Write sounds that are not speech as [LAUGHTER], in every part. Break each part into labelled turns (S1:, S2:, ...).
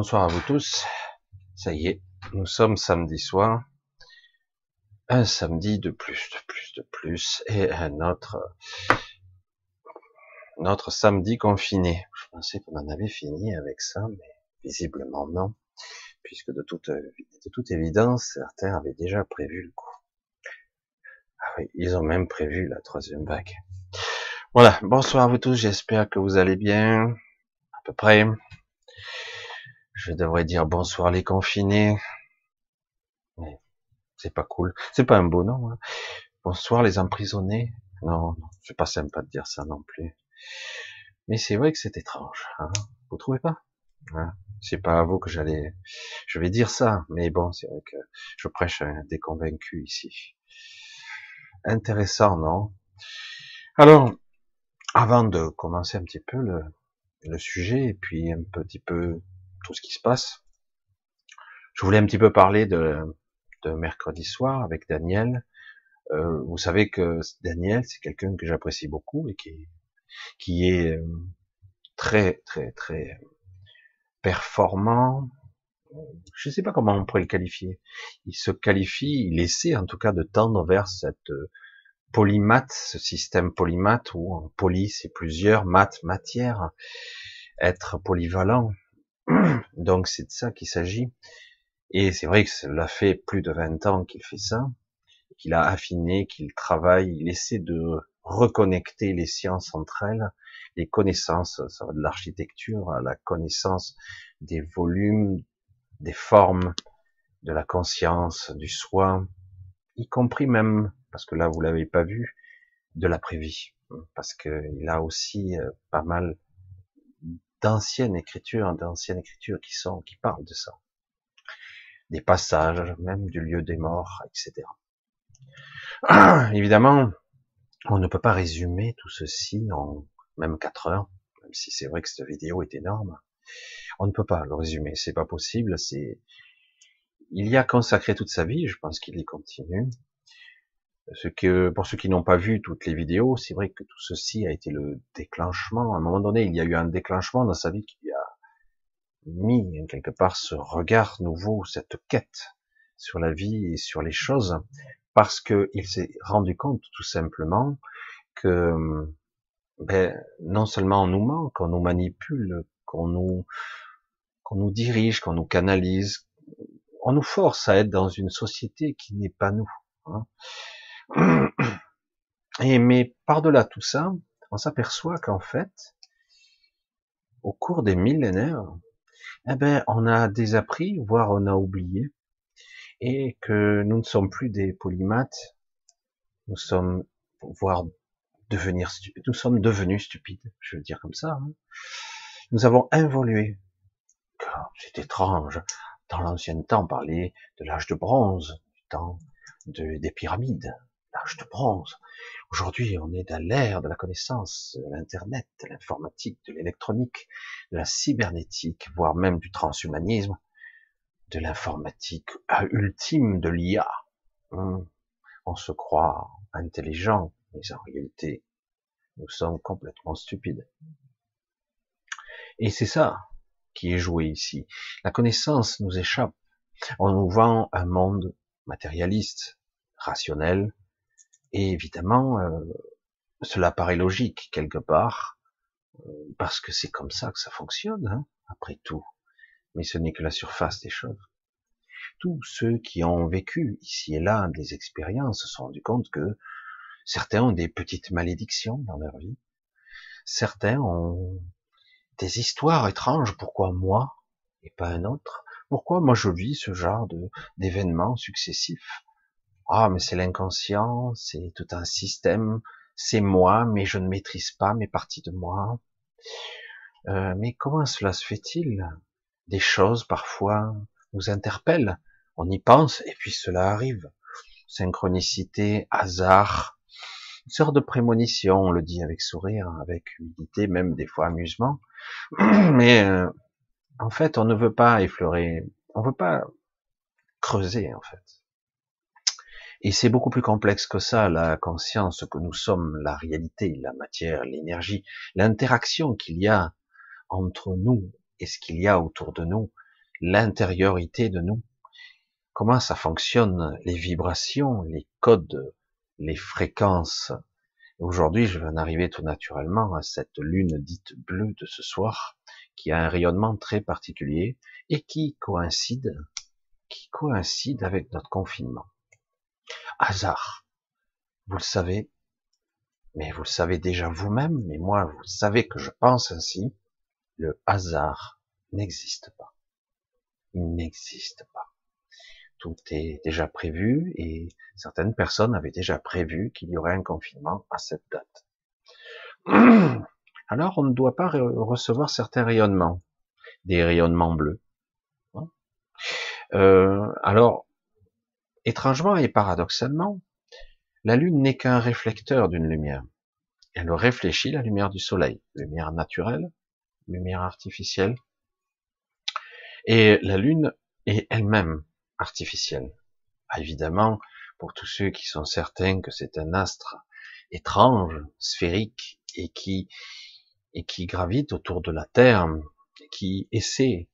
S1: Bonsoir à vous tous. Ça y est, nous sommes samedi soir. Un samedi de plus, de plus, de plus, et un autre, notre samedi confiné. Je pensais qu'on en avait fini avec ça, mais visiblement non, puisque de toute, de toute évidence, certains avaient déjà prévu le coup. Ah oui, ils ont même prévu la troisième vague. Voilà, bonsoir à vous tous, j'espère que vous allez bien, à peu près. Je devrais dire bonsoir les confinés. Mais c'est pas cool. C'est pas un beau nom. Hein. Bonsoir les emprisonnés. Non, non, c'est pas sympa de dire ça non plus. Mais c'est vrai que c'est étrange. Hein. Vous trouvez pas? Hein? C'est pas à vous que j'allais. Je vais dire ça, mais bon, c'est vrai que je prêche un déconvaincu ici. Intéressant, non? Alors, avant de commencer un petit peu le, le sujet et puis un petit peu tout ce qui se passe. Je voulais un petit peu parler de, de mercredi soir avec Daniel. Euh, vous savez que Daniel, c'est quelqu'un que j'apprécie beaucoup et qui, qui est euh, très, très, très performant. Je ne sais pas comment on pourrait le qualifier. Il se qualifie, il essaie en tout cas de tendre vers cette polymath, ce système polymath où poly c'est plusieurs, maths, matière, être polyvalent, [CLEARS THROAT] donc c'est de ça qu'il s'agit. Et c'est vrai que cela fait plus de 20 ans qu'il fait ça, qu'il a affiné, qu'il travaille, il essaie de reconnecter les sciences entre elles, les connaissances de l'architecture, la connaissance des volumes, des formes, de la conscience, du soi, y compris même, parce que là vous l'avez pas vu, de l'après-vie, parce qu'il a aussi euh, pas mal d'anciennes écritures, d'anciennes écritures qui sont, qui parlent de ça. Des passages, même du lieu des morts, etc. [CLEARS THROAT] évidemment, on ne peut pas résumer tout ceci en même quatre heures, même si c'est vrai que cette vidéo est énorme. On ne peut pas le résumer, c'est pas possible, c'est, il y a consacré toute sa vie, je pense qu'il y continue, ce que, pour ceux qui n'ont pas vu toutes les vidéos, c'est vrai que tout ceci a été le déclenchement. À un moment donné, il y a eu un déclenchement dans sa vie qui a mis quelque part ce regard nouveau, cette quête sur la vie et sur les choses, parce qu'il s'est rendu compte tout simplement que ben, non seulement on nous ment, qu'on nous manipule, qu'on nous qu'on nous dirige, qu'on nous canalise, on nous force à être dans une société qui n'est pas nous. Hein. Et mais par-delà tout ça, on s'aperçoit qu'en fait, au cours des millénaires, eh ben, on a désappris, voire on a oublié, et que nous ne sommes plus des polymathes, nous sommes, voire devenir, nous sommes devenus stupides, je veux dire comme ça. Hein. Nous avons évolué. C'est étrange. Dans l'ancien temps, on parlait de l'âge de bronze, du temps de, des pyramides l'âge de bronze. Aujourd'hui, on est dans l'ère de la connaissance, de l'internet, de l'informatique, de l'électronique, de la cybernétique, voire même du transhumanisme, de l'informatique ultime, de l'IA. Hmm. On se croit intelligent, mais en réalité, nous sommes complètement stupides. Et c'est ça qui est joué ici. La connaissance nous échappe. On nous vend un monde matérialiste, rationnel, et évidemment, euh, cela paraît logique quelque part, euh, parce que c'est comme ça que ça fonctionne, hein, après tout. Mais ce n'est que la surface des choses. Tous ceux qui ont vécu ici et là des expériences se sont rendus compte que certains ont des petites malédictions dans leur vie, certains ont des histoires étranges. Pourquoi moi et pas un autre? Pourquoi moi je vis ce genre d'événements successifs? Ah, mais c'est l'inconscient, c'est tout un système, c'est moi, mais je ne maîtrise pas mes parties de moi. Euh, mais comment cela se fait-il? Des choses parfois nous interpellent, on y pense et puis cela arrive. Synchronicité, hasard, une sorte de prémonition, on le dit avec sourire, avec humilité, même des fois amusement. [CLEARS THROAT] Mais euh, en fait, on ne veut pas effleurer, on veut pas creuser en fait. Et c'est beaucoup plus complexe que ça, la conscience que nous sommes, la réalité, la matière, l'énergie, l'interaction qu'il y a entre nous et ce qu'il y a autour de nous, l'intériorité de nous. Comment ça fonctionne, les vibrations, les codes, les fréquences? Aujourd'hui, je vais en arriver tout naturellement à cette lune dite bleue de ce soir, qui a un rayonnement très particulier et qui coïncide, qui coïncide avec notre confinement. Hasard. Vous le savez, mais vous le savez déjà vous-même, mais moi, vous savez que je pense ainsi, le hasard n'existe pas. Il n'existe pas. Tout est déjà prévu et certaines personnes avaient déjà prévu qu'il y aurait un confinement à cette date. [CLEARS THROAT] Alors, on ne doit pas recevoir certains rayonnements, des rayonnements bleus. Hein? Euh, alors, étrangement et paradoxalement, la Lune n'est qu'un réflecteur d'une lumière. Elle réfléchit la lumière du Soleil, lumière naturelle, lumière artificielle. Et la Lune est elle-même artificielle. Ah, évidemment, pour tous ceux qui sont certains que c'est un astre étrange, sphérique, et qui, et qui gravite autour de la Terre, qui essaie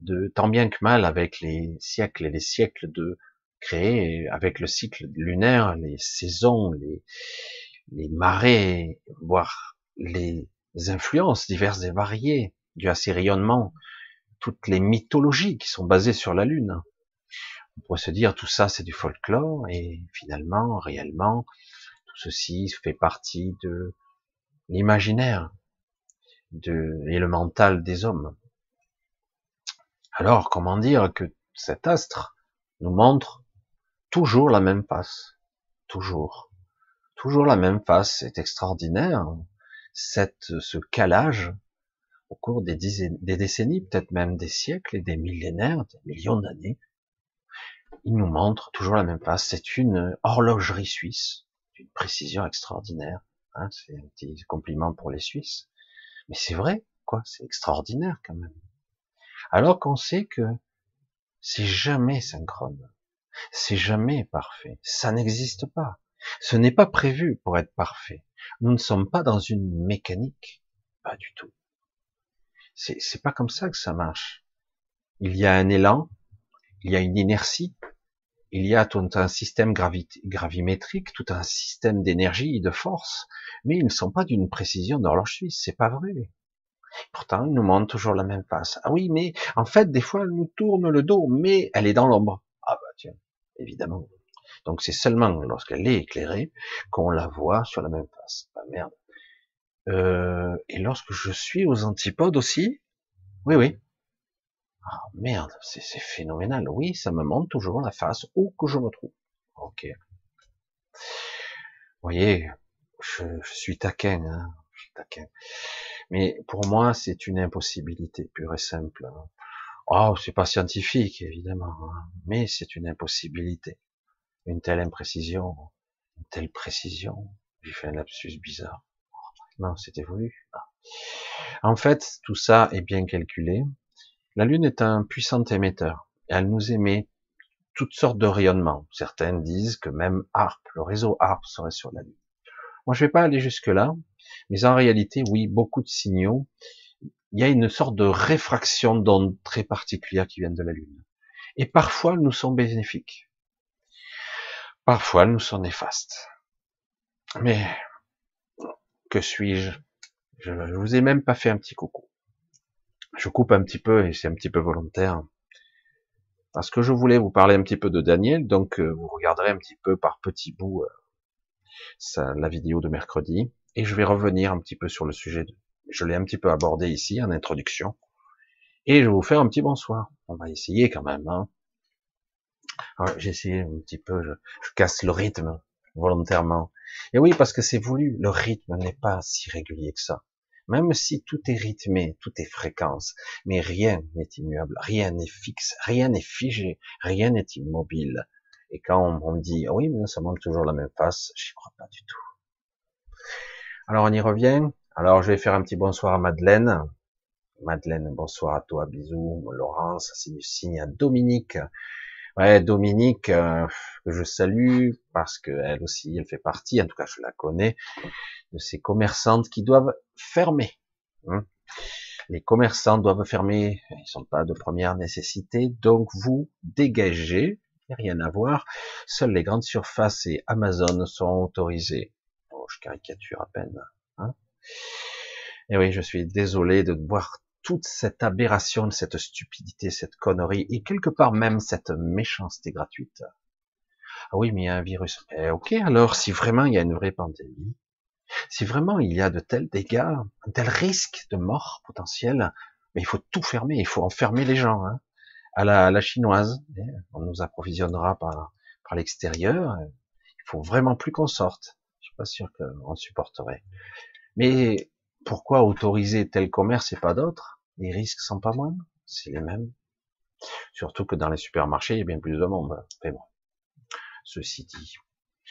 S1: de, tant bien que mal, avec les siècles et les siècles de créer avec le cycle lunaire les saisons, les, les marées, voire les influences diverses et variées du à ces rayonnements, toutes les mythologies qui sont basées sur la Lune. On pourrait se dire tout ça c'est du folklore et finalement, réellement, tout ceci fait partie de l'imaginaire de, et le mental des hommes. Alors, comment dire que cet astre nous montre toujours la même face, toujours, toujours la même face. C'est extraordinaire, cette, ce calage au cours des décennies, peut-être même des siècles et des millénaires, des millions d'années. Il nous montre toujours la même face. C'est une horlogerie suisse, d'une précision extraordinaire. Hein, c'est un petit compliment pour les Suisses, mais c'est vrai, quoi. C'est extraordinaire quand même. Alors qu'on sait que c'est jamais synchrone. C'est jamais parfait. Ça n'existe pas. Ce n'est pas prévu pour être parfait. Nous ne sommes pas dans une mécanique. Pas du tout. C'est, pas comme ça que ça marche. Il y a un élan, il y a une inertie, il y a tout un système gravimétrique, tout un système d'énergie et de force, mais ils ne sont pas d'une précision d'horloge suisse, c'est pas vrai. Pourtant, ils nous montrent toujours la même face. Ah oui, mais en fait, des fois, elle nous tourne le dos, mais elle est dans l'ombre. Évidemment. Donc c'est seulement lorsqu'elle est éclairée qu'on la voit sur la même face. Ah merde. Euh, et lorsque je suis aux antipodes aussi, oui, oui. Ah merde, c'est phénoménal. Oui, ça me montre toujours la face où que je me trouve. Ok. Vous voyez, je, suis taquin, hein, je suis taquin. Mais pour moi, c'est une impossibilité pure et simple. Hein. Oh, c'est pas scientifique, évidemment, hein, mais c'est une impossibilité. Une telle imprécision, une telle précision. J'ai fait un lapsus bizarre. Non, c'était voulu. En fait, tout ça est bien calculé. La Lune est un puissant émetteur. Et elle nous émet toutes sortes de rayonnements. Certains disent que même ARP, le réseau ARP serait sur la Lune. Moi, je vais pas aller jusque là, mais en réalité, oui, beaucoup de signaux il y a une sorte de réfraction d'ondes très particulière qui viennent de la Lune. Et parfois, elles nous sont bénéfiques. Parfois, elles nous sont néfastes. Mais, que suis-je? Je ne vous ai même pas fait un petit coucou. Je coupe un petit peu et c'est un petit peu volontaire. Parce que je voulais vous parler un petit peu de Daniel, donc euh, vous regarderez un petit peu par petits bouts euh, la vidéo de mercredi, et je vais revenir un petit peu sur le sujet de, je l'ai un petit peu abordé ici en introduction. Et je vais vous faire un petit bonsoir. On va essayer quand même. Hein. J'ai essayé un petit peu, je, casse le rythme volontairement. Et oui, parce que c'est voulu. Le rythme n'est pas si régulier que ça. Même si tout est rythmé, tout est fréquence, mais rien n'est immuable, rien n'est fixe, rien n'est figé, rien n'est immobile. Et quand on, me dit, oui, mais ça montre toujours la même face, j'y crois pas du tout. Alors on y revient. Alors, je vais faire un petit bonsoir à Madeleine. Madeleine, bonsoir à toi, bisous. Laurence, c'est du signe à Dominique. Ouais, Dominique, euh, je salue parce qu'elle aussi, elle fait partie, en tout cas, je la connais, de ces commerçantes qui doivent fermer. Hein. Les commerçants doivent fermer, ils sont pas de première nécessité, donc vous dégagez, rien à voir. Seules les grandes surfaces et Amazon sont autorisées. Oh, je caricature à peine. Et oui, je suis désolé de voir toute cette aberration, cette stupidité, cette connerie, et quelque part même cette méchanceté gratuite. Ah oui, mais il y a un virus. Eh, ok, alors, si vraiment il y a une vraie pandémie, si vraiment il y a de tels dégâts, un tel risque de mort potentiel, mais il faut tout fermer, il faut enfermer les gens. Hein. À, la, la, chinoise, eh, on nous approvisionnera par, par l'extérieur. Il faut vraiment plus qu'on sorte. Je suis pas sûr qu'on supporterait. Mais pourquoi autoriser tel commerce et pas d'autres? Les risques sont pas moindres, c'est les mêmes. Surtout que dans les supermarchés, il y a bien plus de monde. Mais bon, ceci dit,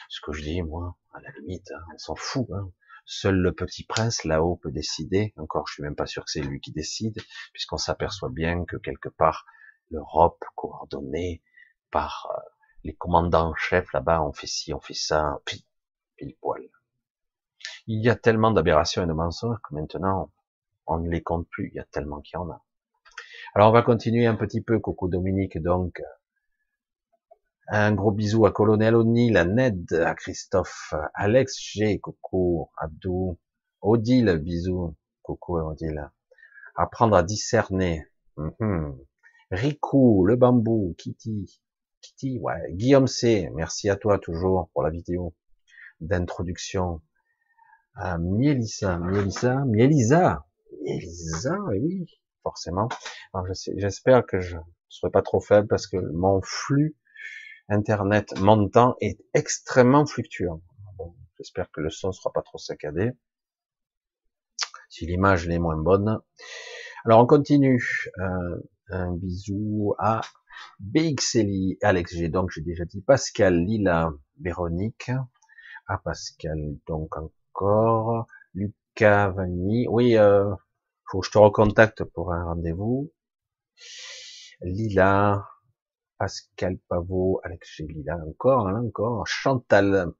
S1: ce que je dis, moi, à la limite, hein, on s'en fout. Hein. Seul le petit prince là-haut peut décider. Encore, je suis même pas sûr que c'est lui qui décide, puisqu'on s'aperçoit bien que quelque part, l'Europe, coordonnée par euh, les commandants en chef là-bas, on fait ci, on fait ça, pile, pile poil. Il y a tellement d'aberrations et de mensonges que maintenant, on ne les compte plus. Il y a tellement qu'il y en a. Alors, on va continuer un petit peu, Coucou Dominique, donc, un gros bisou à Colonel O'Neill, à Ned, à Christophe, Alex G, coucou, Abdou, Odile, bisous, coucou Odile. Apprendre à discerner. Mm le bambou, Kitty, Kitty, ouais, Guillaume C, merci à toi toujours pour la vidéo d'introduction. À Mielissa, Mielissa, Mielisa, Mielisa, oui, forcément. J'espère que je ne serai pas trop faible parce que mon flux Internet montant est extrêmement fluctuant. J'espère que le son sera pas trop saccadé. Si l'image est moins bonne. Alors on continue. Euh, un bisou à BXLI, Alex G. Donc j'ai déjà dit Pascal, Lila, Véronique. À Pascal, donc encore. Lucas, Vanny. Oui, euh, faut que je te recontacte pour un rendez-vous. Lila, Pascal Pavot, Alex Gélila, encore, là encore, Chantal.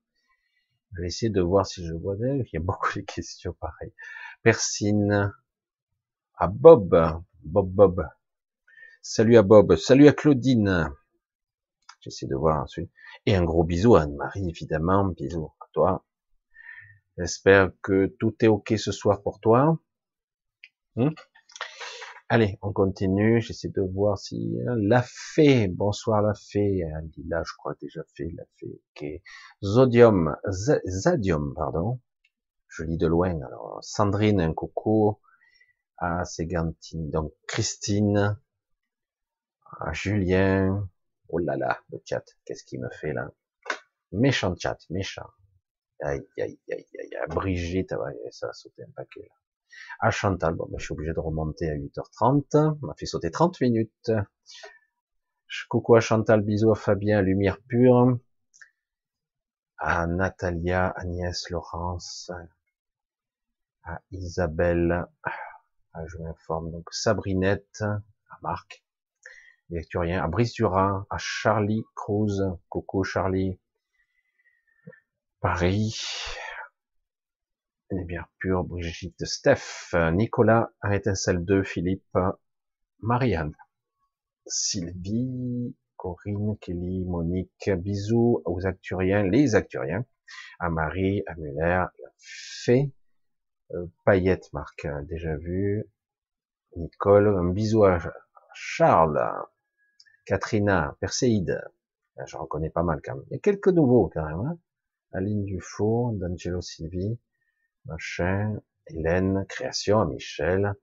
S1: Je vais essayer de voir si je vois d'elle. Il y a beaucoup de questions pareilles. Persine. À Bob. Bob Bob. Salut à Bob. Salut à Claudine. J'essaie de voir ensuite. Et un gros bisou à Anne-Marie, évidemment. Bisous à toi. J'espère que tout est ok ce soir pour toi. Hmm? Allez, on continue. J'essaie de voir si hein, la fée. Bonsoir la fée. Là, je crois déjà fait la fée. Ok. Zodium, Zadium, pardon. Je lis de loin. Alors Sandrine, un coucou. Ah, c'est Gantine. Donc Christine. Ah, Julien. Oh là là, le chat. Qu'est-ce qu'il me fait là? Méchant chat, méchant. Aïe, aïe, aïe, aïe, aïe. Brigitte, ça a sauté un paquet là. À Chantal, bon, ben, je suis obligé de remonter à 8h30. On m'a fait sauter 30 minutes. Coucou à Chantal, bisous à Fabien, Lumière Pure. À Natalia, Agnès, Laurence. À Isabelle. Ah, je m'informe. Donc, Sabrinette. À Marc. Lecturien. À Brice Durin. À Charlie Cruz. Coucou Charlie. Paris une bière pure, Brigitte, Steph, Nicolas, étincelle 2, Philippe, Marianne, Sylvie, Corinne, Kelly, Monique, bisous aux acturiens, les acturiens, à Marie, à Muller, Fée, euh, Paillette, Marc, déjà vu, Nicole, un bisou à Charles, Katrina, Perséide, je reconnais pas mal quand même. Il quelques nouveaux quand même. Hein. Aline Dufour, D'Angelo Sylvie, machin, Hélène, création, Michel,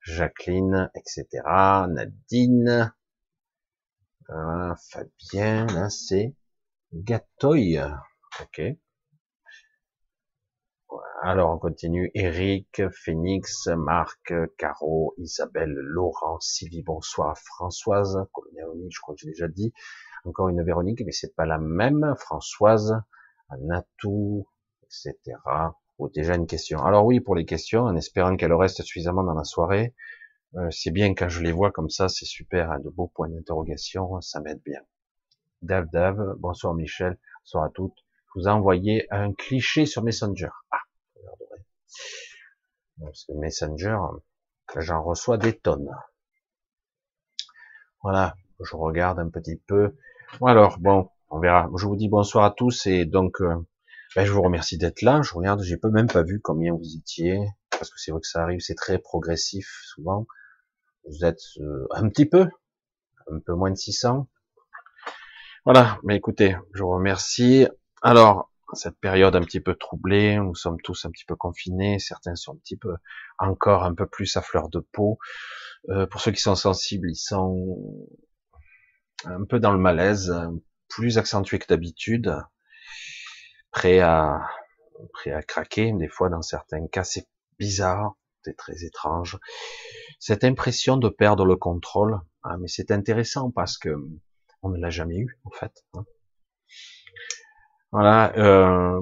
S1: Jacqueline, etc., Nadine, euh, Fabien, là c'est Gatoy, ok. Alors on continue, Eric, Phoenix, Marc, Caro, Isabelle, Laurent, Sylvie, bonsoir, Françoise, je crois que j'ai déjà dit, encore une Véronique, mais c'est pas la même, Françoise, Natou, etc ou déjà une question. Alors oui, pour les questions, en espérant qu'elles restent suffisamment dans la soirée, euh, c'est bien quand je les vois comme ça, c'est super, hein, de beaux points d'interrogation, ça m'aide bien. Dave Dave, bonsoir Michel, bonsoir à toutes. Je vous ai envoyé un cliché sur Messenger. Ah, parce que Messenger, J'en reçois des tonnes. Voilà, je regarde un petit peu. Alors, bon, on verra. Je vous dis bonsoir à tous et donc, euh, ben, je vous remercie d'être là. Je regarde, j'ai même pas vu combien vous étiez, parce que c'est vrai que ça arrive, c'est très progressif souvent. Vous êtes euh, un petit peu, un peu moins de 600. Voilà, mais écoutez, je vous remercie. Alors, cette période un petit peu troublée, nous sommes tous un petit peu confinés, certains sont un petit peu encore un peu plus à fleur de peau. Euh, pour ceux qui sont sensibles, ils sont un peu dans le malaise, plus accentué que d'habitude, prêt à prêt à craquer. Des fois, dans certains cas, c'est bizarre, c'est très étrange. Cette impression de perdre le contrôle, ah, mais c'est intéressant parce que on ne l'a jamais eu en fait. Hein. Voilà. Euh,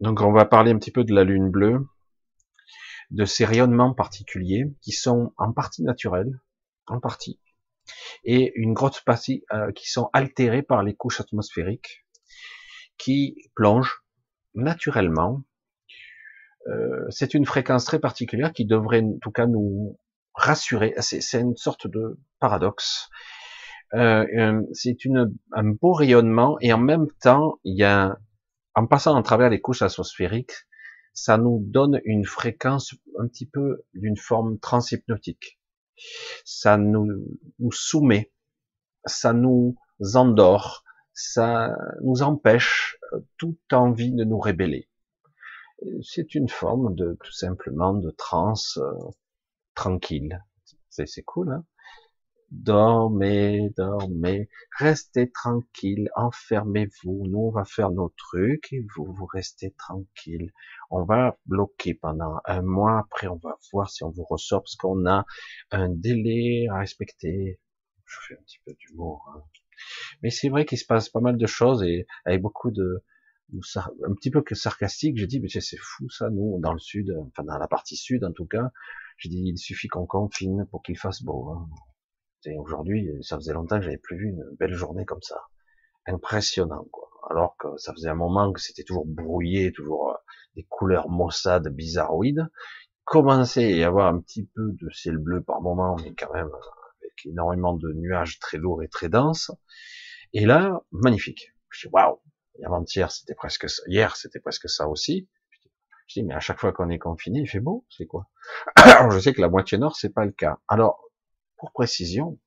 S1: donc on va parler un petit peu de la lune bleue, de ces rayonnements particuliers qui sont en partie naturels, en partie, et une grosse partie euh, qui sont altérés par les couches atmosphériques qui plongent naturellement. Euh, c'est une fréquence très particulière qui devrait en tout cas nous rassurer. C'est une sorte de paradoxe. Euh, c'est un beau rayonnement et en même temps, en passant à travers les couches atmosphériques, ça nous donne une fréquence un petit peu d'une forme transhypnotique. Ça nous, soumet, ça nous endort, ça nous empêche euh, toute envie de nous rébeller. C'est une forme de tout simplement de transe tranquille. C'est cool, hein? Dormez, dormez, restez tranquille, enfermez-vous, nous on va faire nos trucs et vous, vous restez tranquille. On va bloquer pendant un mois, après on va voir si on vous ressort parce qu'on a un délai à respecter. Je fais un petit peu d'humour. Hein. Mais c'est vrai qu'il se passe pas mal de choses et avec beaucoup de, un petit peu que sarcastique, j'ai dit, mais c'est fou ça, nous, dans le sud, enfin dans la partie sud en tout cas, j'ai dit, il suffit qu'on confine pour qu'il fasse beau. Hein. Aujourd'hui, ça faisait longtemps que j'avais plus vu une belle journée comme ça. Impressionnant, quoi. Alors que ça faisait un moment que c'était toujours brouillé, toujours euh, des couleurs maussades, bizarroïdes. Commençait à y avoir un petit peu de ciel bleu par moment, mais quand même avec énormément de nuages très lourds et très denses. Et là, magnifique. Je dis, waouh! Avant-hier, c'était presque ça. Hier, c'était presque ça aussi. Je dis, mais à chaque fois qu'on est confiné, il fait beau, c'est quoi? Alors, [COUGHS] je sais que la moitié nord, c'est pas le cas. Alors, pour précision,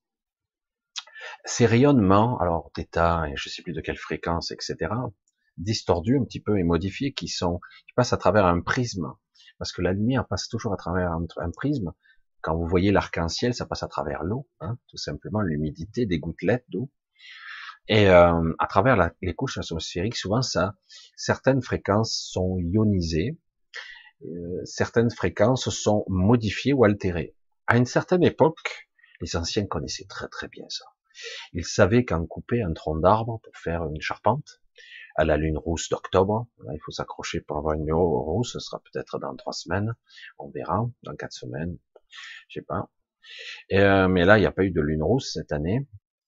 S1: ces rayonnements, alors d'état et je sais plus de quelle fréquence, etc., distordus un petit peu et modifiés, qui sont, qui passent à travers un prisme, parce que la lumière passe toujours à travers un, prisme. Quand vous voyez l'arc-en-ciel, ça passe à travers l'eau, hein, tout simplement l'humidité des gouttelettes d'eau. Et euh, à travers les couches atmosphériques, souvent ça, certaines fréquences sont ionisées, euh, certaines fréquences sont modifiées ou altérées. À une certaine époque, les anciens connaissaient très très bien ça. Ils savaient qu'en couper un tronc d'arbre pour faire une charpente, à la lune rousse d'octobre, il faut s'accrocher pour avoir une lune rousse, ce sera peut-être dans trois semaines, on verra, dans quatre semaines, je sais pas. Euh, mais là, il n'y a pas eu de lune rousse cette année.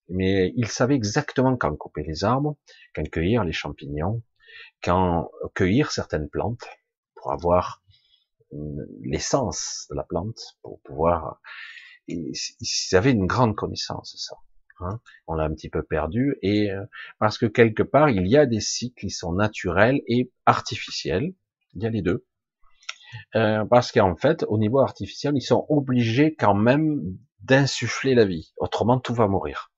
S1: Mais ils savaient exactement quand couper les arbres, quand cueillir les champignons, quand cueillir certaines plantes pour avoir l'essence de la plante, pour pouvoir ils avaient une grande connaissance ça. Hein. On l'a un petit peu perdu et euh, parce que quelque part il y a des cycles qui sont naturels et artificiels. Il y a les deux. Euh, parce qu'en fait, au niveau artificiel, ils sont obligés quand même d'insuffler la vie. Autrement, tout va mourir.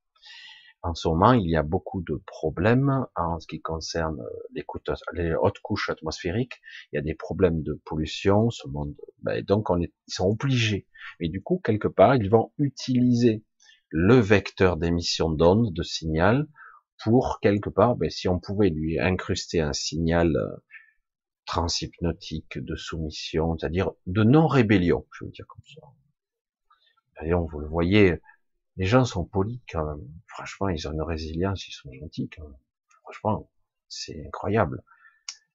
S1: En ce moment, il y a beaucoup de problèmes en ce qui concerne les, les hautes couches atmosphériques. Il y a des problèmes de pollution. Ce monde, ben, donc, on est, ils sont obligés. Et du coup, quelque part, ils vont utiliser le vecteur d'émission d'ondes, de signal, pour quelque part, ben, si on pouvait lui incruster un signal euh, transhypnotique de soumission, c'est-à-dire de non-rébellion, je veux dire comme ça. D'ailleurs, vous le voyez, les gens sont polis quand même. Franchement, ils ont une résilience, ils sont gentils quand même. Franchement, c'est incroyable.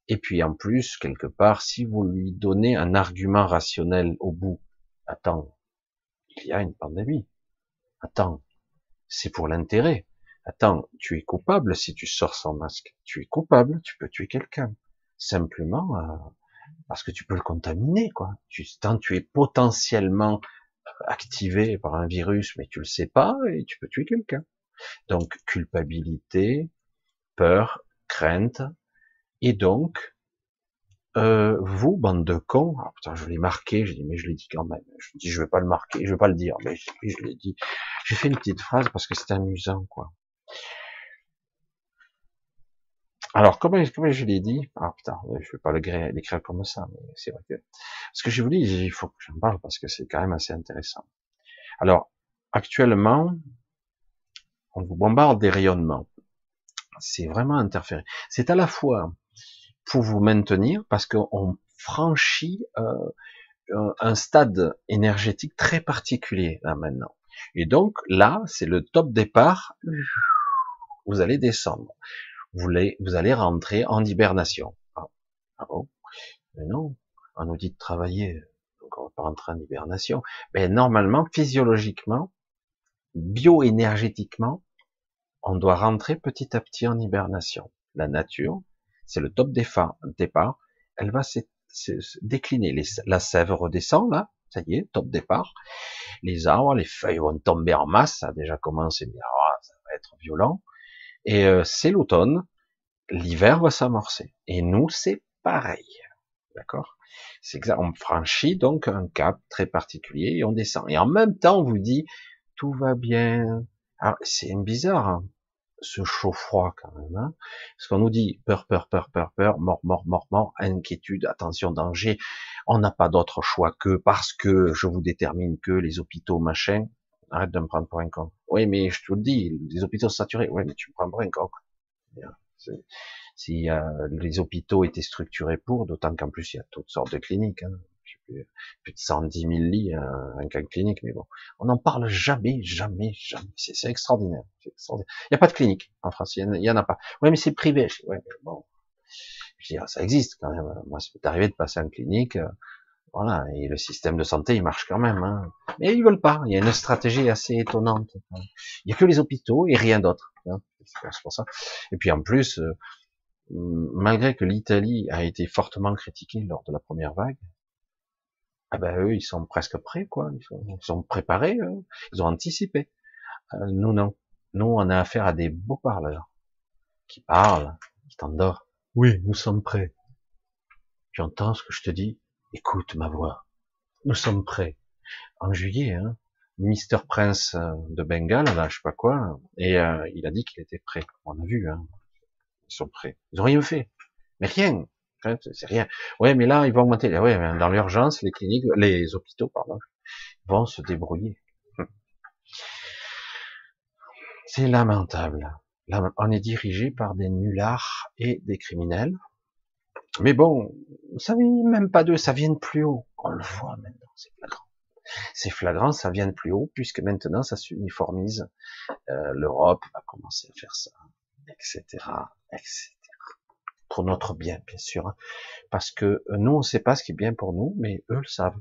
S1: Et puis en plus, quelque part, si vous lui donnez un argument rationnel au bout, attends, il y a une pandémie. Attends, c'est pour l'intérêt. Attends, tu es coupable si tu sors sans masque. Tu es coupable, tu peux tuer quelqu'un. Simplement euh, parce que tu peux le contaminer, quoi. Tu, tant tu es potentiellement activé par un virus, mais tu le sais pas, et tu peux tuer quelqu'un. Donc, culpabilité, peur, crainte, et donc, euh, vous, bande de cons, ah, putain, je l'ai marqué, j'ai dit, mais je l'ai dit quand même. Je dis, je vais pas le marquer, je vais pas le dire, mais je, je l'ai dit. J'ai fait une petite phrase parce que c'était amusant, quoi. Alors, comment, comment je l'ai dit? Ah putain, je vais pas l'écrire comme ça, mais c'est vrai que... Ce que j'ai voulu, il faut que j'en parle parce que c'est quand même assez intéressant. Alors, actuellement, on vous bombarde des rayonnements. C'est vraiment interféré. C'est à la fois pour vous maintenir, parce qu'on franchit euh, un stade énergétique très particulier là maintenant. Et donc là, c'est le top départ. Vous allez descendre vous allez, vous allez rentrer en hibernation. Ah, ah bon? Mais non, on nous dit de travailler, donc on va pas rentrer en hibernation. Mais normalement, physiologiquement, bioénergétiquement, on doit rentrer petit à petit en hibernation. La nature, c'est le top départ, elle va se, décliner. la sève redescend là, ça y est, top départ. Les arbres, les feuilles vont tomber en masse, ça a déjà commencé, mais ah, ça va être violent. Et euh, c'est l'automne, l'hiver va s'amorcer. Et nous, c'est pareil. D'accord? C'est. On franchit donc un cap très particulier et on descend. Et en même temps, on vous dit, tout va bien. Alors, c'est bizarre, hein, ce chaud-froid quand même. Hein Parce qu'on nous dit peur, peur, peur, peur, peur, mort, mort, mort, mort, inquiétude, attention, danger. On n'a pas d'autre choix que parce que je vous détermine que les hôpitaux, machin, Arrête de me prendre pour un con. Oui, mais je te le dis, les hôpitaux sont saturés. Oui, mais tu me prends pour un con. Si euh, les hôpitaux étaient structurés pour, d'autant qu'en plus il y a toutes sortes de cliniques. Hein. Plus, de 110 000 lits euh, un cas clinique, mais bon, on n'en parle jamais, jamais, jamais. C'est extraordinaire, extraordinaire. Il n'y a pas de clinique en France, il n'y en, a pas. Oui, mais c'est privé. Ouais, bon, je dis, ça existe quand même. Moi, c'est arrivé de passer en clinique. Euh, voilà, et le système de santé, il marche quand même. Hein. Mais ils veulent pas. Il y a une stratégie assez étonnante. Il y a que les hôpitaux et rien d'autre. Hein. C'est pour ça. Et puis en plus, euh, malgré que l'Italie a été fortement critiquée lors de la première vague, ah ben eux, ils sont presque prêts, quoi. Ils sont, préparés. Ils ont anticipé. Euh, nous, non. Nous, on a affaire à des beaux parleurs qui parlent, qui t'endorment. Oui, nous sommes prêts. Tu entends ce que je te dis? Écoute ma voix, nous sommes prêts. En juillet, hein, Mister Prince euh, de Bengale, là, je sais pas quoi, et euh, il a dit qu'il était prêt. On a vu, hein, ils sont prêts. Ils ont rien fait, mais rien. C'est rien. Ouais, mais là, ils vont augmenter. Ouais, dans l'urgence, les cliniques, les hôpitaux, pardon, vont se débrouiller. C'est lamentable. On est dirigé par des nullards et des criminels. Mais bon, ça vient même pas d'eux, ça vient de plus haut. On le voit maintenant, c'est flagrant. C'est flagrant, ça vient de plus haut, puisque maintenant ça s'uniformise. Euh, L'Europe va commencer à faire ça, etc., etc. Pour notre bien, bien sûr. Hein. Parce que nous, on ne sait pas ce qui est bien pour nous, mais eux le savent.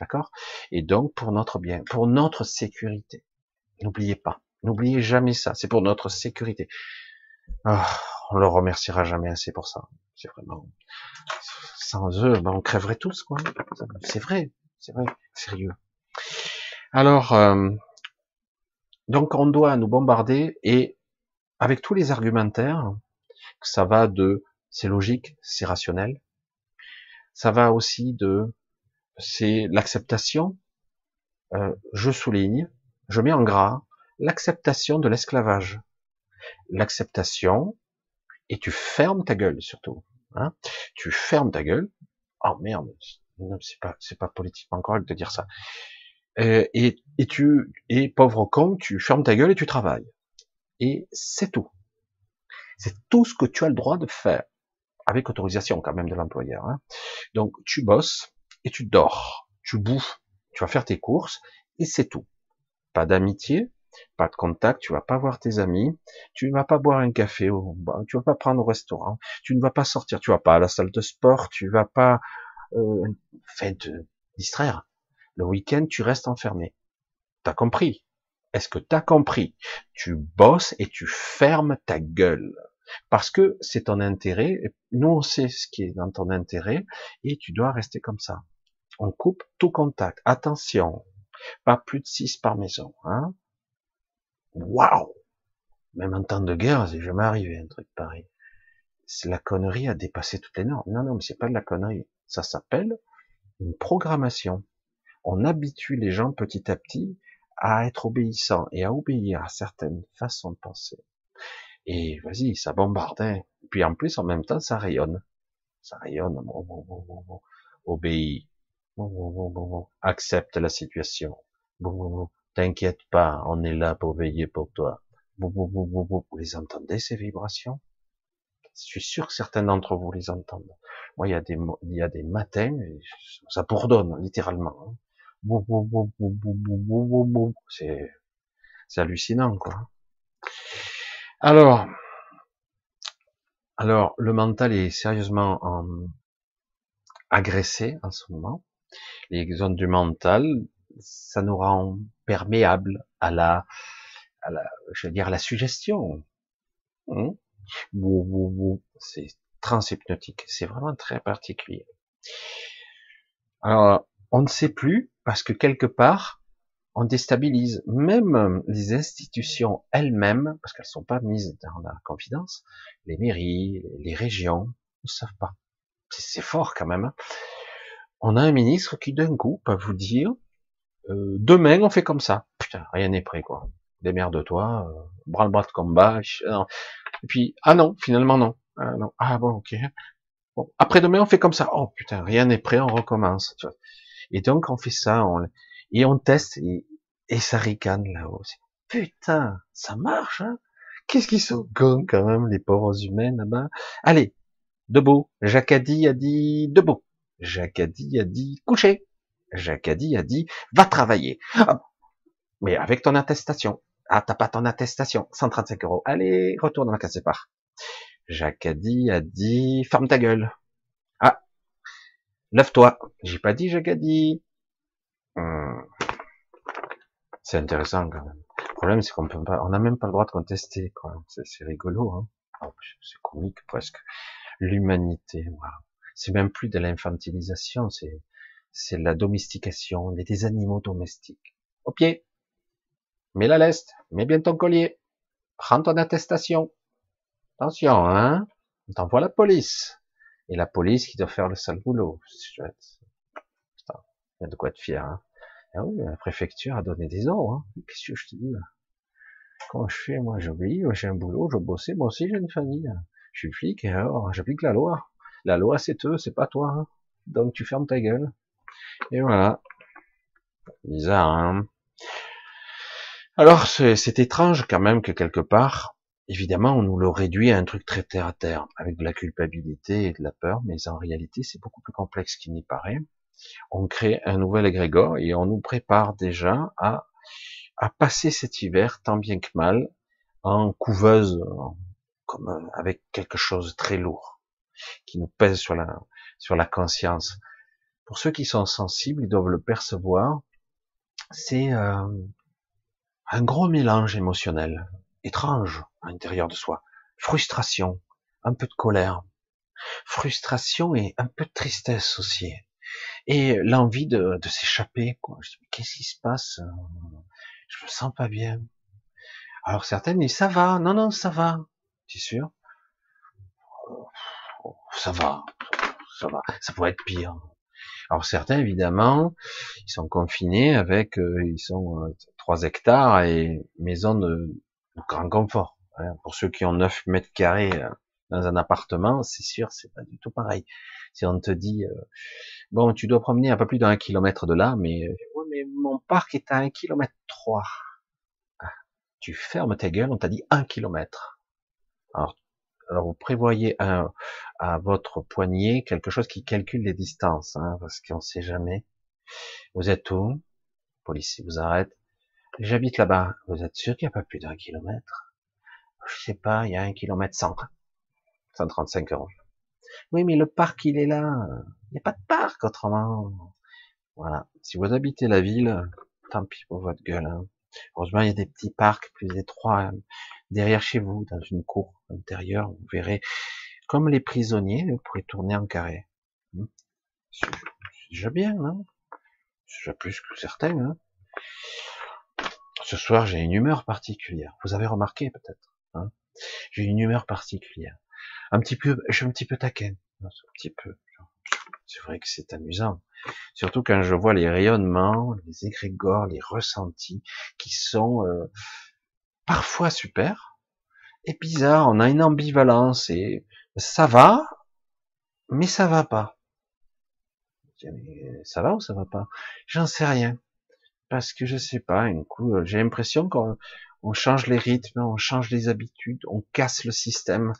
S1: D'accord? Et donc, pour notre bien, pour notre sécurité. N'oubliez pas. N'oubliez jamais ça. C'est pour notre sécurité. Oh, on leur remerciera jamais assez pour ça. C'est vraiment, sans eux, ben on crèverait tous, quoi. C'est vrai, c'est vrai, sérieux. Alors, euh, donc on doit nous bombarder et avec tous les argumentaires, ça va de c'est logique, c'est rationnel, ça va aussi de c'est l'acceptation. Euh, je souligne, je mets en gras l'acceptation de l'esclavage, l'acceptation et tu fermes ta gueule surtout. Hein tu fermes ta gueule. Oh merde, c'est pas, c'est pas politiquement correct de dire ça. Euh, et, et tu, et pauvre con, tu fermes ta gueule et tu travailles. Et c'est tout. C'est tout ce que tu as le droit de faire, avec autorisation quand même de l'employeur. Hein. Donc tu bosses et tu dors, tu bouffes, tu vas faire tes courses et c'est tout. Pas d'amitié, pas de contact, tu vas pas voir tes amis, tu ne vas pas boire un café, au, tu vas pas prendre au restaurant, tu ne vas pas sortir, tu vas pas à la salle de sport, tu vas pas euh, te distraire. Le week-end, tu restes enfermé. T'as compris? Est-ce que t'as compris? Tu bosses et tu fermes ta gueule. Parce que c'est ton intérêt, nous on sait ce qui est dans ton intérêt, et tu dois rester comme ça. On coupe tout contact. Attention, Pas plus de 6 par maison. Hein Waouh Même en temps de guerre, c'est jamais arrivé un truc pareil. La connerie a dépassé toutes les normes. Non, non, mais c'est pas de la connerie. Ça s'appelle une programmation. On habitue les gens petit à petit à être obéissants et à obéir à certaines façons de penser. Et vas-y, ça bombarde. Hein. Puis en plus, en même temps, ça rayonne. Ça rayonne. Obéis. Accepte la situation. T'inquiète pas, on est là pour veiller pour toi. Vous les entendez, ces vibrations Je suis sûr que certains d'entre vous les entendent. Moi, il y a des, il y a des matins, ça bourdonne, littéralement. Hein. C'est hallucinant, quoi. Alors, alors, le mental est sérieusement en, agressé en ce moment. Les zones du mental, ça nous rend perméable à la, à la, je veux dire, la suggestion. Hein? C'est transhypnotique. C'est vraiment très particulier. Alors, on ne sait plus parce que quelque part, on déstabilise même les institutions elles-mêmes, parce qu'elles sont pas mises dans la confidence, les mairies, les régions, ne savent pas. C'est fort quand même. Hein. On a un ministre qui d'un coup peut vous dire, euh, demain on fait comme ça. Putain, rien n'est prêt quoi. Démerde-toi, euh, bras-le-bras de combat. Et puis, ah non, finalement non. Ah, non. ah bon, ok. Bon, après demain on fait comme ça. Oh putain, rien n'est prêt, on recommence. Et donc on fait ça, on, et on teste et, ça ricane là-haut. Putain, ça marche, hein Qu'est-ce qu'ils sont cons quand même, les pauvres humains là-bas. Allez, debout. Jacadi a dit debout. Jacadi a dit coucher. Jacadi a dit va travailler. Mais avec ton attestation. Ah, t'as pas ton attestation. 135 euros. Allez, retourne dans la case départ. Jacadi a dit ferme ta gueule. Ah, Lève-toi. J'ai pas dit, j'ai Hmm. C'est intéressant quand même. Le problème, c'est qu'on peut pas, on n'a même pas le droit de contester. C'est rigolo, hein. C'est comique presque. L'humanité, C'est même plus de l'infantilisation, c'est, c'est la domestication, des animaux domestiques. Au pied. Mets la leste. Mets bien ton collier. Prends ton attestation. Attention, hein. On t'envoie la police et la police qui doit faire le sale boulot. Putain, il y a de quoi être fier. Hein. Ah oui, la préfecture a donné des ordres. Hein. Qu'est-ce que je te dis là? Comment je fais Moi, j'obéis, j'ai un boulot, je bossais, moi aussi j'ai une famille. Je suis flic et alors j'applique la loi. La loi, c'est eux, c'est pas toi. Hein. Donc tu fermes ta gueule. Et voilà. Bizarre, hein Alors, c'est étrange quand même que quelque part, évidemment, on nous le réduit à un truc très terre à terre, avec de la culpabilité et de la peur, mais en réalité, c'est beaucoup plus complexe qu'il n'y paraît. On crée un nouvel égrégore et on nous prépare déjà à, passer cet hiver, tant bien que mal, en couveuse, comme avec quelque chose de très lourd, qui nous pèse sur la, sur la conscience. Pour ceux qui sont sensibles, ils doivent le percevoir. C'est euh, un gros mélange émotionnel étrange à l'intérieur de soi. Frustration, un peu de colère, frustration et un peu de tristesse aussi. Et l'envie de, de s'échapper. Qu'est-ce qui se passe Je me sens pas bien. Alors certaines disent ça va, non non ça va, tu es sûr? Ça va, ça va, ça pourrait être pire. Alors certains évidemment, ils sont confinés avec, euh, ils sont euh, 3 hectares et maison de grand confort. Hein. Pour ceux qui ont 9 mètres carrés euh, dans un appartement, c'est sûr, c'est pas du tout pareil. Si on te dit, euh, bon, tu dois promener un peu plus d'un kilomètre de là, mais, euh, mais mon parc est à un kilomètre trois. Ah, tu fermes ta gueule, on t'a dit un kilomètre. Alors, alors vous prévoyez un, à votre poignet quelque chose qui calcule les distances, hein, parce qu'on sait jamais. Vous êtes où? Police vous arrête. J'habite là-bas. Vous êtes sûr qu'il n'y a pas plus d'un kilomètre? Je sais pas, il y a un kilomètre cent. 135 euros. Oui, mais le parc, il est là. Il n'y a pas de parc autrement. Voilà. Si vous habitez la ville, tant pis pour votre gueule. Hein. Heureusement, il y a des petits parcs plus étroits hein. derrière chez vous, dans une cour intérieure. Vous verrez, comme les prisonniers, vous pourrez tourner en carré. Hmm. C'est déjà bien, non C'est déjà plus que certains. Hein Ce soir, j'ai une humeur particulière. Vous avez remarqué peut-être. Hein j'ai une humeur particulière. Un petit peu, je suis un petit peu taquin. Un petit peu. C'est vrai que c'est amusant. Surtout quand je vois les rayonnements, les égrégores, les ressentis qui sont euh, parfois super et bizarres. On a une ambivalence et ça va, mais ça va pas. Ça va ou ça va pas? J'en sais rien. Parce que je sais pas, un coup, j'ai l'impression qu'on change les rythmes, on change les habitudes, on casse le système,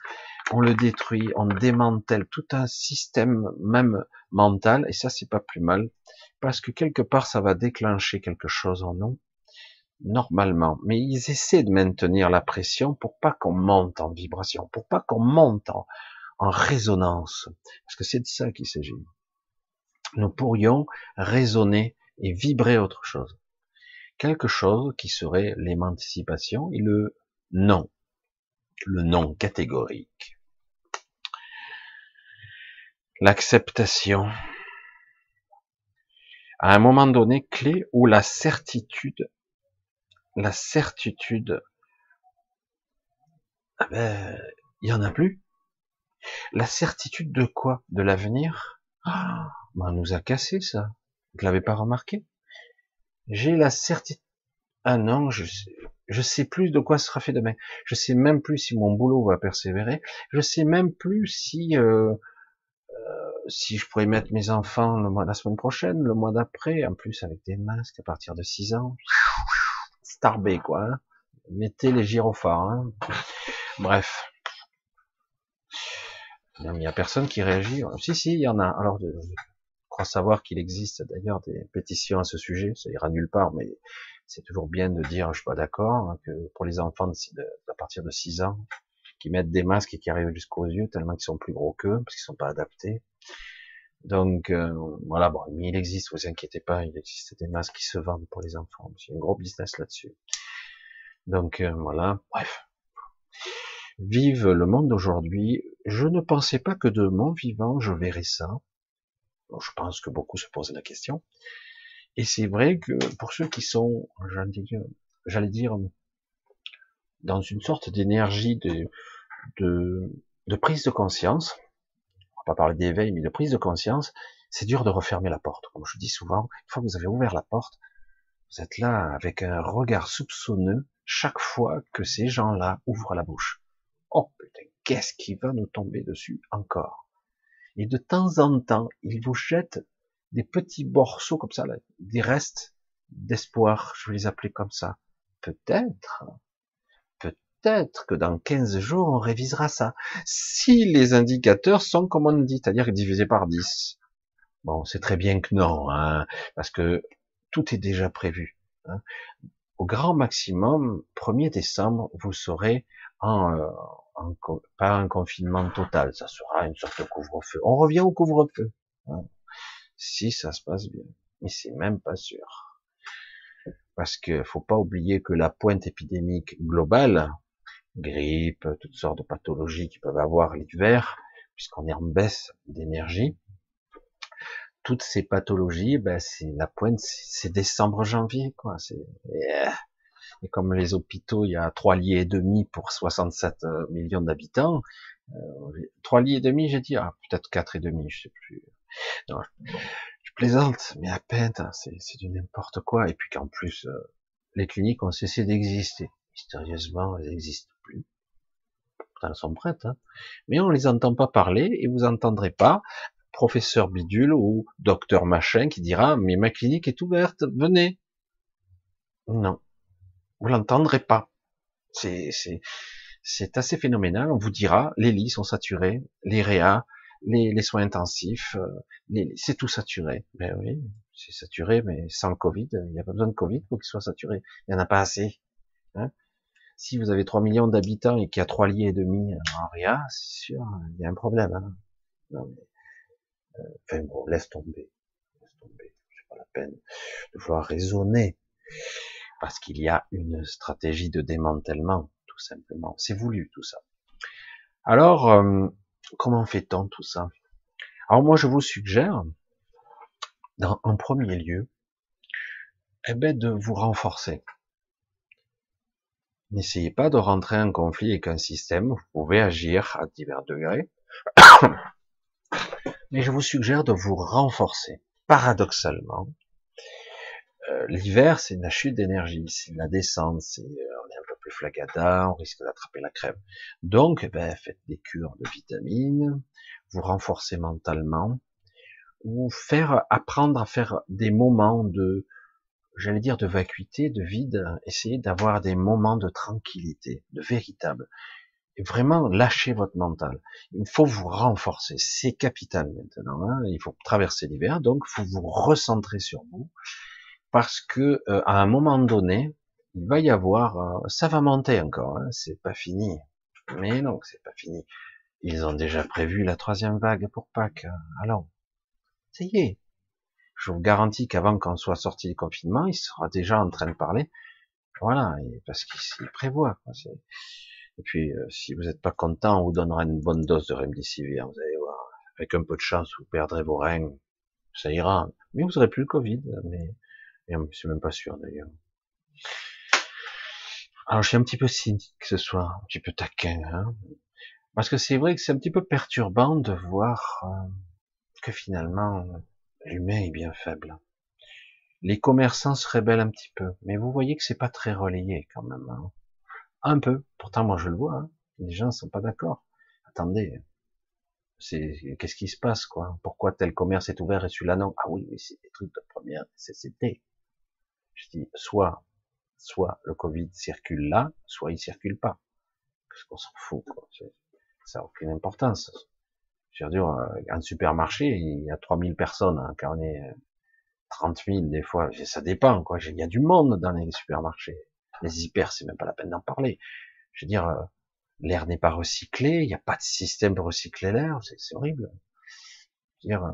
S1: on le détruit, on démantèle tout un système même mental, et ça c'est pas plus mal, parce que quelque part ça va déclencher quelque chose en nous, normalement. Mais ils essaient de maintenir la pression pour pas qu'on monte en vibration, pour pas qu'on monte en, en résonance, parce que c'est de ça qu'il s'agit. Nous pourrions raisonner et vibrer autre chose. Quelque chose qui serait l'émancipation et le non. Le non catégorique l'acceptation, à un moment donné clé où la certitude, la certitude, ah ben, il y en a plus. La certitude de quoi? De l'avenir? Ah, ben, On nous a cassé ça. Vous l'avez pas remarqué? J'ai la certitude. Ah non, je sais, je sais plus de quoi sera fait demain. Je sais même plus si mon boulot va persévérer. Je sais même plus si euh, si je pourrais mettre mes enfants le mois, la semaine prochaine, le mois d'après, en plus avec des masques à partir de 6 ans, starbé quoi. Hein. Mettez les gyrophares. Hein. Bref. Il n'y a personne qui réagit. Si, si, il y en a. Alors, crois savoir qu'il existe d'ailleurs des pétitions à ce sujet. Ça ira nulle part, mais c'est toujours bien de dire, je suis pas d'accord, hein, que pour les enfants à partir de 6 ans, qui mettent des masques et qui arrivent jusqu'aux yeux tellement qu'ils sont plus gros qu'eux, parce qu'ils sont pas adaptés. Donc euh, voilà, bon, mais il existe, vous inquiétez pas, il existe des masques qui se vendent pour les enfants. A un gros business là-dessus. Donc euh, voilà, bref. Vive le monde d'aujourd'hui. Je ne pensais pas que de mon vivant je verrais ça. Je pense que beaucoup se posent la question. Et c'est vrai que pour ceux qui sont, j'allais dire, dans une sorte d'énergie de, de, de prise de conscience, on va pas parler d'éveil, mais de prise de conscience, c'est dur de refermer la porte. Comme je dis souvent, une fois que vous avez ouvert la porte, vous êtes là avec un regard soupçonneux chaque fois que ces gens-là ouvrent la bouche. Oh putain, qu'est-ce qui va nous tomber dessus encore? Et de temps en temps, ils vous jettent des petits morceaux comme ça, des restes d'espoir, je vais les appeler comme ça. Peut-être peut-être que dans 15 jours, on révisera ça. Si les indicateurs sont comme on dit, c'est-à-dire divisés par 10. Bon, c'est très bien que non, hein, parce que tout est déjà prévu. Hein. Au grand maximum, 1er décembre, vous serez en, euh, pas un confinement total, ça sera une sorte de couvre-feu. On revient au couvre-feu. Hein, si ça se passe bien. Mais c'est même pas sûr. Parce que faut pas oublier que la pointe épidémique globale, grippe, toutes sortes de pathologies qui peuvent avoir l'hiver, puisqu'on est en baisse d'énergie. Toutes ces pathologies, ben, c'est la pointe, c'est décembre, janvier, quoi. Et comme les hôpitaux, il y a trois lits et demi pour 67 euh, millions d'habitants, euh, trois lits et demi, j'ai dit, ah, peut-être quatre et demi, je sais plus. Non, je plaisante, mais à peine, hein, c'est du n'importe quoi. Et puis qu'en plus, euh, les cliniques ont cessé d'exister. Mystérieusement, elles n'existent plus. Pourtant, elles sont prêtes. Hein. Mais on les entend pas parler et vous entendrez pas professeur bidule ou docteur machin qui dira mais ma clinique est ouverte, venez. Non, vous l'entendrez pas. C'est assez phénoménal. On vous dira les lits sont saturés, les réa, les, les soins intensifs, euh, c'est tout saturé. Ben oui, c'est saturé, mais sans le Covid, il n'y a pas besoin de Covid pour qu'il soit saturé. Il n'y en a pas assez. Hein si vous avez 3 millions d'habitants et qu'il y a 3 lits et demi en RIA, c'est sûr, il y a un problème. Hein. non, mais, euh, enfin bon, laisse tomber. Laisse tomber. C'est pas la peine de vouloir raisonner. Parce qu'il y a une stratégie de démantèlement, tout simplement. C'est voulu, tout ça. Alors, euh, comment fait-on tout ça? Alors moi, je vous suggère, en premier lieu, eh ben, de vous renforcer. N'essayez pas de rentrer en conflit avec un système, vous pouvez agir à divers degrés, [COUGHS] mais je vous suggère de vous renforcer. Paradoxalement, euh, l'hiver, c'est la chute d'énergie, c'est la descente, c'est euh, on est un peu plus flagada, on risque d'attraper la crève. Donc, ben, faites des cures de vitamines, vous renforcez mentalement, ou faire apprendre à faire des moments de j'allais dire de vacuité, de vide, essayez d'avoir des moments de tranquillité, de véritable. Et vraiment lâcher votre mental. Il faut vous renforcer, c'est capital maintenant. Hein. Il faut traverser l'hiver, donc faut vous recentrer sur vous, parce que euh, à un moment donné, il va y avoir, euh, ça va monter encore, hein, c'est pas fini. Mais non, c'est pas fini. Ils ont déjà prévu la troisième vague pour Pâques. Hein. Allons, ça y est, je vous garantis qu'avant qu'on soit sorti du confinement, il sera déjà en train de parler. Voilà, parce qu'il prévoit. Et puis, euh, si vous n'êtes pas content, on vous donnera une bonne dose de remdesivir. Vous allez voir, avec un peu de chance, vous perdrez vos reins, ça ira. Mais vous aurez plus le Covid. Mais, je suis même pas sûr d'ailleurs. Alors, je suis un petit peu cynique ce soir, un petit peu taquin, hein parce que c'est vrai que c'est un petit peu perturbant de voir euh, que finalement l'humain est bien faible. Les commerçants se rebellent un petit peu, mais vous voyez que c'est pas très relayé quand même. Hein. Un peu, pourtant moi je le vois, hein. les gens sont pas d'accord. Attendez, c'est qu'est-ce qui se passe quoi? Pourquoi tel commerce est ouvert et celui-là non? Ah oui, mais c'est des trucs de première nécessité. Je dis soit, soit le Covid circule là, soit il circule pas. Parce qu'on s'en fout. Quoi. Ça n'a aucune importance. Je veux dire, euh, un supermarché, il y a 3000 personnes, on est 30 euh, 000 des fois, ça dépend, quoi. Il y a du monde dans les supermarchés. Les hyper, c'est même pas la peine d'en parler. Je veux dire, euh, l'air n'est pas recyclé, il n'y a pas de système pour recycler l'air, c'est horrible. Je veux dire,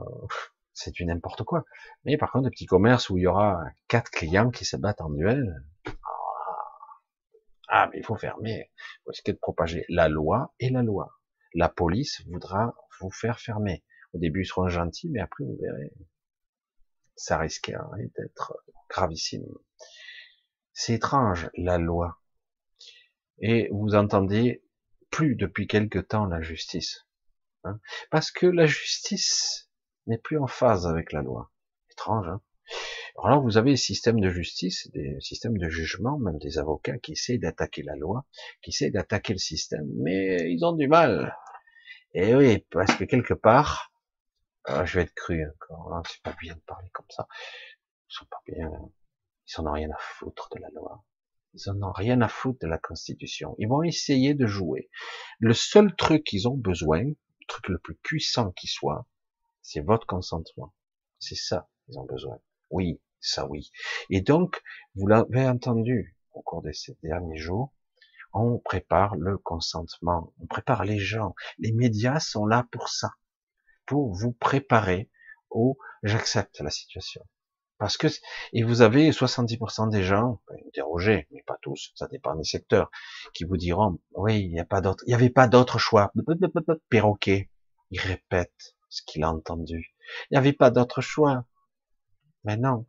S1: c'est du n'importe quoi. Mais par contre, des petits commerces où il y aura quatre clients qui se battent en duel, ah, ah mais il faut fermer, faut essayer de propager la loi et la loi la police voudra vous faire fermer. Au début, ils seront gentils, mais après, vous verrez, ça risque d'être gravissime. C'est étrange, la loi. Et vous entendez plus depuis quelque temps la justice. Hein. Parce que la justice n'est plus en phase avec la loi. Étrange, hein alors là, vous avez des systèmes de justice, des systèmes de jugement, même des avocats qui essaient d'attaquer la loi, qui essaient d'attaquer le système, mais ils ont du mal. Et oui, parce que quelque part, euh, je vais être cru encore, hein, c'est pas bien de parler comme ça. Ils sont pas bien, ils en ont rien à foutre de la loi. Ils en ont rien à foutre de la constitution. Ils vont essayer de jouer. Le seul truc qu'ils ont besoin, le truc le plus puissant qui soit, c'est votre consentement. C'est ça qu'ils ont besoin. Oui, ça oui. Et donc, vous l'avez entendu au cours de ces derniers jours, on prépare le consentement, on prépare les gens. Les médias sont là pour ça, pour vous préparer au j'accepte la situation. Parce que, et vous avez 70% des gens, interrogés, mais pas tous, ça dépend des secteurs, qui vous diront, oui, il n'y a pas d'autre, il n'y avait pas d'autre choix. Perroquet, il répète ce qu'il a entendu. Il n'y avait pas d'autre choix. Mais non,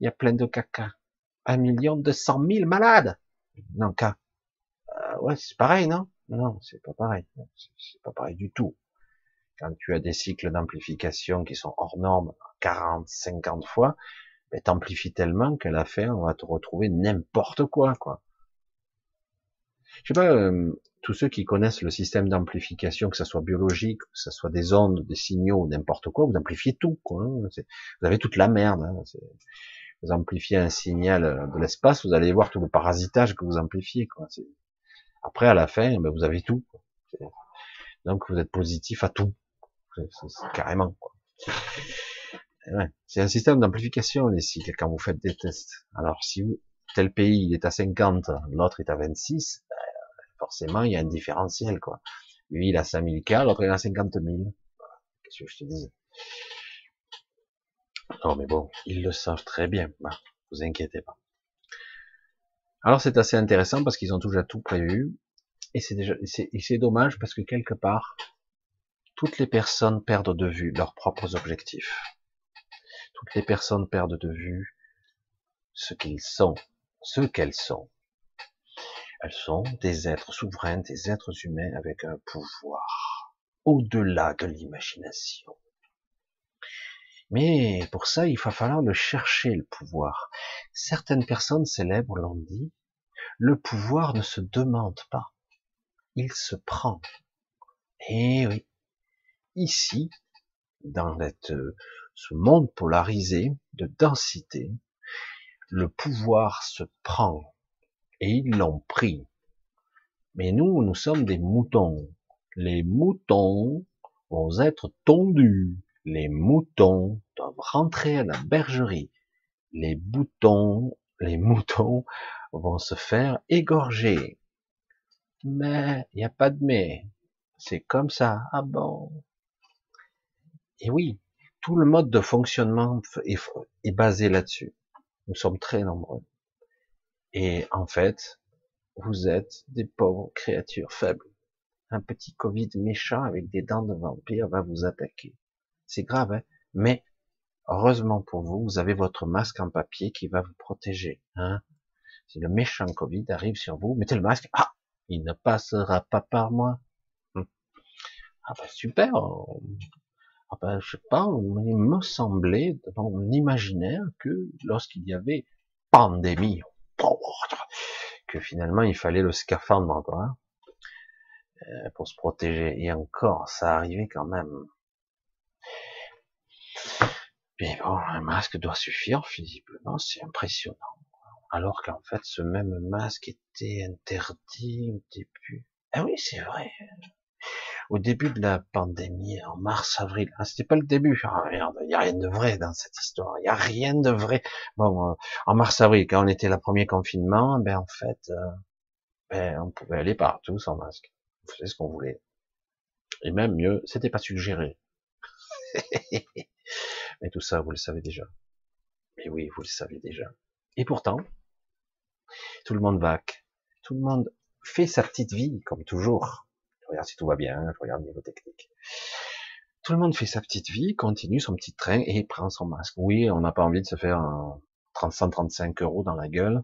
S1: il y a plein de caca. Un million deux cent mille malades. Non, cas. Euh, ouais, c'est pareil, non? Non, c'est pas pareil. C'est pas pareil du tout. Quand tu as des cycles d'amplification qui sont hors normes, 40, 50 fois, ben, t'amplifies tellement qu'à la fin, on va te retrouver n'importe quoi, quoi. Je sais pas, euh, tous ceux qui connaissent le système d'amplification, que ce soit biologique, que ce soit des ondes, des signaux, n'importe quoi, vous amplifiez tout, quoi. Hein. Vous avez toute la merde. Hein. Vous amplifiez un signal de l'espace, vous allez voir tout le parasitage que vous amplifiez, quoi. Après, à la fin, ben, vous avez tout. Donc, vous êtes positif à tout. carrément. C'est un système d'amplification ici quand vous faites des tests. Alors, si tel pays est à 50, l'autre est à 26, ben, forcément, il y a un différentiel. quoi. Lui, il a 5000 cas, l'autre, il a 50 000. Qu'est-ce que je te dis? Non, mais bon, ils le savent très bien. vous inquiétez pas. Alors c'est assez intéressant parce qu'ils ont déjà tout prévu et c'est déjà c'est dommage parce que quelque part toutes les personnes perdent de vue leurs propres objectifs. Toutes les personnes perdent de vue ce qu'ils sont, ce qu'elles sont. Elles sont des êtres souverains, des êtres humains avec un pouvoir au-delà de l'imagination. Mais pour ça, il va falloir le chercher, le pouvoir. Certaines personnes célèbres l'ont dit, le pouvoir ne se demande pas, il se prend. Et oui, ici, dans ce monde polarisé de densité, le pouvoir se prend. Et ils l'ont pris. Mais nous, nous sommes des moutons. Les moutons vont être tondus. Les moutons doivent rentrer à la bergerie. Les boutons, les [LAUGHS] moutons vont se faire égorger. Mais il n'y a pas de mais. C'est comme ça. Ah bon? Et oui, tout le mode de fonctionnement est, basé là-dessus. Nous sommes très nombreux. Et en fait, vous êtes des pauvres créatures faibles. Un petit Covid méchant avec des dents de vampire va vous attaquer. C'est grave, hein mais heureusement pour vous, vous avez votre masque en papier qui va vous protéger. Hein si le méchant Covid arrive sur vous, mettez le masque. Ah, il ne passera pas par moi. Hum. Ah ben super. Ah ben, je sais pas, il me semblait dans mon imaginaire que lorsqu'il y avait pandémie, que finalement il fallait le scaphandre quoi, hein, euh, pour se protéger. Et encore, ça arrivait quand même. Mais bon, un masque doit suffire, visiblement, c'est impressionnant. Alors qu'en fait, ce même masque était interdit au début. Ah oui, c'est vrai au début de la pandémie, en mars, avril. Ah, c'était pas le début. Ah, il y a rien de vrai dans cette histoire. Il y a rien de vrai. Bon, euh, en mars, avril, quand on était le premier confinement, ben en fait, euh, ben, on pouvait aller partout sans masque. On faisait ce qu'on voulait. Et même mieux, c'était pas suggéré. [LAUGHS] Mais tout ça, vous le savez déjà. Mais oui, vous le savez déjà. Et pourtant, tout le monde vaque. Tout le monde fait sa petite vie, comme toujours regarde si tout va bien, je regarde niveau technique. Tout le monde fait sa petite vie, continue son petit train et prend son masque. Oui, on n'a pas envie de se faire un 135 euros dans la gueule.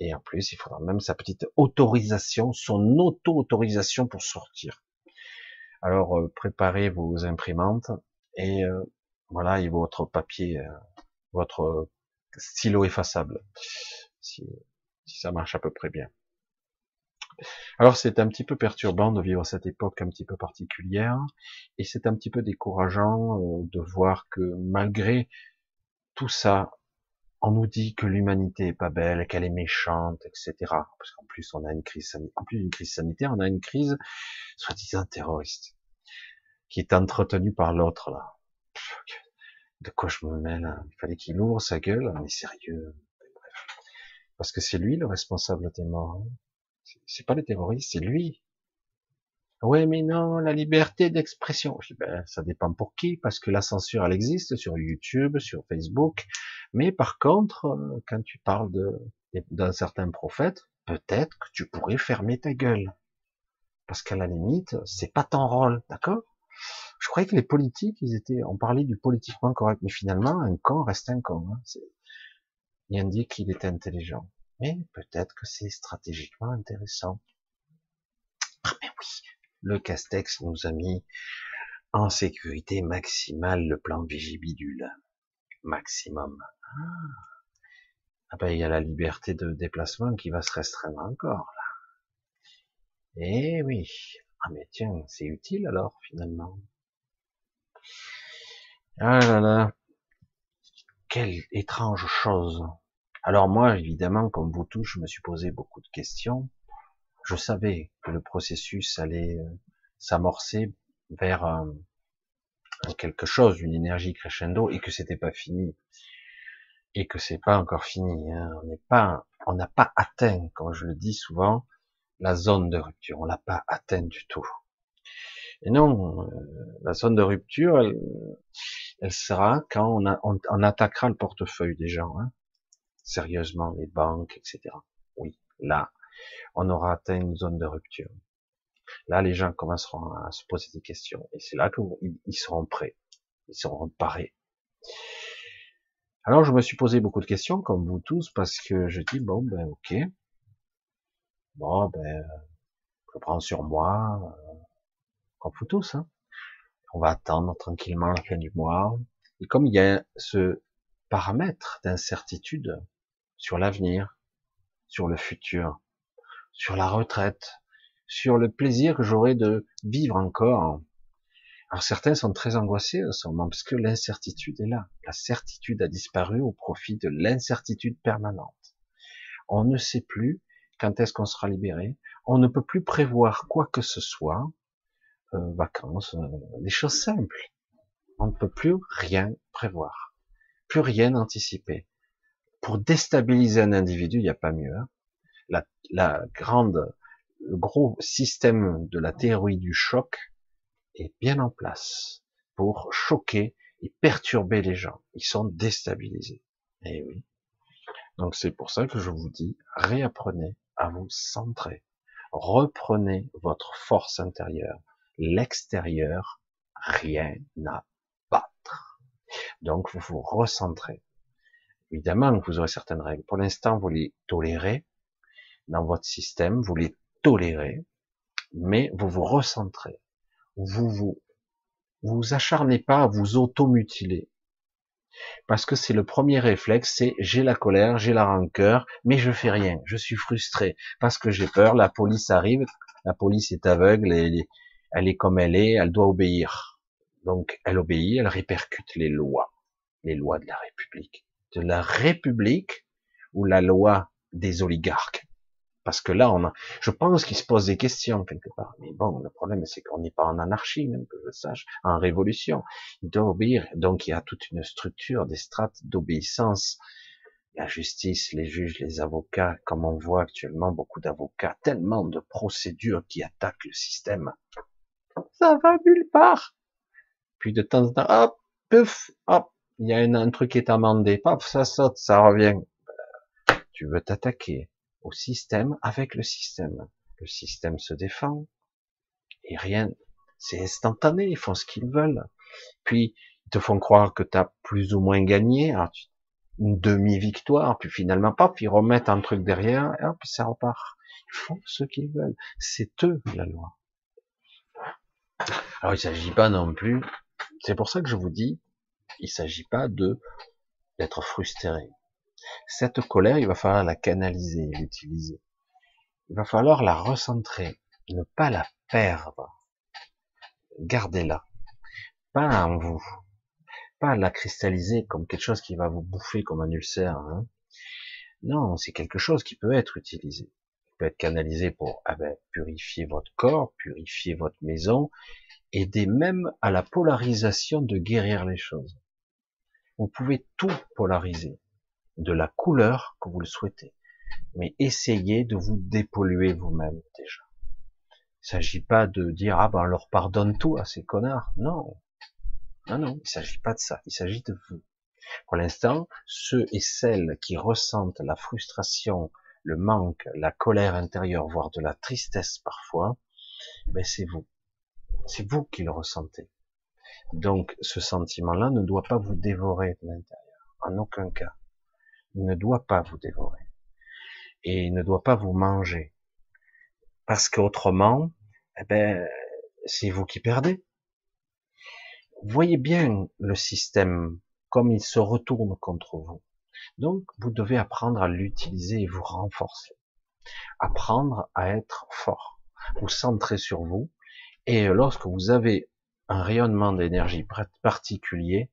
S1: Et en plus, il faudra même sa petite autorisation, son auto-autorisation pour sortir. Alors, euh, préparez vos imprimantes et euh, voilà, et votre papier, euh, votre stylo effaçable, si ça marche à peu près bien. Alors c'est un petit peu perturbant de vivre cette époque un petit peu particulière, et c'est un petit peu décourageant euh, de voir que malgré tout ça, on nous dit que l'humanité est pas belle, qu'elle est méchante, etc. Parce qu'en plus on a une crise, en plus d'une crise sanitaire, on a une crise soi-disant terroriste qui est entretenue par l'autre là. De quoi je me mêle Il fallait qu'il ouvre sa gueule, mais sérieux. Parce que c'est lui le responsable des morts. Hein. C'est pas le terroriste, c'est lui. Ouais, mais non, la liberté d'expression. Ben, ça dépend pour qui, parce que la censure, elle existe sur YouTube, sur Facebook. Mais par contre, euh, quand tu parles d'un certain prophète, peut-être que tu pourrais fermer ta gueule. Parce qu'à la limite, c'est pas ton rôle, d'accord? Je croyais que les politiques, ils étaient, on parlait du politiquement correct, mais finalement, un con reste un con. Hein. Il indique qu'il est intelligent. Mais peut-être que c'est stratégiquement intéressant. Ah mais oui, le Castex nous a mis en sécurité maximale le plan Vigibidule. Maximum. Ah. ah ben il y a la liberté de déplacement qui va se restreindre encore là. Eh oui. Ah mais tiens, c'est utile alors finalement. Ah là là. Quelle étrange chose. Alors moi, évidemment, comme vous tous, je me suis posé beaucoup de questions. Je savais que le processus allait euh, s'amorcer vers quelque chose, une énergie crescendo, et que c'était pas fini, et que c'est pas encore fini. Hein. On n'est pas, on n'a pas atteint, comme je le dis souvent, la zone de rupture. On l'a pas atteint du tout. Et non, euh, la zone de rupture, elle, sera quand on, attaquera le portefeuille des gens. Hein sérieusement les banques, etc. Oui, là, on aura atteint une zone de rupture. Là, les gens commenceront à se poser des questions, et c'est là qu'ils seront prêts, ils seront parés. Alors je me suis posé beaucoup de questions, comme vous tous, parce que je dis bon ben ok, bon ben je prends sur moi, euh, comme vous tous, hein. on va attendre tranquillement la fin du mois. Et comme il y a ce paramètre d'incertitude sur l'avenir, sur le futur, sur la retraite, sur le plaisir que j'aurai de vivre encore, alors certains sont très angoissés en ce moment parce que l'incertitude est là. La certitude a disparu au profit de l'incertitude permanente. On ne sait plus quand est-ce qu'on sera libéré. On ne peut plus prévoir quoi que ce soit, euh, vacances, euh, des choses simples. On ne peut plus rien prévoir, plus rien anticiper. Pour déstabiliser un individu, il n'y a pas mieux. Hein. La, la grande, le gros système de la théorie du choc, est bien en place pour choquer et perturber les gens. Ils sont déstabilisés. Eh oui. Donc c'est pour ça que je vous dis, réapprenez à vous centrer. Reprenez votre force intérieure. L'extérieur, rien à battre. Donc vous vous recentrez. Évidemment que vous aurez certaines règles. Pour l'instant, vous les tolérez dans votre système, vous les tolérez, mais vous vous recentrez vous vous vous acharnez pas à vous automutiler. Parce que c'est le premier réflexe, c'est j'ai la colère, j'ai la rancœur, mais je fais rien, je suis frustré parce que j'ai peur, la police arrive, la police est aveugle, elle est, elle est comme elle est, elle doit obéir. Donc elle obéit, elle répercute les lois, les lois de la République, de la République ou la loi des oligarques. Parce que là, on a, je pense qu'il se pose des questions quelque part. Mais bon, le problème, c'est qu'on n'est pas en anarchie, même que je sache, en révolution. Il doit obéir. Donc, il y a toute une structure, des strates d'obéissance. La justice, les juges, les avocats, comme on voit actuellement, beaucoup d'avocats, tellement de procédures qui attaquent le système. Ça va nulle part. Puis de temps en temps, hop, puf, hop, il y a un, truc qui est amendé, paf, ça saute, ça revient. Tu veux t'attaquer au système avec le système. Le système se défend et rien, c'est instantané, ils font ce qu'ils veulent. Puis ils te font croire que tu as plus ou moins gagné, une demi-victoire, puis finalement, paf, ils remettent un truc derrière, et hop, ça repart. Ils font ce qu'ils veulent. C'est eux, la loi. Alors, il s'agit pas non plus, c'est pour ça que je vous dis, il s'agit pas de d'être frustré. Cette colère, il va falloir la canaliser, l'utiliser. Il va falloir la recentrer, ne pas la perdre. Gardez-la. Pas en vous. Pas la cristalliser comme quelque chose qui va vous bouffer comme un ulcère. Hein. Non, c'est quelque chose qui peut être utilisé. Il peut être canalisé pour ah ben, purifier votre corps, purifier votre maison, aider même à la polarisation de guérir les choses. Vous pouvez tout polariser de la couleur que vous le souhaitez. Mais essayez de vous dépolluer vous-même déjà. Il s'agit pas de dire ah ben leur pardonne tout à ces connards. Non, non non, il s'agit pas de ça. Il s'agit de vous. Pour l'instant, ceux et celles qui ressentent la frustration, le manque, la colère intérieure, voire de la tristesse parfois, ben c'est vous. C'est vous qui le ressentez. Donc ce sentiment-là ne doit pas vous dévorer de l'intérieur, en aucun cas. Il ne doit pas vous dévorer. Et il ne doit pas vous manger. Parce qu'autrement, eh ben, c'est vous qui perdez. Voyez bien le système comme il se retourne contre vous. Donc, vous devez apprendre à l'utiliser et vous renforcer. Apprendre à être fort. Vous centrer sur vous. Et lorsque vous avez un rayonnement d'énergie particulier,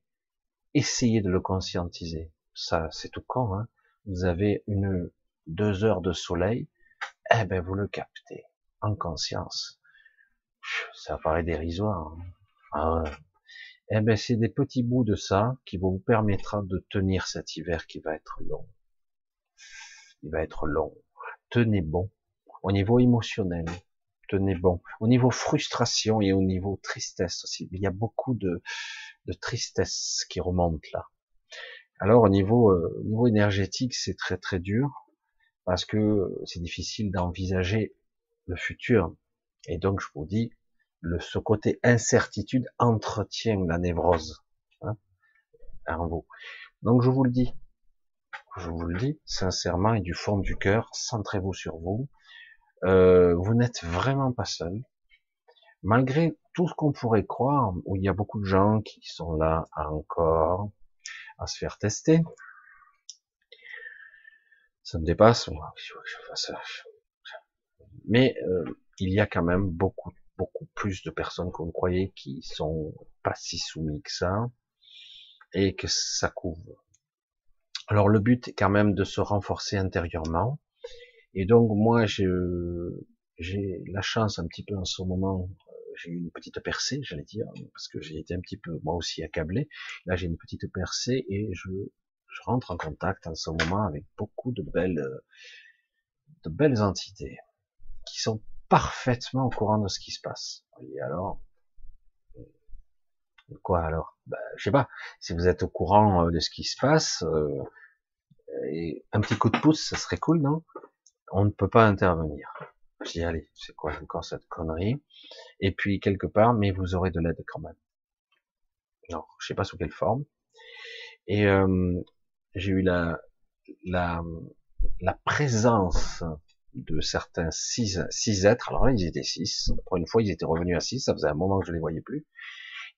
S1: essayez de le conscientiser ça c'est tout con, hein. vous avez une deux heures de soleil, eh ben vous le captez en conscience. Ça paraît dérisoire. Hein. Ah eh ben c'est des petits bouts de ça qui vous permettra de tenir cet hiver qui va être long. Il va être long. Tenez bon au niveau émotionnel. Tenez bon. Au niveau frustration et au niveau tristesse aussi. Il y a beaucoup de, de tristesse qui remonte là. Alors au niveau, euh, niveau énergétique, c'est très très dur parce que c'est difficile d'envisager le futur. Et donc je vous dis, le, ce côté incertitude entretient la névrose hein, en vous. Donc je vous le dis, je vous le dis sincèrement et du fond du cœur, centrez-vous sur vous. Euh, vous n'êtes vraiment pas seul. Malgré tout ce qu'on pourrait croire, où il y a beaucoup de gens qui sont là encore à se faire tester, ça me dépasse. Mais euh, il y a quand même beaucoup, beaucoup plus de personnes qu'on croyait qui sont pas si soumis que ça et que ça couvre. Alors le but est quand même de se renforcer intérieurement. Et donc moi j'ai la chance un petit peu en ce moment, euh, j'ai eu une petite percée, j'allais dire, parce que j'ai été un petit peu moi aussi accablé. Là j'ai une petite percée et je je rentre en contact en ce moment avec beaucoup de belles, de belles entités qui sont parfaitement au courant de ce qui se passe. Et alors, euh, quoi alors? Ben, Je sais pas. Si vous êtes au courant euh, de ce qui se passe, euh, un petit coup de pouce, ça serait cool, non? On ne peut pas intervenir. Je dis allez, c'est quoi encore cette connerie? Et puis quelque part, mais vous aurez de l'aide quand même. Non, je sais pas sous quelle forme. Et euh, j'ai eu la, la, la présence de certains six, six êtres. Alors là, ils étaient six. Pour une fois, ils étaient revenus à six. Ça faisait un moment que je les voyais plus.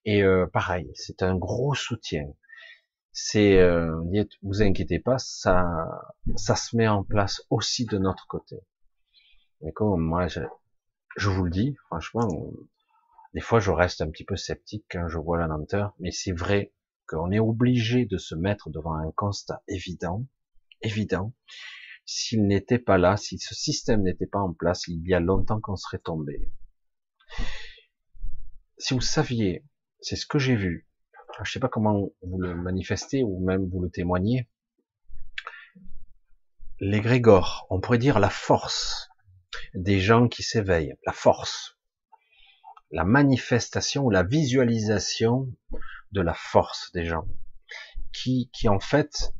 S1: Et euh, pareil, c'est un gros soutien. C'est, euh, vous inquiétez pas, ça, ça se met en place aussi de notre côté. Et comme moi, je, je vous le dis, franchement, des fois, je reste un petit peu sceptique quand je vois la lenteur, mais c'est vrai qu'on est obligé de se mettre devant un constat évident, évident. S'il n'était pas là, si ce système n'était pas en place, il y a longtemps qu'on serait tombé. Si vous saviez, c'est ce que j'ai vu. Je ne sais pas comment vous le manifestez ou même vous le témoignez. L'égrégore, on pourrait dire la force des gens qui s'éveillent, la force, la manifestation ou la visualisation de la force des gens, qui, qui en fait,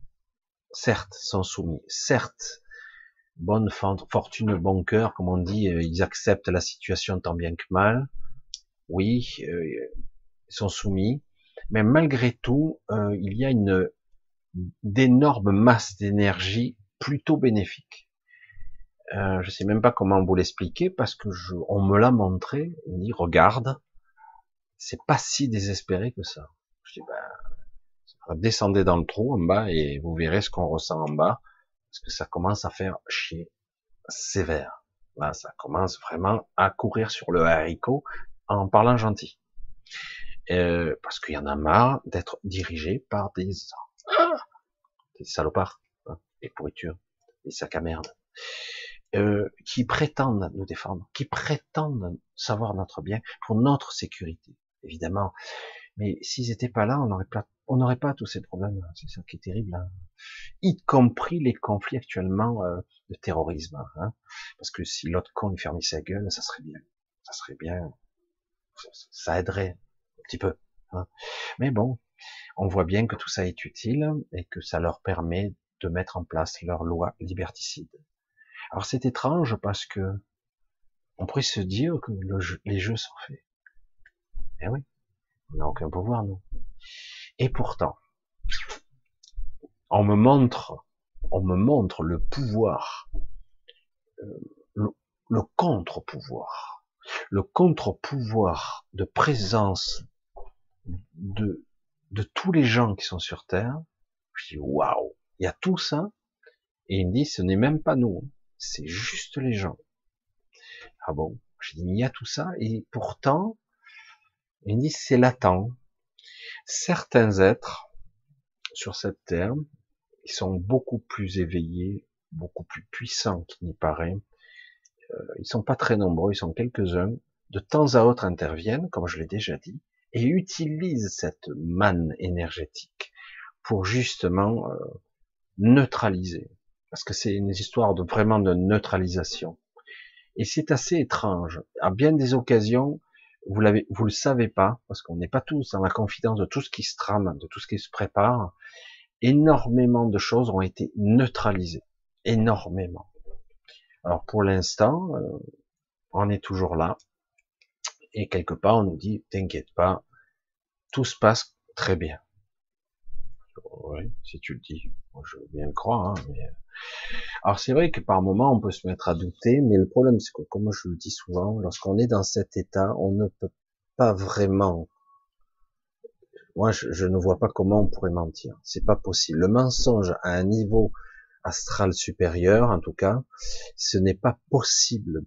S1: certes, sont soumis, certes, bonne fortune, bon cœur, comme on dit, euh, ils acceptent la situation tant bien que mal, oui, euh, ils sont soumis, mais malgré tout, euh, il y a une d'énormes masses d'énergie plutôt bénéfique. Euh, je sais même pas comment vous l'expliquer parce que on me l'a montré. Il dit regarde, c'est pas si désespéré que ça. Je dis, ben, descendez dans le trou en bas et vous verrez ce qu'on ressent en bas, parce que ça commence à faire chier sévère. Là, ça commence vraiment à courir sur le haricot en parlant gentil. Euh, parce qu'il y en a marre d'être dirigé par des, des salopards, hein, des pourritures, des sacs à merde, euh, qui prétendent nous défendre, qui prétendent savoir notre bien pour notre sécurité. Évidemment, mais s'ils n'étaient pas là, on n'aurait pas, on n'aurait pas tous ces problèmes. C'est ça qui est terrible, hein. y compris les conflits actuellement euh, de terrorisme. Hein. Parce que si l'autre con fermait sa gueule, ça serait bien. Ça serait bien. Ça, aiderait petit peu. Hein. Mais bon, on voit bien que tout ça est utile et que ça leur permet de mettre en place leur loi liberticide. Alors c'est étrange parce que on pourrait se dire que les jeux sont faits. Eh oui, on n'a aucun pouvoir, nous. Et pourtant, on me montre, on me montre le pouvoir, euh, le, contre-pouvoir, le contre-pouvoir de présence de, de tous les gens qui sont sur Terre. Je dis, waouh, il y a tout ça. Et il me dit, ce n'est même pas nous, c'est juste les gens. Ah bon, je dis, il y a tout ça, et pourtant, il dit c'est latent. Certains êtres sur cette terre, ils sont beaucoup plus éveillés, beaucoup plus puissants qu'il n'y paraît. Euh, ils sont pas très nombreux, ils sont quelques-uns. De temps à autre interviennent, comme je l'ai déjà dit, et utilisent cette manne énergétique pour justement euh, neutraliser. Parce que c'est une histoire de vraiment de neutralisation. Et c'est assez étrange. À bien des occasions, vous l'avez, vous le savez pas, parce qu'on n'est pas tous dans la confidence de tout ce qui se trame, de tout ce qui se prépare. Énormément de choses ont été neutralisées, énormément. Alors pour l'instant, euh, on est toujours là, et quelque part on nous dit, t'inquiète pas, tout se passe très bien. Oui, si tu le dis. Je veux bien le croire. Hein. Euh. Alors c'est vrai que par moment on peut se mettre à douter, mais le problème c'est que, comme je le dis souvent, lorsqu'on est dans cet état, on ne peut pas vraiment. Moi, je, je ne vois pas comment on pourrait mentir. C'est pas possible. Le mensonge à un niveau astral supérieur, en tout cas, ce n'est pas possible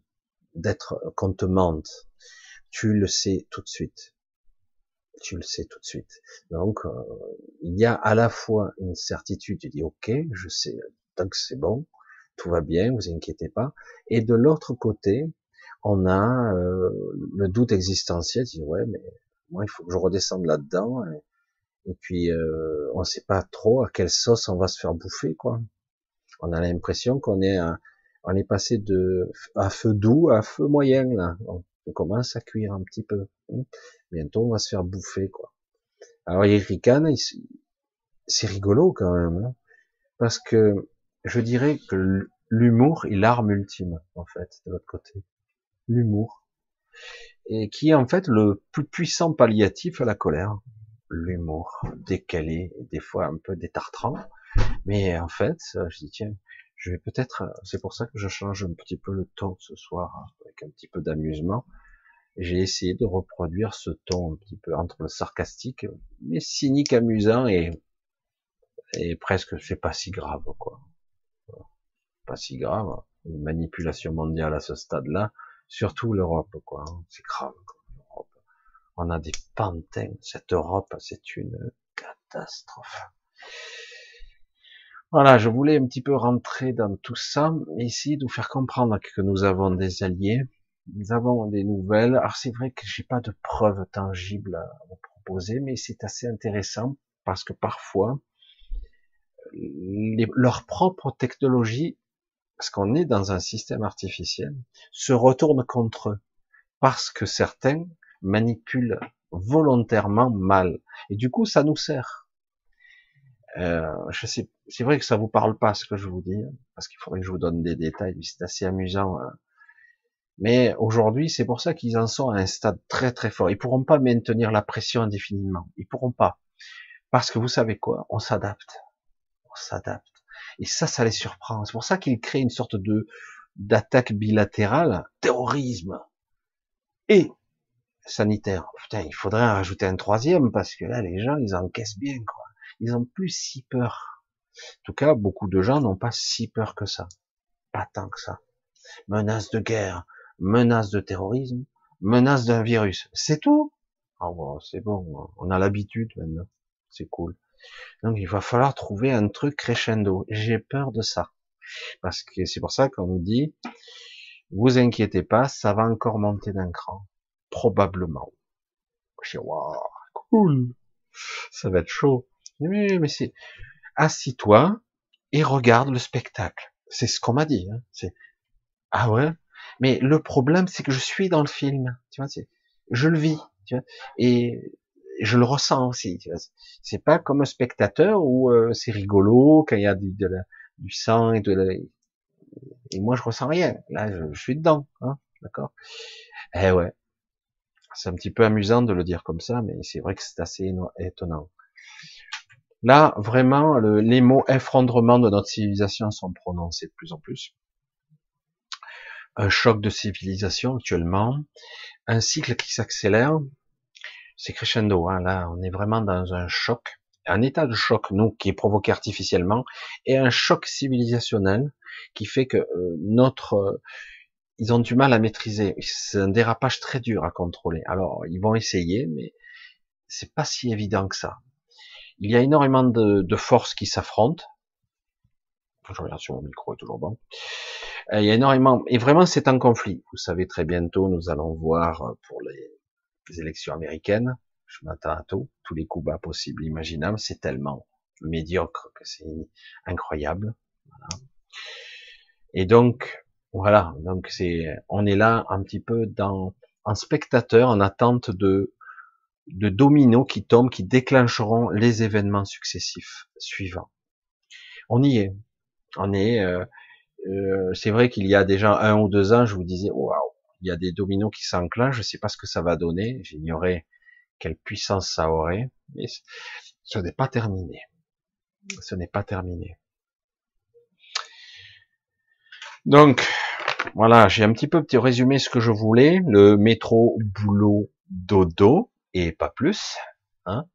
S1: d'être qu'on te mente. Tu le sais tout de suite tu le sais tout de suite. Donc, euh, il y a à la fois une certitude, tu dis, ok, je sais, tant que c'est bon, tout va bien, vous inquiétez pas. Et de l'autre côté, on a euh, le doute existentiel, tu dis, ouais, mais moi, il faut que je redescende là-dedans. Et, puis, euh, on ne sait pas trop à quelle sauce on va se faire bouffer, quoi. On a l'impression qu'on est, on est passé de à feu doux à feu moyen là. Commence à cuire un petit peu. Bientôt, on va se faire bouffer, quoi. Alors, Eric c'est rigolo quand même, hein, parce que je dirais que l'humour est l'arme ultime, en fait, de l'autre côté. L'humour. Et qui est en fait le plus puissant palliatif à la colère. L'humour, décalé, des fois un peu détartrant. Mais en fait, je dis, tiens, je vais peut-être, c'est pour ça que je change un petit peu le ton ce soir, avec un petit peu d'amusement j'ai essayé de reproduire ce ton un petit peu entre le sarcastique, mais cynique, amusant et, et presque c'est pas si grave quoi. Pas si grave. Une manipulation mondiale à ce stade-là, surtout l'Europe quoi. C'est grave. Quoi. On a des pantins. Cette Europe, c'est une catastrophe. Voilà, je voulais un petit peu rentrer dans tout ça, essayer de vous faire comprendre que nous avons des alliés, nous avons des nouvelles. Alors c'est vrai que j'ai pas de preuves tangibles à vous proposer, mais c'est assez intéressant parce que parfois les, leur propre technologie, parce qu'on est dans un système artificiel, se retourne contre eux parce que certains manipulent volontairement mal et du coup ça nous sert. Euh, je sais, c'est vrai que ça vous parle pas ce que je vous dis, parce qu'il faudrait que je vous donne des détails, c'est assez amusant. Hein mais aujourd'hui, c'est pour ça qu'ils en sont à un stade très très fort. Ils pourront pas maintenir la pression indéfiniment. Ils pourront pas. Parce que vous savez quoi? On s'adapte. On s'adapte. Et ça, ça les surprend. C'est pour ça qu'ils créent une sorte de, d'attaque bilatérale, terrorisme et sanitaire. Putain, il faudrait en rajouter un troisième parce que là, les gens, ils encaissent bien, quoi. Ils ont plus si peur. En tout cas, beaucoup de gens n'ont pas si peur que ça. Pas tant que ça. Menace de guerre, menace de terrorisme, menace d'un virus. C'est tout. Ah c'est bon, on a l'habitude maintenant. C'est cool. Donc il va falloir trouver un truc crescendo. J'ai peur de ça. Parce que c'est pour ça qu'on nous dit, vous inquiétez pas, ça va encore monter d'un cran. Probablement. Je dis, waouh, cool. Ça va être chaud. Mais, mais c'est, assis-toi et regarde le spectacle. C'est ce qu'on m'a dit. Hein. C'est, ah ouais, mais le problème, c'est que je suis dans le film, tu vois, je le vis, tu vois, et je le ressens aussi. Tu vois. C'est pas comme un spectateur où euh, c'est rigolo quand il y a du, de du sang et de la, et moi je ressens rien. Là, je, suis dedans, hein, d'accord? Eh ouais, c'est un petit peu amusant de le dire comme ça, mais c'est vrai que c'est assez étonnant. Là, vraiment, le, les mots effondrement de notre civilisation sont prononcés de plus en plus un choc de civilisation actuellement, un cycle qui s'accélère, c'est crescendo. Hein, là, on est vraiment dans un choc, un état de choc, nous, qui est provoqué artificiellement, et un choc civilisationnel qui fait que euh, notre, euh, ils ont du mal à maîtriser. C'est un dérapage très dur à contrôler. Alors, ils vont essayer, mais c'est pas si évident que ça. Il y a énormément de, de forces qui s'affrontent. Je regarde sur mon micro, est toujours bon. Euh, il y a énormément, et vraiment c'est un conflit. Vous savez très bientôt, nous allons voir euh, pour les, élections américaines. Je m'attends à tout, tous les coups bas possibles, imaginables. C'est tellement médiocre que c'est incroyable. Et donc, voilà. Donc c'est, on est là un petit peu dans, en spectateur, en attente de, de dominos qui tombent, qui déclencheront les événements successifs suivants. On y est. On est, euh, euh, c'est vrai qu'il y a déjà un ou deux ans, je vous disais, waouh, il y a des dominos qui s'enclenchent, je ne sais pas ce que ça va donner, j'ignorais quelle puissance ça aurait, mais ce n'est pas terminé. Ce n'est pas terminé. Donc, voilà, j'ai un petit peu petit résumé ce que je voulais. Le métro, boulot, dodo, et pas plus. Hein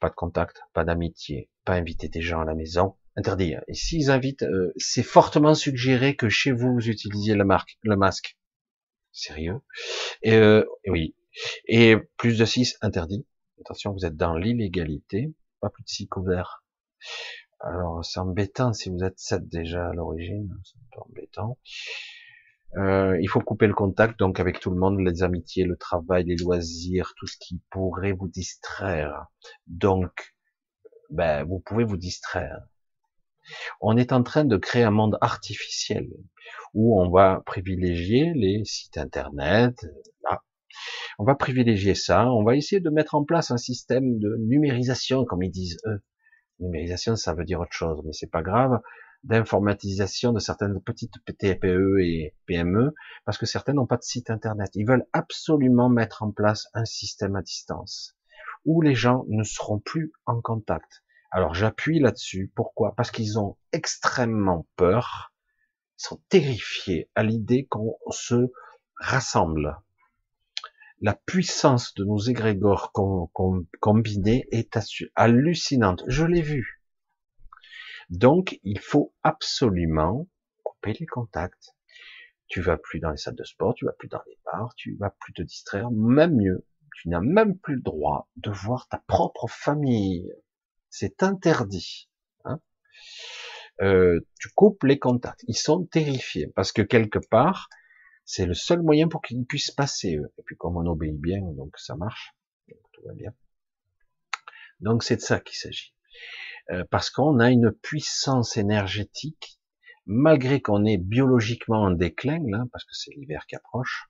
S1: pas de contact, pas d'amitié, pas inviter des gens à la maison. Interdit. Et s'ils invitent, euh, c'est fortement suggéré que chez vous, vous utilisiez le, marque, le masque. Sérieux? Et, euh, Oui. Et plus de 6, interdit. Attention, vous êtes dans l'illégalité. Pas plus de 6 couverts. Alors, c'est embêtant si vous êtes 7 déjà à l'origine. C'est un peu embêtant. Euh, il faut couper le contact donc avec tout le monde, les amitiés, le travail, les loisirs, tout ce qui pourrait vous distraire. Donc, ben, vous pouvez vous distraire. On est en train de créer un monde artificiel où on va privilégier les sites internet. Ah, on va privilégier ça. On va essayer de mettre en place un système de numérisation, comme ils disent eux. Numérisation, ça veut dire autre chose, mais c'est pas grave d'informatisation de certaines petites TPE et PME, parce que certaines n'ont pas de site internet. Ils veulent absolument mettre en place un système à distance, où les gens ne seront plus en contact. Alors j'appuie là-dessus. Pourquoi? Parce qu'ils ont extrêmement peur, ils sont terrifiés à l'idée qu'on se rassemble. La puissance de nos égrégores combinés est hallucinante. Je l'ai vu. Donc, il faut absolument couper les contacts. Tu vas plus dans les salles de sport, tu vas plus dans les bars, tu vas plus te distraire. Même mieux, tu n'as même plus le droit de voir ta propre famille. C'est interdit. Hein euh, tu coupes les contacts. Ils sont terrifiés parce que quelque part, c'est le seul moyen pour qu'ils puissent passer. Eux. Et puis comme on obéit bien, donc ça marche, tout va bien. Donc c'est de ça qu'il s'agit. Euh, parce qu'on a une puissance énergétique, malgré qu'on est biologiquement en déclin, là, parce que c'est l'hiver qui approche,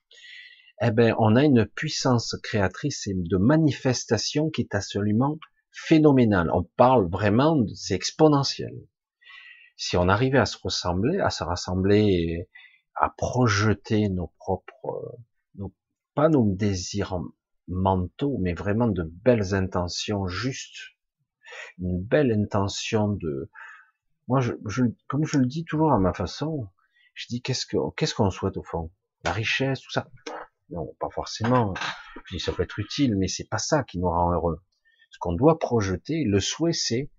S1: eh ben, on a une puissance créatrice et de manifestation qui est absolument phénoménale. On parle vraiment, c'est exponentiel. Si on arrivait à se ressembler, à se rassembler, à projeter nos propres, nos, pas nos désirs mentaux, mais vraiment de belles intentions justes, une belle intention de, moi, je, comme je le dis toujours à ma façon, je dis qu'est-ce que, qu'est-ce qu'on souhaite au fond? La richesse, tout ça. Non, pas forcément. Je dis ça peut être utile, mais c'est pas ça qui nous rend heureux. Ce qu'on doit projeter, le souhait, c'est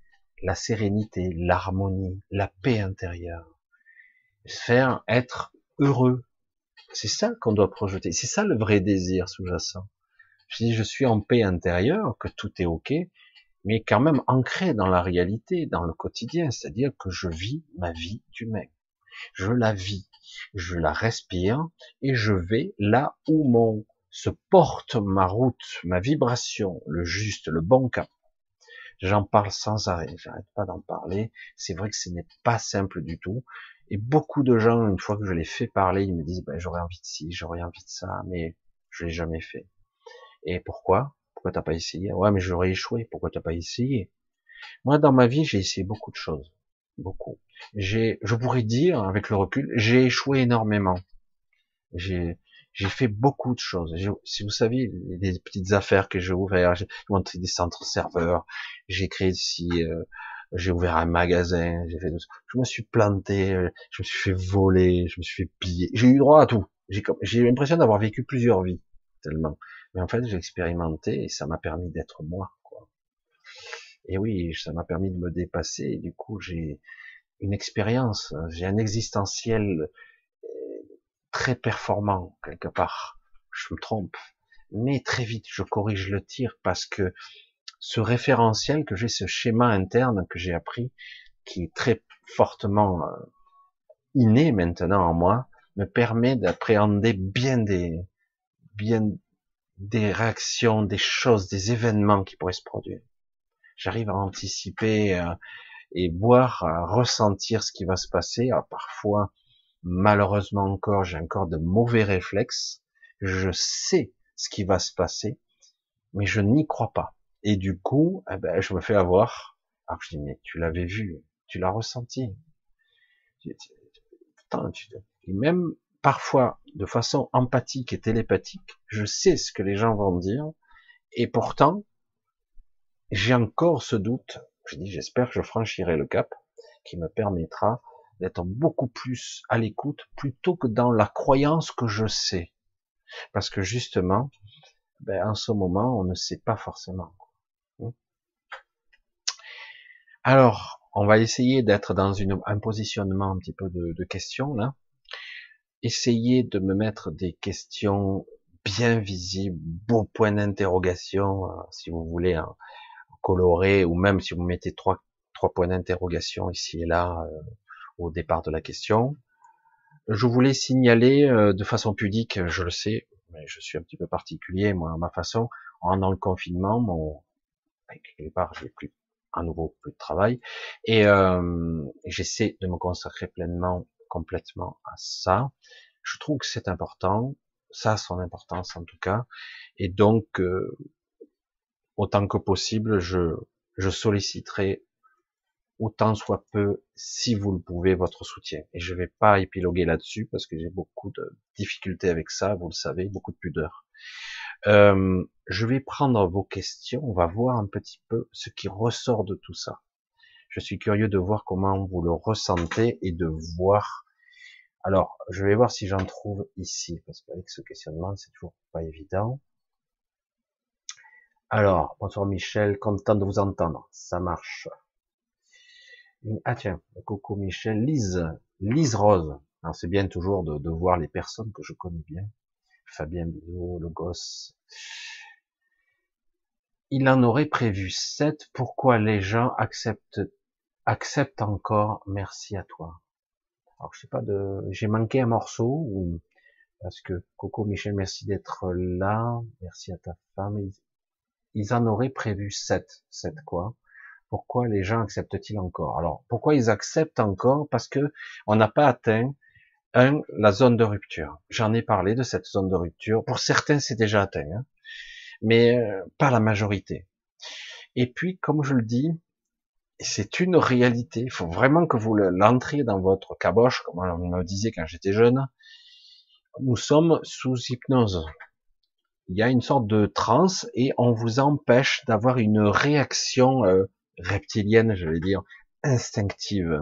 S1: la sérénité, l'harmonie, la paix intérieure. Faire être heureux. C'est ça qu'on doit projeter. C'est ça le vrai désir sous-jacent. Je dis, je suis en paix intérieure, que tout est ok, mais quand même ancré dans la réalité, dans le quotidien, c'est-à-dire que je vis ma vie d'humain. Je la vis, je la respire et je vais là où mon se porte ma route, ma vibration, le juste, le bon cap. J'en parle sans arrêt, j'arrête pas d'en parler. C'est vrai que ce n'est pas simple du tout. Et beaucoup de gens, une fois que je les fais parler, ils me disent, ben, j'aurais envie de ci, j'aurais envie de ça, mais je l'ai jamais fait. Et pourquoi? Pourquoi t'as pas essayé? Ouais, mais j'aurais échoué. Pourquoi t'as pas essayé? Moi, dans ma vie, j'ai essayé beaucoup de choses, beaucoup. J'ai, je pourrais dire, avec le recul, j'ai échoué énormément. J'ai, j'ai fait beaucoup de choses. Si vous savez les petites affaires que j'ai ouvertes, j'ai monté des centres serveurs, j'ai créé ici, euh, j'ai ouvert un magasin, j'ai fait. Je me suis planté, je me suis fait voler, je me suis fait piller. J'ai eu droit à tout. J'ai, j'ai l'impression d'avoir vécu plusieurs vies tellement. Mais en fait, j'ai expérimenté et ça m'a permis d'être moi. Quoi. Et oui, ça m'a permis de me dépasser. Et du coup, j'ai une expérience, j'ai un existentiel euh, très performant quelque part. Je me trompe, mais très vite, je corrige le tir parce que ce référentiel que j'ai, ce schéma interne que j'ai appris, qui est très fortement euh, inné maintenant en moi, me permet d'appréhender bien des, bien des réactions, des choses, des événements qui pourraient se produire. J'arrive à anticiper euh, et voir, à ressentir ce qui va se passer. parfois, malheureusement encore, j'ai encore de mauvais réflexes. Je sais ce qui va se passer, mais je n'y crois pas. Et du coup, eh ben, je me fais avoir. Alors je dis, mais tu l'avais vu, tu l'as ressenti. Putain, tu... Même parfois de façon empathique et télépathique, je sais ce que les gens vont dire, et pourtant, j'ai encore ce doute, Je dis, j'espère que je franchirai le cap qui me permettra d'être beaucoup plus à l'écoute plutôt que dans la croyance que je sais. Parce que justement, ben, en ce moment, on ne sait pas forcément. Hmm. Alors, on va essayer d'être dans un positionnement un petit peu de, de questions là. Essayez de me mettre des questions bien visibles, beaux points d'interrogation, euh, si vous voulez, hein, colorés, ou même si vous mettez trois, trois points d'interrogation ici et là euh, au départ de la question. Je voulais signaler euh, de façon pudique, je le sais, mais je suis un petit peu particulier, moi, à ma façon, dans le confinement, mon, quelque part, j'ai plus, à nouveau, plus de travail, et j'essaie de me consacrer pleinement, complètement à ça. Je trouve que c'est important, ça a son importance en tout cas, et donc, euh, autant que possible, je, solliciterai autant soit peu, si vous le pouvez, votre soutien. Et je vais pas épiloguer là-dessus parce que j'ai beaucoup de difficultés avec ça, vous le savez, beaucoup de pudeur. Euh, je vais prendre vos questions, on va voir un petit peu ce qui ressort de tout ça. Je suis curieux de voir comment vous le ressentez et de voir. Alors, je vais voir si j'en trouve ici, parce qu'avec ce questionnement, c'est toujours pas évident. Alors, bonsoir Michel, content de vous entendre. Ça marche. Ah tiens, Coco Michel, Lise, Lise Rose. Alors c'est bien toujours de, voir les personnes que je connais bien. Fabien Bidot, le gosse. Il en aurait prévu sept. Pourquoi les gens acceptent, acceptent encore? Merci à toi. Alors je sais pas de, j'ai manqué un morceau ou parce que Coco Michel, merci d'être là. Merci à ta femme. Ils, en auraient prévu sept. Sept quoi? Pourquoi les gens acceptent-ils encore? Alors, pourquoi ils acceptent encore? Parce que on n'a pas atteint un la zone de rupture. J'en ai parlé de cette zone de rupture. Pour certains, c'est déjà atteint, hein. mais euh, pas la majorité. Et puis, comme je le dis, c'est une réalité. Il faut vraiment que vous l'entriez dans votre caboche, comme on me disait quand j'étais jeune. Nous sommes sous hypnose. Il y a une sorte de transe et on vous empêche d'avoir une réaction euh, reptilienne, je vais dire, instinctive,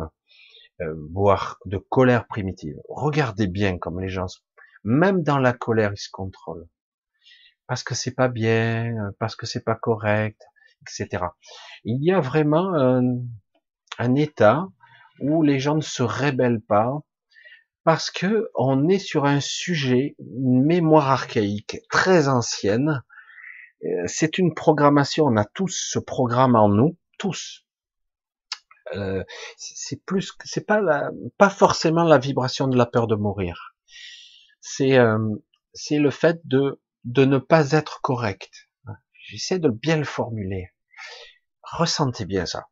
S1: euh, voire de colère primitive. Regardez bien comme les gens, même dans la colère, ils se contrôlent. Parce que c'est pas bien, parce que c'est pas correct, etc. Il y a vraiment un, un état où les gens ne se rébellent pas parce que on est sur un sujet, une mémoire archaïque très ancienne. Euh, c'est une programmation, on a tous ce programme en nous, tous. Euh, c'est plus, c'est pas la, pas forcément la vibration de la peur de mourir. C'est, euh, c'est le fait de de ne pas être correct. J'essaie de bien le formuler. Ressentez bien ça.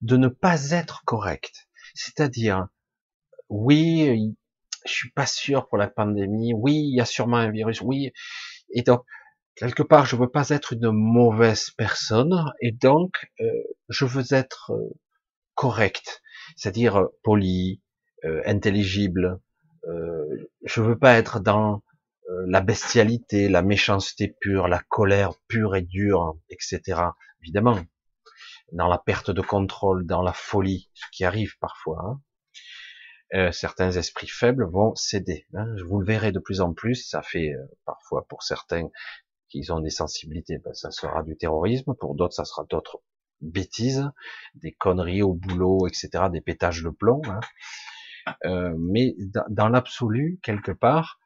S1: De ne pas être correct. C'est-à-dire, oui, je suis pas sûr pour la pandémie. Oui, il y a sûrement un virus. Oui, et donc quelque part, je veux pas être une mauvaise personne, et donc euh, je veux être euh, correct, c'est-à-dire euh, poli, intelligible. je veux pas être dans la bestialité, la méchanceté pure, la colère pure et dure, etc. Évidemment, dans la perte de contrôle, dans la folie, ce qui arrive parfois. Hein. certains esprits faibles vont céder. Hein. Vous le verrez de plus en plus. Ça fait parfois pour certains qui ont des sensibilités, ben, ça sera du terrorisme. Pour d'autres, ça sera d'autres bêtises, des conneries au boulot, etc., des pétages de plomb. Hein. Euh, mais dans, l'absolu, quelque part,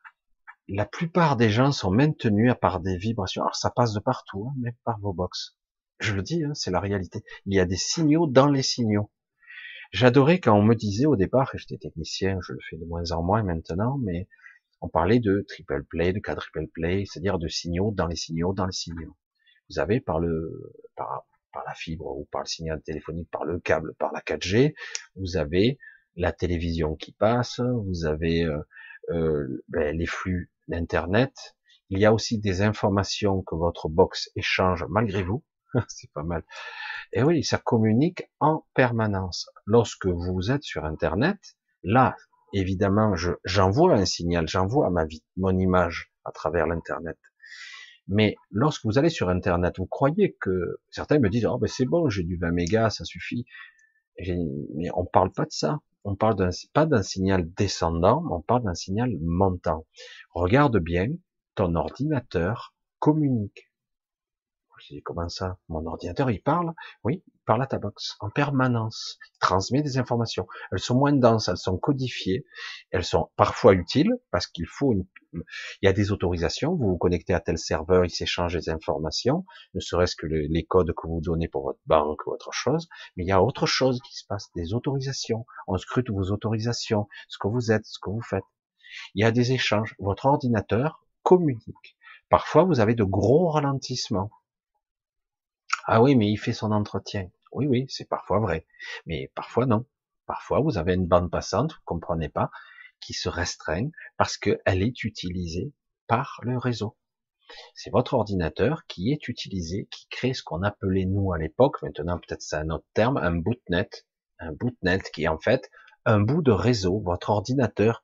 S1: la plupart des gens sont maintenus à part des vibrations. Alors ça passe de partout, hein, même par vos box. Je le dis, hein, c'est la réalité. Il y a des signaux dans les signaux. J'adorais quand on me disait au départ, et j'étais technicien, je le fais de moins en moins maintenant, mais on parlait de triple play, de quadruple play, c'est-à-dire de signaux dans les signaux dans les signaux. Vous avez par le par, la fibre ou par le signal téléphonique, par le câble, par la 4G, vous avez la télévision qui passe, vous avez euh, euh, ben, les flux d'internet. Il y a aussi des informations que votre box échange malgré vous. [LAUGHS] C'est pas mal. Et oui, ça communique en permanence. Lorsque vous êtes sur Internet, là, évidemment, j'envoie un signal, j'envoie ma vie, mon image à travers l'internet. Mais lorsque vous allez sur Internet, vous croyez que certains me disent, oh ben c'est bon, j'ai du 20 mégas, ça suffit. Mais on parle pas de ça. On parle pas d'un signal descendant, on parle d'un signal montant. Regarde bien, ton ordinateur communique comment ça Mon ordinateur, il parle Oui, il parle à ta box en permanence. Il transmet des informations. Elles sont moins denses, elles sont codifiées. Elles sont parfois utiles parce qu'il faut une... Il y a des autorisations. Vous vous connectez à tel serveur, il s'échange des informations, ne serait-ce que les codes que vous donnez pour votre banque ou autre chose. Mais il y a autre chose qui se passe, des autorisations. On scrute vos autorisations, ce que vous êtes, ce que vous faites. Il y a des échanges. Votre ordinateur communique. Parfois, vous avez de gros ralentissements. Ah oui, mais il fait son entretien. Oui, oui, c'est parfois vrai. Mais parfois non. Parfois, vous avez une bande passante, vous comprenez pas, qui se restreint parce qu'elle est utilisée par le réseau. C'est votre ordinateur qui est utilisé, qui crée ce qu'on appelait nous à l'époque, maintenant peut-être c'est un autre terme, un bootnet. Un bootnet qui est en fait un bout de réseau. Votre ordinateur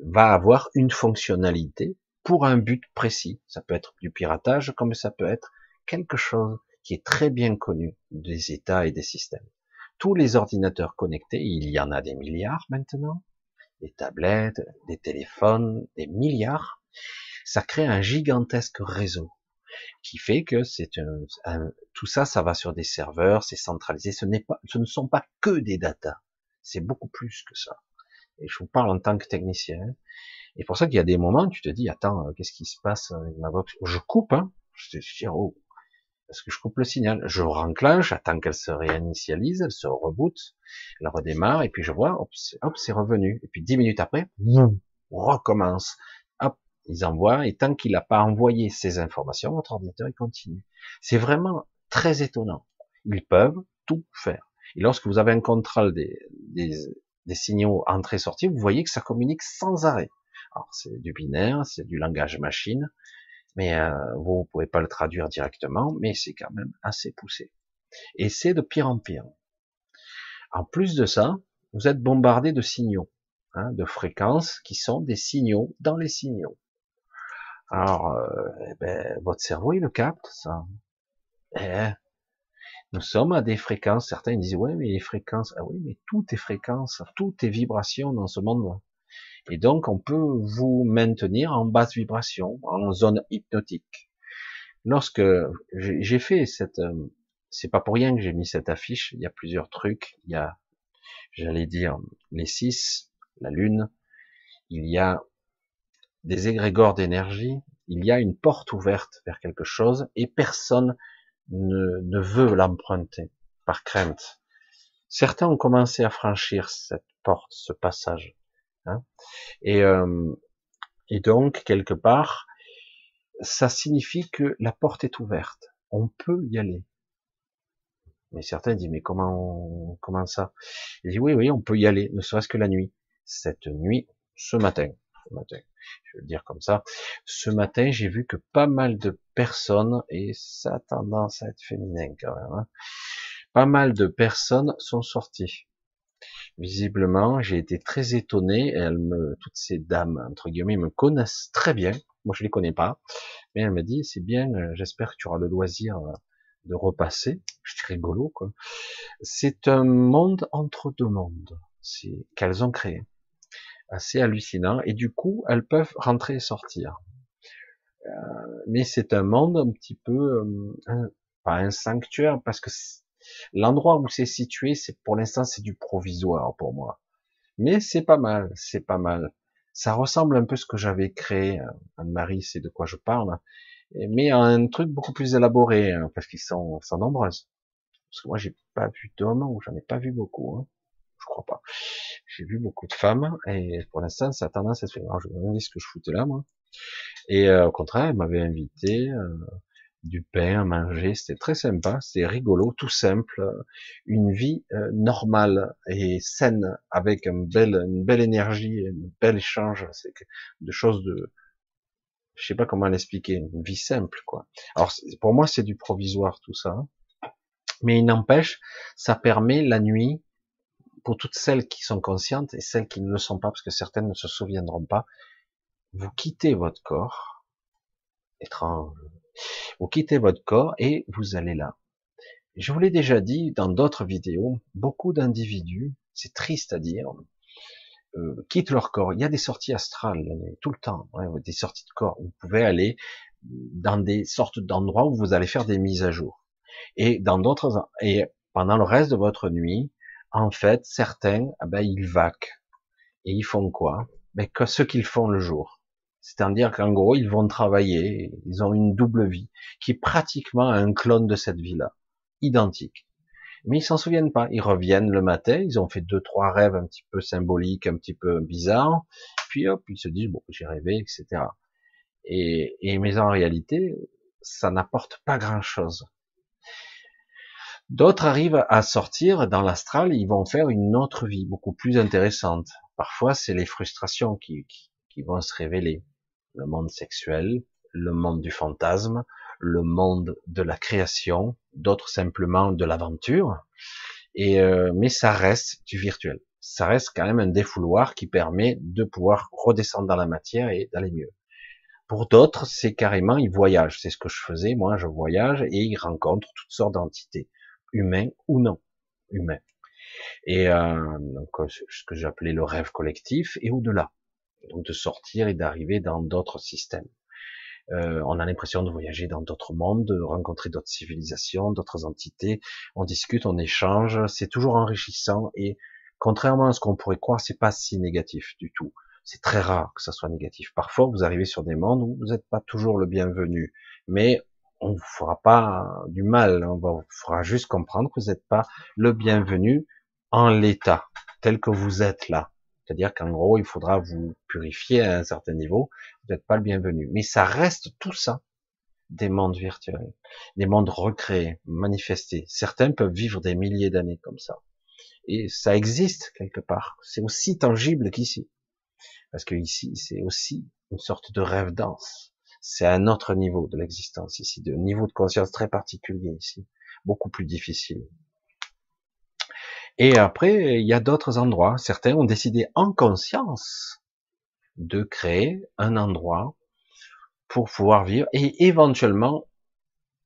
S1: va avoir une fonctionnalité pour un but précis. Ça peut être du piratage comme ça peut être quelque chose qui est très bien connu des États et des systèmes. Tous les ordinateurs connectés, il y en a des milliards maintenant, des tablettes, des téléphones, des milliards, ça crée un gigantesque réseau qui fait que c'est un, tout ça, ça va sur des serveurs, c'est centralisé. Ce n'est pas, ce ne sont pas que des datas, c'est beaucoup plus que ça. Et je vous parle en tant que technicien. Et pour ça qu'il y a des moments, tu te dis, attends, qu'est-ce qui se passe avec ma box? Je coupe, hein. Je te dis, oh, parce que je coupe le signal. Je renclenche, j'attends qu'elle se réinitialise, elle se reboot, elle redémarre, et puis je vois, hop, c'est revenu. Et puis dix minutes après, on recommence. Hop, ils envoient, et tant qu'il n'a pas envoyé ces informations, votre ordinateur, il continue. C'est vraiment très étonnant. Ils peuvent tout faire. Et lorsque vous avez un contrôle des, signaux entrée-sortie, vous voyez que ça communique sans arrêt. Alors c'est du binaire, c'est du langage machine, mais euh, vous pouvez pas le traduire directement, mais c'est quand même assez poussé. Et c'est de pire en pire. En plus de ça, vous êtes bombardé de signaux, hein, de fréquences qui sont des signaux dans les signaux. Alors, euh, eh ben, votre cerveau il le capte ça. Eh, nous sommes à des fréquences. Certains disent ouais, mais les fréquences, ah oui, mais tout est fréquence, tout est vibration dans ce monde. Et donc, on peut vous maintenir en basse vibration, en zone hypnotique. Lorsque j'ai fait cette, euh, c'est pas pour rien que j'ai mis cette affiche. Il y a plusieurs trucs. Il y a, j'allais dire, les six, la lune. Il y a des égrégores d'énergie. Il y a une porte ouverte vers quelque chose et personne ne, ne veut l'emprunter par crainte. Certains ont commencé à franchir cette porte, ce passage. Hein. et, euh, et donc, quelque part, ça signifie que la porte est ouverte. On peut y aller. Mais certains disent, mais comment, comment ça? Il dit, oui, oui, on peut y aller, ne serait-ce que la nuit. Cette nuit, ce matin, ce matin, je vais le dire comme ça, ce matin, j'ai vu que pas mal de personnes, et ça a tendance à être féminin quand même, hein, pas mal de personnes sont sorties. Visiblement, j'ai été très étonné. Elles me, toutes ces dames entre guillemets me connaissent très bien. Moi, je les connais pas, mais elle me dit c'est bien. Euh, j'espère que tu auras le loisir euh, de repasser. Je suis rigolo quoi. C'est un monde entre deux mondes, c'est qu'elles ont créé, assez hallucinant. Et du coup, elles peuvent rentrer et sortir. Euh, mais c'est un monde un petit peu pas un sanctuaire parce que L'endroit où c'est situé, c'est pour l'instant c'est du provisoire pour moi. Mais c'est pas mal, c'est pas mal. Ça ressemble un peu à ce que j'avais créé. Euh, Anne-Marie, c'est de quoi je parle. Mais un truc beaucoup plus élaboré, hein, parce qu'ils sont, sont nombreuses. Parce que moi, j'ai pas vu d'hommes, ou j'en ai pas vu beaucoup. Hein. Je crois pas. J'ai vu beaucoup de femmes, et pour l'instant, ça a tendance à se faire. Alors, je me dis ce que je foutais là, moi. Et euh, au contraire, elle m'avait invité. Euh, du pain à manger, c'était très sympa, c'était rigolo, tout simple, une vie euh, normale et saine avec une belle, une belle énergie, un bel échange, c'est de choses de, je sais pas comment l'expliquer, une vie simple quoi. Alors pour moi c'est du provisoire tout ça, mais il n'empêche, ça permet la nuit pour toutes celles qui sont conscientes et celles qui ne le sont pas, parce que certaines ne se souviendront pas, vous quittez votre corps, étrange, Vous quittez votre corps et vous allez là. Je vous l'ai déjà dit dans d'autres vidéos, beaucoup d'individus, c'est triste à dire, euh, quittent leur corps. Il y a des sorties astrales tout le temps, des sorties de corps. Vous pouvez aller dans des sortes d'endroits où vous allez faire des mises à jour. Et dans d'autres, et pendant le reste de votre nuit, en fait, certains, ben, ils vaquent. Et ils font quoi? Ben, Que ce qu'ils font le jour. C'est-à-dire qu'en gros, ils vont travailler, ils ont une double vie, qui est pratiquement un clone de cette vie-là, identique mais ils s'en souviennent pas. Ils reviennent le matin, ils ont fait deux, trois rêves un petit peu symboliques, un petit peu bizarres, puis hop, ils se disent, bon, j'ai rêvé, etc. Et, mais en réalité, ça n'apporte pas grand chose. D'autres arrivent à sortir dans l'astral, ils vont faire une autre vie, beaucoup plus intéressante. Parfois, c'est les frustrations qui vont se révéler. Le monde sexuel, le monde du fantasme, le monde de la création, d'autres simplement de l'aventure. Et euh, mais ça reste du virtuel. Ça reste quand même un défouloir qui permet de pouvoir redescendre dans la matière et d'aller mieux. Pour d'autres, c'est carrément ils voyagent. C'est ce que je faisais. Moi, je voyage et ils rencontrent toutes sortes d'entités, humains ou non humains. Et euh, donc, ce que j'appelais le rêve collectif et au-delà. Donc de sortir et d'arriver dans d'autres systèmes. Euh, on a l'impression de voyager dans d'autres mondes, de rencontrer d'autres civilisations, d'autres entités. On discute, on échange, c'est toujours enrichissant et contrairement à ce qu'on pourrait croire, c'est pas si négatif du tout. C'est très rare que ça soit négatif. Parfois, vous arrivez sur des mondes où vous n'êtes pas toujours le bienvenu, mais on vous fera pas du mal. On vous fera juste comprendre que vous n'êtes pas le bienvenu en l'état tel que vous êtes là. C'est-à-dire qu'en gros, il faudra vous purifier à un certain niveau. Vous n'êtes pas le bienvenu. Mais ça reste tout ça des mondes virtuels, des mondes recréés, manifestés. Certains peuvent vivre des milliers d'années comme ça. Et ça existe quelque part. C'est aussi tangible qu'ici. Parce que ici, c'est aussi une sorte de rêve dense. C'est un autre niveau de l'existence ici, de niveau de conscience très particulier ici, beaucoup plus difficile. Et après, il y a d'autres endroits. Certains ont décidé en conscience de créer un endroit pour pouvoir vivre et éventuellement,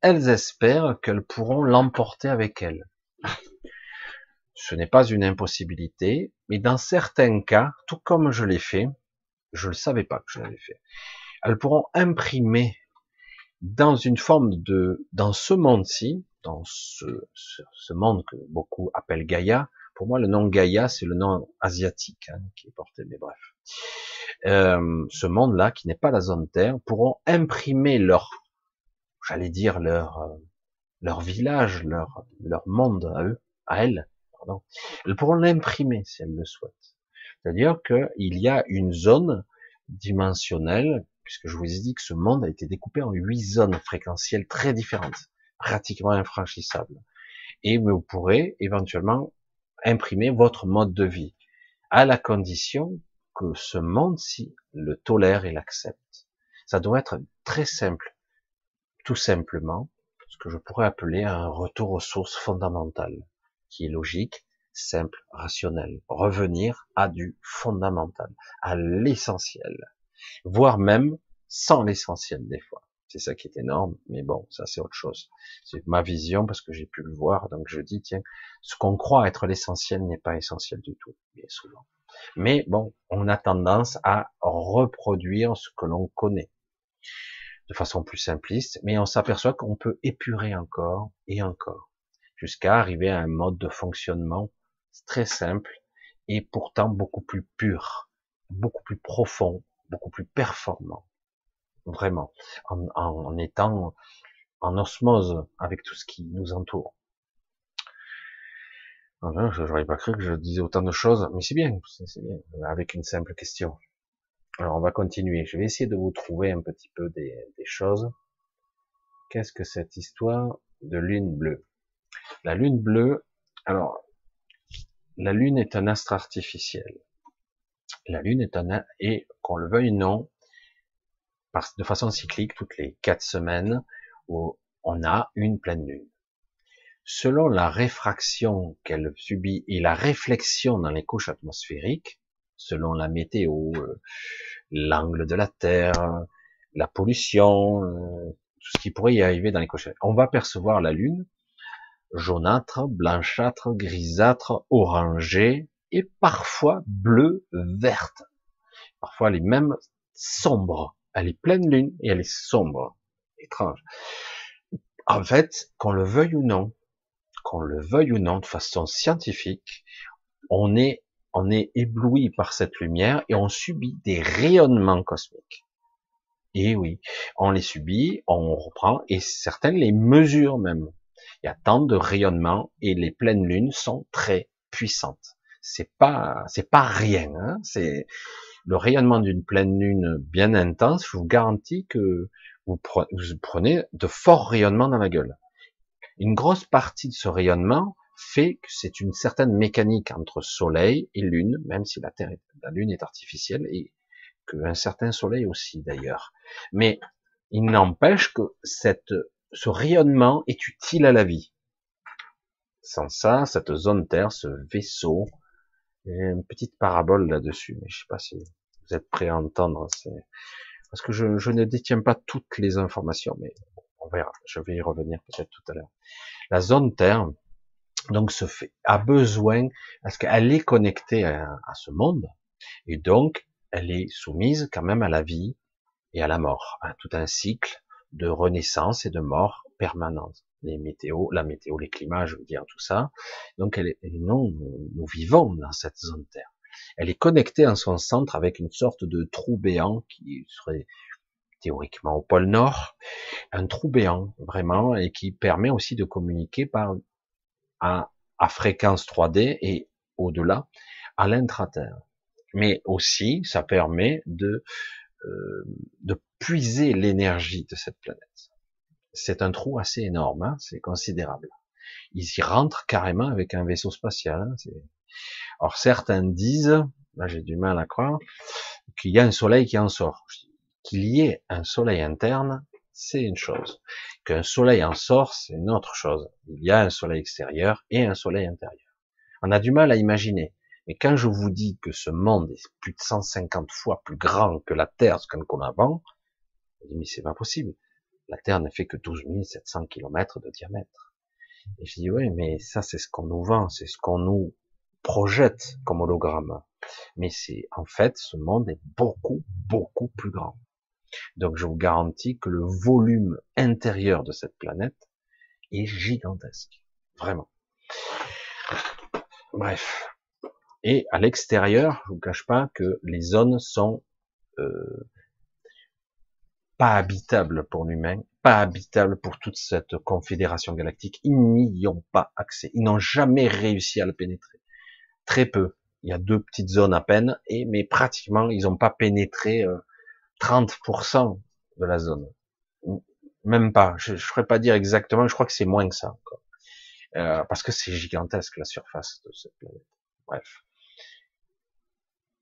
S1: elles espèrent qu'elles pourront l'emporter avec elles. Ce n'est pas une impossibilité, mais dans certains cas, tout comme je l'ai fait, je ne savais pas que je l'avais fait, elles pourront imprimer dans une forme de, dans ce monde-ci, dans ce, monde que beaucoup appellent Gaïa. Pour moi, le nom Gaïa, c'est le nom asiatique hein, qui est porté, mais bref. Euh, ce monde-là, qui n'est pas la zone Terre, pourront imprimer leur, j'allais dire leur, euh, leur village, leur, leur monde à eux, à elles, pardon. Elles pourront l'imprimer si elles le souhaitent. C'est-à-dire qu'il y a une zone dimensionnelle, puisque je vous ai dit que ce monde a été découpé en huit zones fréquentielles très différentes pratiquement infranchissable. Et vous pourrez éventuellement imprimer votre mode de vie, à la condition que ce monde-ci le tolère et l'accepte. Ça doit être très simple, tout simplement, ce que je pourrais appeler un retour aux sources fondamentales, qui est logique, simple, rationnel. Revenir à du fondamental, à l'essentiel, voire même sans l'essentiel des fois. C'est ça qui est énorme, mais bon, ça c'est autre chose. C'est ma vision parce que j'ai pu le voir, donc je dis tiens, ce qu'on croit être l'essentiel n'est pas essentiel du tout, bien souvent. Mais bon, on a tendance à reproduire ce que l'on connaît de façon plus simpliste, mais on s'aperçoit qu'on peut épurer encore et encore jusqu'à arriver à un mode de fonctionnement très simple et pourtant beaucoup plus pur, beaucoup plus profond, beaucoup plus performant vraiment, en, en, étant en osmose avec tout ce qui nous entoure. Je n'aurais pas cru que je disais autant de choses, mais c'est bien, c'est bien, avec une simple question. Alors on va continuer. Je vais essayer de vous trouver un petit peu des, des choses. Qu'est-ce que cette histoire de lune bleue? La lune bleue, alors la lune est un astre artificiel. La lune est un et qu'on le veuille non, de façon cyclique toutes les quatre semaines où on a une pleine lune. Selon la réfraction qu'elle subit et la réflexion dans les couches atmosphériques, selon la météo, euh, l'angle de la Terre, la pollution, euh, tout ce qui pourrait y arriver dans les cochons. On va percevoir la Lune jaunâtre, blanchâtre, grisâtre, orangée et parfois bleu, verte. Parfois elle est même sombre. Elle est pleine lune et elle est sombre. Étrange. En fait, qu'on le veuille ou non, qu'on le veuille ou non, de façon scientifique, on est, on est ébloui par cette lumière et on subit des rayonnements cosmiques. Et oui, on les subit, on reprend, et certains les mesurent même. Il y a tant de rayonnements et les pleines lunes sont très puissantes. C'est pas, c'est pas rien. Hein c'est le rayonnement d'une pleine lune bien intense. Vous garantis que vous prenez de forts rayonnements dans la gueule. Une grosse partie de ce rayonnement fait que c'est une certaine mécanique entre soleil et lune, même si la Terre, la lune est artificielle et qu'un certain soleil aussi d'ailleurs. Mais il n'empêche que ce rayonnement est utile à la vie. Sans ça, cette zone Terre, ce vaisseau, une petite parabole là-dessus, mais je sais pas si vous êtes prêts à entendre. Parce que je, ne détiens pas toutes les informations, mais on verra. Je vais y revenir peut-être tout à l'heure. La zone Terre, donc, se fait, a besoin, parce qu'elle est connectée à, ce monde, et donc, elle est soumise quand même à la vie et à la mort, à tout un cycle de renaissance et de mort permanente. Les météos, la météo, les climats, je veux dire, tout ça. Donc, elle est, non, nous, vivons dans cette zone Terre. Elle est connectée en son centre avec une sorte de trou béant qui serait théoriquement au pôle Nord, un trou béant vraiment et qui permet aussi de communiquer par à, à fréquence 3D et au-delà à l'intraterre. Mais aussi, ça permet de euh, de puiser l'énergie de cette planète. C'est un trou assez énorme, hein, c'est considérable. Ils y rentrent carrément avec un vaisseau spatial. Hein, Alors certains disent, là j'ai du mal à croire, qu'il y a un soleil qui en sort qu'il y ait un soleil interne, c'est une chose. Qu'un soleil en sort, c'est une autre chose. Il y a un soleil extérieur et un soleil intérieur. On a du mal à imaginer. Mais quand je vous dis que ce monde est plus de 150 fois plus grand que la Terre, ce qu'on connaît avant, je dis, mais c'est pas possible. La Terre ne fait que 12 700 km de diamètre. Et je dis, oui, mais ça, c'est ce qu'on nous vend, c'est ce qu'on nous projette comme hologramme. Mais c'est, en fait, ce monde est beaucoup, beaucoup plus grand. Donc je vous garantis que le volume intérieur de cette planète est gigantesque. Vraiment. Bref. Et à l'extérieur, je vous cache pas que les zones sont euh, pas habitables pour l'humain, pas habitables pour toute cette confédération galactique. Ils n'y ont pas accès. Ils n'ont jamais réussi à le pénétrer. Très peu. Il y a deux petites zones à peine, et mais pratiquement ils n'ont pas pénétré euh, 30% de la zone. Même pas. Je ne ferais pas dire exactement. Je crois que c'est moins que ça. Encore. Euh, parce que c'est gigantesque la surface de cette planète. Bref.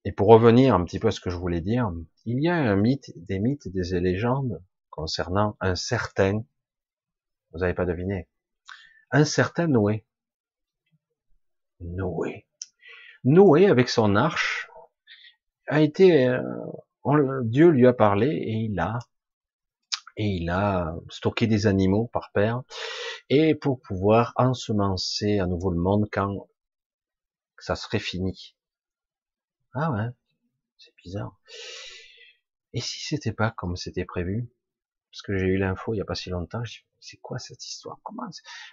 S1: Et pour revenir un petit peu à ce que je voulais dire, il y a un mythe, des mythes, des légendes concernant un certain, vous n'avez pas deviné, un certain Noé. Noé. Noé, avec son arche, a été euh, Dieu lui a parlé et il a et il a stocké des animaux par paire et pour pouvoir ensemencer à nouveau le monde quand ça serait fini. Ah ouais, c'est bizarre. Et si c'était pas comme c'était prévu? Parce que j'ai eu l'info il y a pas si longtemps, c'est quoi cette histoire? Comment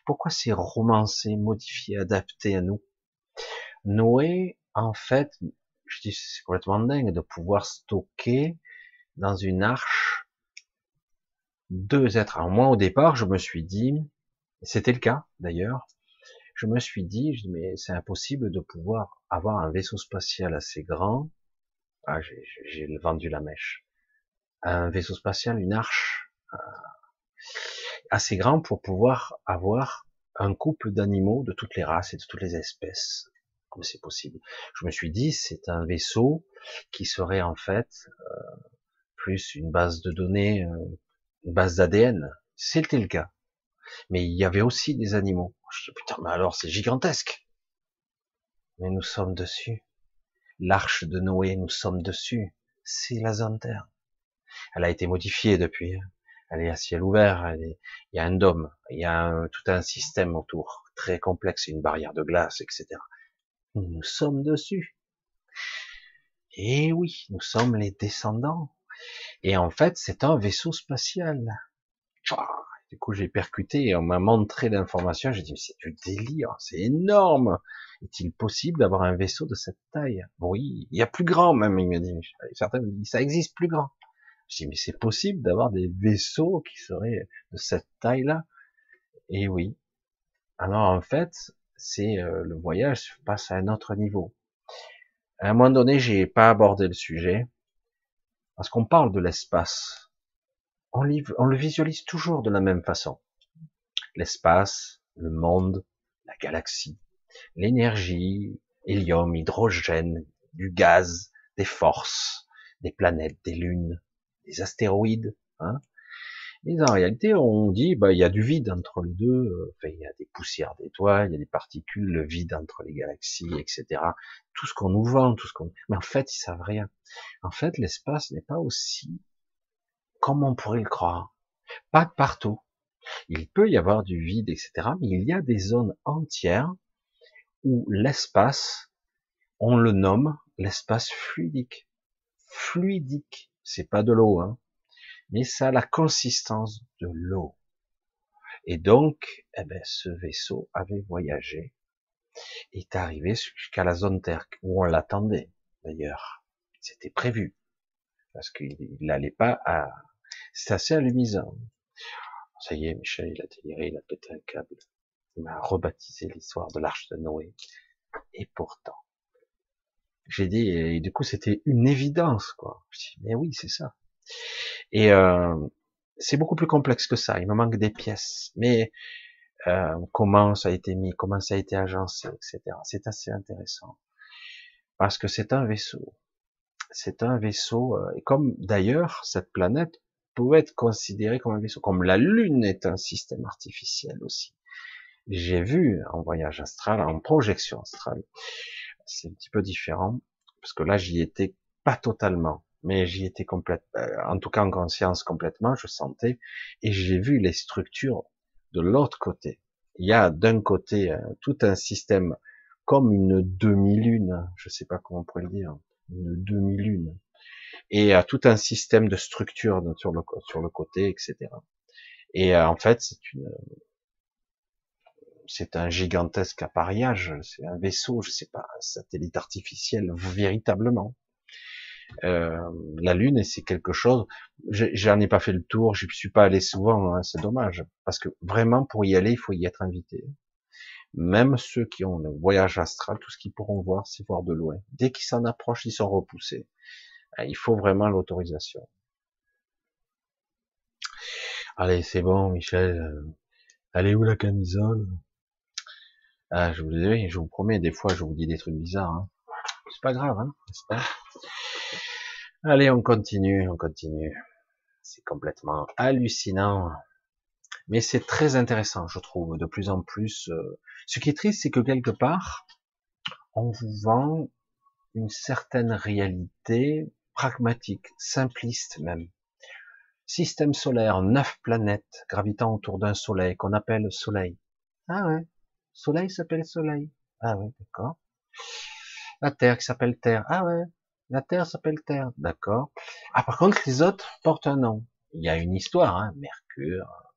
S1: Pourquoi c'est romancé, modifié, adapté à nous? Noé, en fait, je dis c'est complètement dingue de pouvoir stocker dans une arche deux êtres. Alors moi au départ je me suis dit, c'était le cas d'ailleurs, je me suis dit, mais c'est impossible de pouvoir avoir un vaisseau spatial assez grand. Ah, j'ai vendu la mèche. Un vaisseau spatial, une arche euh, assez grand pour pouvoir avoir un couple d'animaux de toutes les races et de toutes les espèces comme c'est possible. Je me suis dit, c'est un vaisseau qui serait en fait euh, plus une base de données, euh, une base d'ADN. C'était le cas. Mais il y avait aussi des animaux. Je dis, putain, mais alors c'est gigantesque. Mais nous sommes dessus. L'arche de Noé, nous sommes dessus. C'est la zone Terre. Elle a été modifiée depuis. elle est à ciel ouvert, il y a un dôme, il y a tout un système autour, très complexe, une barrière de glace, etc. Nous sommes dessus. Et oui, nous sommes les descendants. Et en fait, c'est un vaisseau spatial. Du coup, j'ai percuté et on m'a montré l'information. J'ai dit, mais c'est du délire, c'est énorme. Est-il possible d'avoir un vaisseau de cette taille? Oui, il y a plus grand même, il m'a dit. Certains me disent, ça existe plus grand. Je dis, mais c'est possible d'avoir des vaisseaux qui seraient de cette taille-là? Et oui. Alors en fait, c'est euh, le voyage passe à un autre niveau. À un moment donné, j'ai pas abordé le sujet parce qu'on parle de l'espace. On, on le visualise toujours de la même façon. L'espace, le monde, la galaxie, l'énergie, hélium, hydrogène, du gaz, des forces, des planètes, des lunes, des astéroïdes. Hein. Mais en réalité, on dit, bah, il y a du vide entre les deux. Euh, enfin, il y a des poussières d'étoiles, il y a des particules, le vide entre les galaxies, etc. Tout ce qu'on nous vend, tout ce qu'on. Mais en fait, ils savent rien. En fait, l'espace n'est pas aussi comme on pourrait le croire? Pas partout. Il peut y avoir du vide, etc. Mais il y a des zones entières où l'espace, on le nomme l'espace fluidique. Fluidique. C'est pas de l'eau, hein. Mais ça a la consistance de l'eau. Et donc, eh ben, ce vaisseau avait voyagé, est arrivé jusqu'à la zone Terre, où on l'attendait, d'ailleurs. C'était prévu. Parce qu'il n'allait pas à, c'est assez alumisant. Ça y est, Michel, il a déliré, il a pété un câble. Il m'a rebaptisé l'histoire de l'arche de Noé. Et pourtant, j'ai dit, et du coup, c'était une évidence, quoi. Je dis, mais oui, c'est ça. Et euh, c'est beaucoup plus complexe que ça. Il me manque des pièces. Mais euh, comment ça a été mis, comment ça a été agencé, etc. C'est assez intéressant. Parce que c'est un vaisseau. C'est un vaisseau, euh, et comme d'ailleurs, cette planète peut être considérée comme un vaisseau, comme la Lune est un système artificiel aussi. J'ai vu en voyage astral, en projection astrale, c'est un petit peu différent, parce que là j'y étais pas totalement, mais j'y étais complètement, euh, en tout cas en conscience complètement, je sentais, et j'ai vu les structures de l'autre côté. Il y a d'un côté euh, tout un système comme une demi-lune, je sais pas comment on pourrait le dire, une demi-lune, et à tout un système de structure sur le, sur le côté, etc. Et euh, en fait, c'est une, c'est un gigantesque appareillage, c'est un vaisseau, je sais pas, un satellite artificiel véritablement. Euh, la Lune, c'est quelque chose. J'en ai pas fait le tour, je suis pas allé souvent, hein, c'est dommage, parce que vraiment pour y aller, il faut y être invité. Même ceux qui ont le voyage astral, tout ce qu'ils pourront voir, c'est voir de loin. Dès qu'ils s'en approchent, ils sont repoussés. Euh, il faut vraiment l'autorisation. Allez, c'est bon, Michel. Euh, allez où la camisole? Ah, je vous dis, je vous promets, des fois, je vous dis des trucs bizarres. Hein. C'est pas grave, hein, Allez, on continue, on continue. C'est complètement hallucinant. Mais c'est très intéressant, je trouve, de plus en plus. Euh, ce qui est triste, c'est que quelque part, on vous vend une certaine réalité pragmatique, simpliste même. Système solaire, neuf planètes gravitant autour d'un soleil qu'on appelle soleil. Ah ouais, soleil s'appelle soleil. Ah ouais, d'accord. La Terre qui s'appelle Terre. Ah ouais, la Terre s'appelle Terre. D'accord. Ah par contre, les autres portent un nom. Il y a une histoire, hein. Mercure,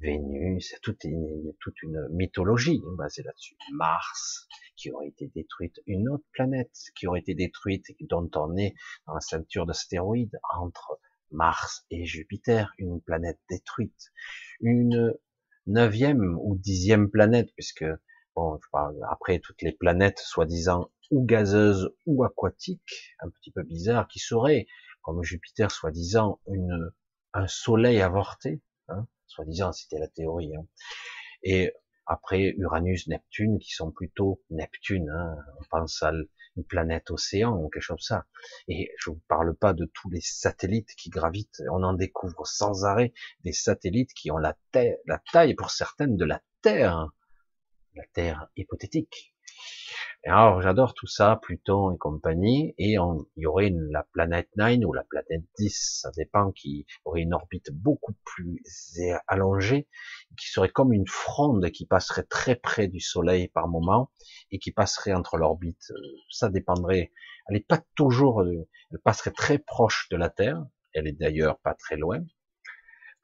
S1: Vénus, toute une, toute une mythologie basée là-dessus. Mars, qui aurait été détruite, une autre planète qui aurait été détruite, dont on est dans la ceinture d'astéroïdes entre Mars et Jupiter, une planète détruite, une neuvième ou dixième planète, puisque bon, après toutes les planètes soi-disant ou gazeuses ou aquatiques, un petit peu bizarre, qui seraient, comme Jupiter soi-disant, une un soleil avorté, hein, soi-disant c'était la théorie, hein. et après Uranus, Neptune, qui sont plutôt Neptune, hein, on pense à une planète océan ou quelque chose comme ça. Et je vous parle pas de tous les satellites qui gravitent. On en découvre sans arrêt des satellites qui ont la, la taille pour certaines de la Terre, la Terre hypothétique. Alors, j'adore tout ça, Pluton et compagnie, et il y aurait la planète 9 ou la planète 10, ça dépend, qui aurait une orbite beaucoup plus allongée, qui serait comme une fronde qui passerait très près du Soleil par moment, et qui passerait entre l'orbite, ça dépendrait, elle n'est pas toujours, elle passerait très proche de la Terre, elle est d'ailleurs pas très loin,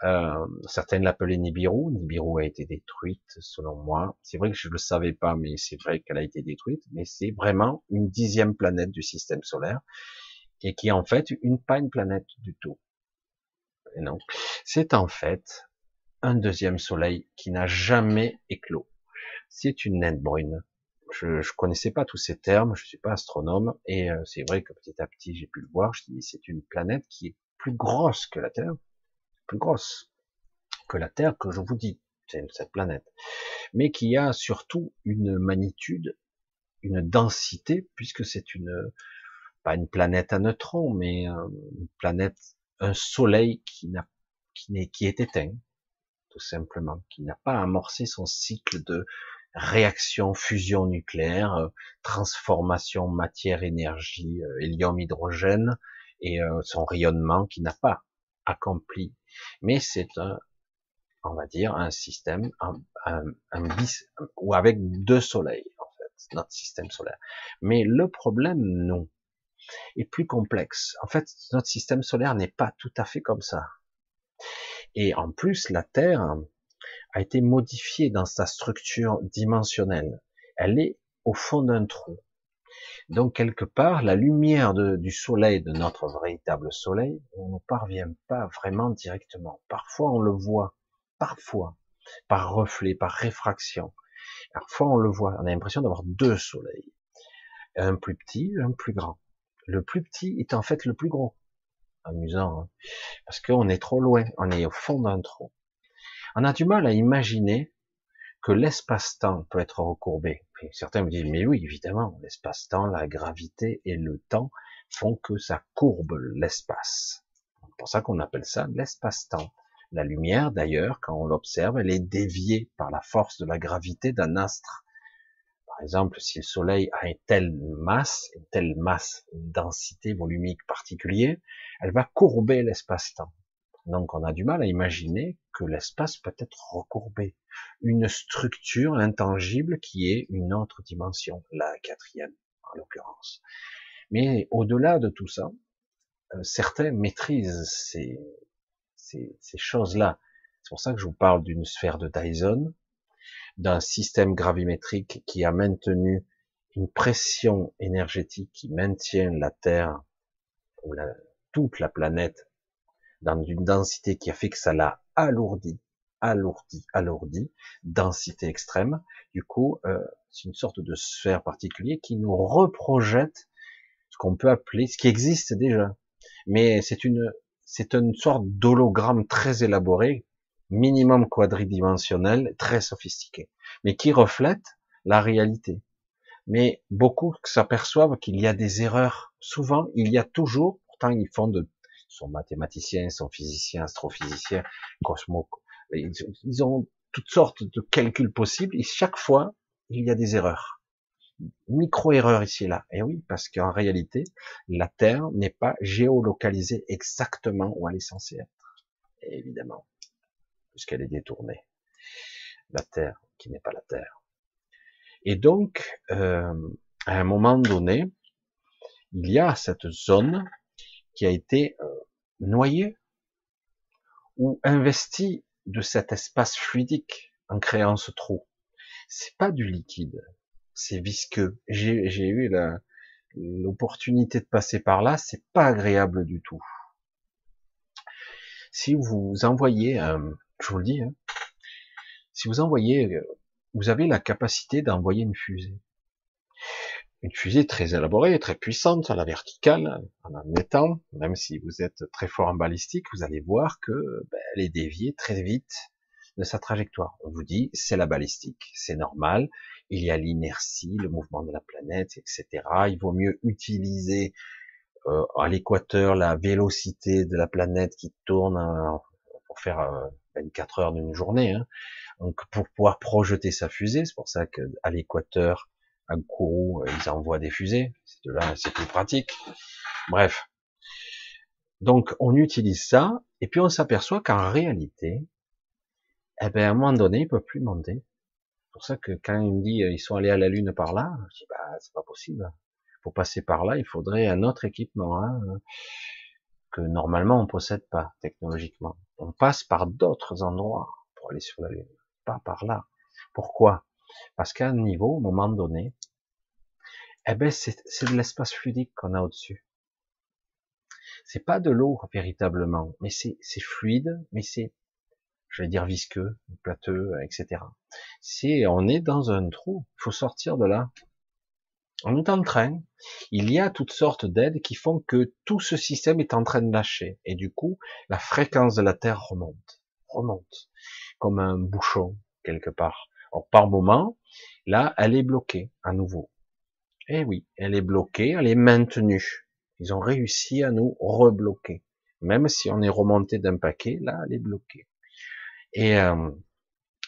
S1: euh, certaines l'appelaient Nibiru. Nibiru a été détruite, selon moi. C'est vrai que je le savais pas, mais c'est vrai qu'elle a été détruite. Mais c'est vraiment une dixième planète du système solaire et qui est en fait une pas une planète du tout. Et non, c'est en fait un deuxième soleil qui n'a jamais éclos. C'est une naine brune. Je, je connaissais pas tous ces termes, je suis pas astronome et euh, c'est vrai que petit à petit j'ai pu le voir. Je dis c'est une planète qui est plus grosse que la Terre, plus grosse que la Terre, que je vous dis, c'est cette planète, mais qui a surtout une magnitude, une densité, puisque c'est une, pas une planète à neutrons, mais une planète, un soleil qui n'a, qui n'est, qui est éteint, tout simplement, qui n'a pas amorcé son cycle de réaction, fusion nucléaire, euh, transformation matière-énergie, euh, hélium-hydrogène, et euh, son rayonnement qui n'a pas accompli mais c'est un, on va dire, un système, un, un, bis, ou avec deux soleils, en fait, notre système solaire. Mais le problème, non, est plus complexe. En fait, notre système solaire n'est pas tout à fait comme ça. Et en plus, la Terre a été modifiée dans sa structure dimensionnelle. Elle est au fond d'un trou. Donc quelque part, la lumière du soleil, de notre véritable soleil, on ne parvient pas vraiment directement. Parfois on le voit, parfois, par reflet, par réfraction. Parfois on le voit, on a l'impression d'avoir deux soleils. Un plus petit, un plus grand. Le plus petit est en fait le plus gros. Amusant, hein parce qu'on est trop loin, on est au fond d'un trou. On a du mal à imaginer que l'espace-temps peut être recourbé. certains me disent, mais oui, évidemment, l'espace-temps, la gravité et le temps font que ça courbe l'espace. C'est pour ça qu'on appelle ça l'espace-temps. La lumière, d'ailleurs, quand on l'observe, elle est déviée par la force de la gravité d'un astre. Par exemple, si le Soleil a une telle masse, une telle masse, une densité volumique particulière, elle va courber l'espace-temps. Donc on a du mal à imaginer que l'espace peut être recourbé. Une structure intangible qui est une autre dimension, la quatrième en l'occurrence. Mais au-delà de tout ça, euh, certains maîtrisent ces, ces, ces choses-là. C'est pour ça que je vous parle d'une sphère de Dyson, d'un système gravimétrique qui a maintenu une pression énergétique qui maintient la Terre ou la, toute la planète dans une densité qui a fait que ça l'a alourdi, alourdi, alourdi, densité extrême. Du coup, euh, c'est une sorte de sphère particulière qui nous reprojette ce qu'on peut appeler, ce qui existe déjà. Mais c'est une, c'est une sorte d'hologramme très élaboré, minimum quadridimensionnel, très sophistiqué, mais qui reflète la réalité. Mais beaucoup s'aperçoivent qu'il y a des erreurs. Souvent, il y a toujours, pourtant ils font de sont mathématiciens, sont physiciens, astrophysiciens, cosmo, ils, ont toutes sortes de calculs possibles et chaque fois, il y a des erreurs. Micro-erreurs ici et là. Et oui, parce qu'en réalité, la Terre n'est pas géolocalisée exactement où elle est censée être. évidemment, puisqu'elle est détournée. La Terre qui n'est pas la Terre. Et donc, euh, à un moment donné, il y a cette zone qui a été euh, noyé ou investi de cet espace fluidique en créant ce trou. C'est pas du liquide, c'est visqueux. J'ai eu l'opportunité de passer par là, c'est pas agréable du tout. Si vous envoyez, euh, je vous le dis, hein, si vous envoyez, euh, vous avez la capacité d'envoyer une fusée une fusée très élaborée, très puissante à la verticale, en admettant, même si vous êtes très fort en balistique, vous allez voir que ben, elle est déviée très vite de sa trajectoire. On vous dit, c'est la balistique, c'est normal, il y a l'inertie, le mouvement de la planète, etc. Il vaut mieux utiliser euh, à l'équateur la vélocité de la planète qui tourne euh, pour faire 24 euh, heures d'une journée, hein. donc pour pouvoir projeter sa fusée. C'est pour ça qu'à l'équateur, Un Kourou, euh, ils envoient des fusées. De là, c'est plus pratique. Bref. Donc, on utilise ça, et puis on s'aperçoit qu'en réalité, eh ben, à un moment donné, il peut plus monter. C'est pour ça que quand il me dit, euh, ils sont allés à la Lune par là, je dis, bah, c'est pas possible. Pour passer par là, il faudrait un autre équipement, hein, que normalement on possède pas, technologiquement. On passe par d'autres endroits pour aller sur la Lune, pas par là. Pourquoi? Parce qu'à un niveau, au moment donné, eh ben, c'est de l'espace fluidique qu'on a au-dessus. C'est pas de l'eau véritablement, mais c'est fluide, mais c'est, je vais dire visqueux, plateux, etc. Si on est dans un trou, il faut sortir de là. On est en train, il y a toutes sortes d'aides qui font que tout ce système est en train de lâcher, et du coup, la fréquence de la Terre remonte, remonte, comme un bouchon quelque part. Or, par moment, là, elle est bloquée à nouveau. Eh oui, elle est bloquée, elle est maintenue. Ils ont réussi à nous rebloquer. Même si on est remonté d'un paquet, là, elle est bloquée. Et, euh,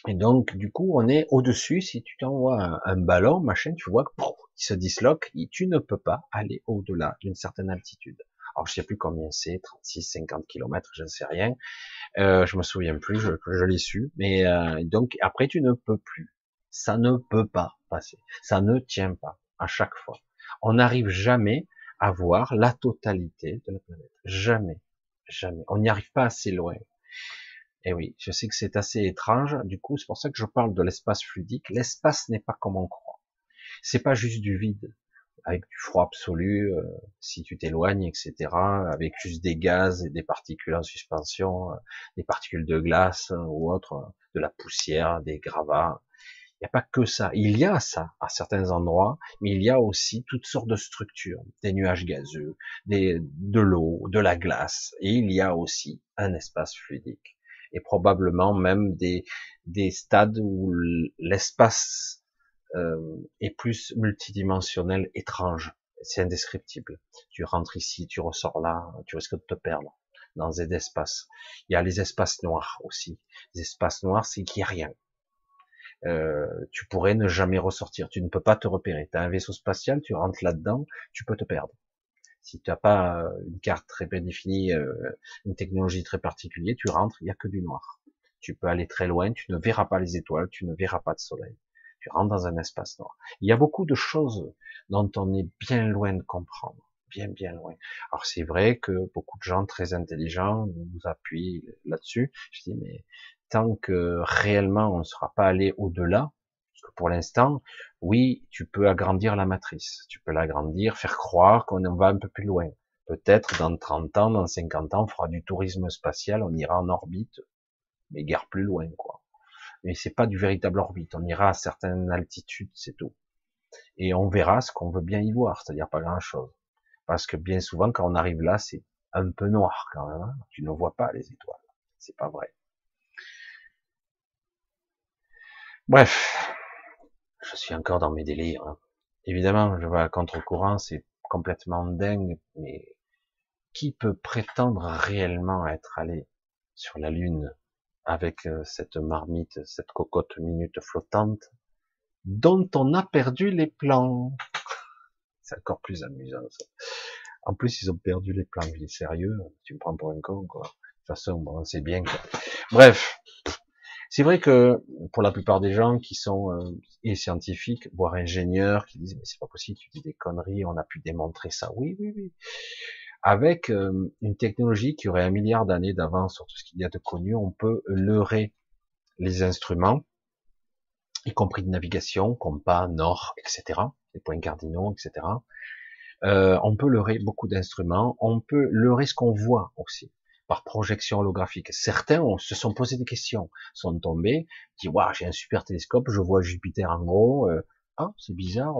S1: et donc, du coup, on est au-dessus. Si tu t'envoies un, ballon, machin, tu vois qu'il se disloque tu ne peux pas aller au-delà d'une certaine altitude. Alors, je sais plus combien c'est, 36, 50 km, je ne sais rien. Euh, je me souviens plus, je, je l'ai su. Mais euh, donc, après, tu ne peux plus. Ça ne peut pas passer. Ça ne tient pas à chaque fois. On n'arrive jamais à voir la totalité de la planète. Jamais. Jamais. On n'y arrive pas assez loin. Et oui, je sais que c'est assez étrange. Du coup, c'est pour ça que je parle de l'espace fluidique. L'espace n'est pas comme on croit. C'est pas juste du vide avec du froid absolu, euh, si tu t'éloignes, etc., avec juste des gaz et des particules en suspension, euh, des particules de glace euh, ou autre, de la poussière, des gravats. Il n'y a pas que ça. Il y a ça à certains endroits, mais il y a aussi toutes sortes de structures, des nuages gazeux, des, de l'eau, de la glace, et il y a aussi un espace fluidique, et probablement même des, des stades où l'espace euh, est plus multidimensionnel, étrange. C'est indescriptible. Tu rentres ici, tu ressors là, tu risques de te perdre dans des espaces. Il y a les espaces noirs aussi. Les espaces noirs, c'est qu'il n'y a rien. Euh, tu pourrais ne jamais ressortir. Tu ne peux pas te repérer. Tu as un vaisseau spatial, tu rentres là-dedans, tu peux te perdre. Si tu n'as pas euh, une carte très bien définie, euh, une technologie très particulière, tu rentres, il n'y a que du noir. Tu peux aller très loin, tu ne verras pas les étoiles, tu ne verras pas de soleil tu rentres dans un espace noir. Il y a beaucoup de choses dont on est bien loin de comprendre, bien bien loin. Alors c'est vrai que beaucoup de gens très intelligents nous appuient là-dessus. Je dis mais tant que réellement on ne sera pas allé au-delà, parce que pour l'instant, oui, tu peux agrandir la matrice, tu peux l'agrandir, faire croire qu'on va un peu plus loin. Peut-être dans 30 ans, dans 50 ans, on fera du tourisme spatial, on ira en orbite, mais guère plus loin, quoi mais c'est pas du véritable orbite. On ira à certaines altitudes, c'est tout. Et on verra ce qu'on veut bien y voir, c'est-à-dire pas grand-chose. Parce que bien souvent, quand on arrive là, c'est un peu noir quand même. Hein. tu ne vois pas les étoiles. C'est pas vrai. Bref, je suis encore dans mes délires. Hein. Évidemment, je vais à contre-courant, c'est complètement dingue, mais qui peut prétendre réellement être allé sur la Lune? Avec euh, cette marmite, cette cocotte minute flottante, dont on a perdu les plans. [LAUGHS] C'est encore plus amusant, ça. En plus, ils ont perdu les plans. Je dis sérieux, tu me prends pour un con, quoi. De toute façon, bon, c'est bien, quoi. Bref. C'est vrai que pour la plupart des gens qui sont euh, et scientifiques, voire ingénieurs, qui disent mais c'est pas possible, tu dis des conneries, on a pu démontrer ça. Oui, oui, oui avec euh, une technologie qui aurait un milliard d'années d'avance sur tout ce qu'il y a de connu, on peut leurrer les instruments, y compris de navigation, compas, nord, etc., les points cardinaux, etc. Euh, on peut leurrer beaucoup d'instruments, on peut leurrer ce qu'on voit aussi par projection holographique. Certains se sont posé des questions, sont tombés, disent waouh j'ai un super télescope, je vois Jupiter en gros, euh, ah c'est bizarre,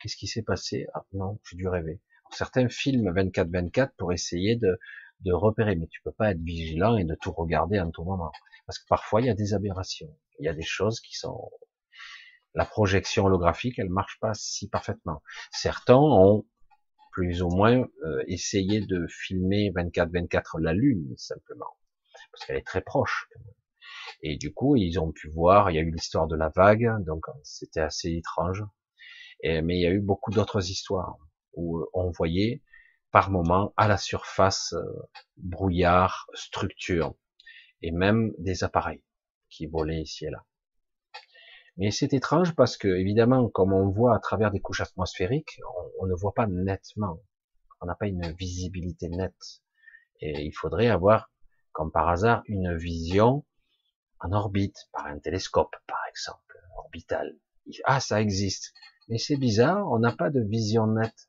S1: qu'est-ce qui s'est passé? Ah non, j'ai dû rêver certains films 24-24 pour essayer de, de repérer, mais tu peux pas être vigilant et de tout regarder en tout moment. Parce que parfois, il y a des aberrations. Il y a des choses qui sont... La projection holographique, elle marche pas si parfaitement. Certains ont plus ou moins euh, essayé de filmer 24-24 la Lune, simplement. Parce qu'elle est très proche. Et du coup, ils ont pu voir, il y a eu l'histoire de la vague, donc c'était assez étrange. Mais il y a eu beaucoup d'autres histoires où on voyait par moment à la surface euh, brouillard, structure, et même des appareils qui volaient ici et là. Mais c'est étrange parce que, évidemment, comme on voit à travers des couches atmosphériques, on, ne voit pas nettement. On n'a pas une visibilité nette. Et il faudrait avoir, comme par hasard, une vision en orbite, par un télescope, par exemple, orbital. Ah, ça existe. Mais c'est bizarre, on n'a pas de vision nette.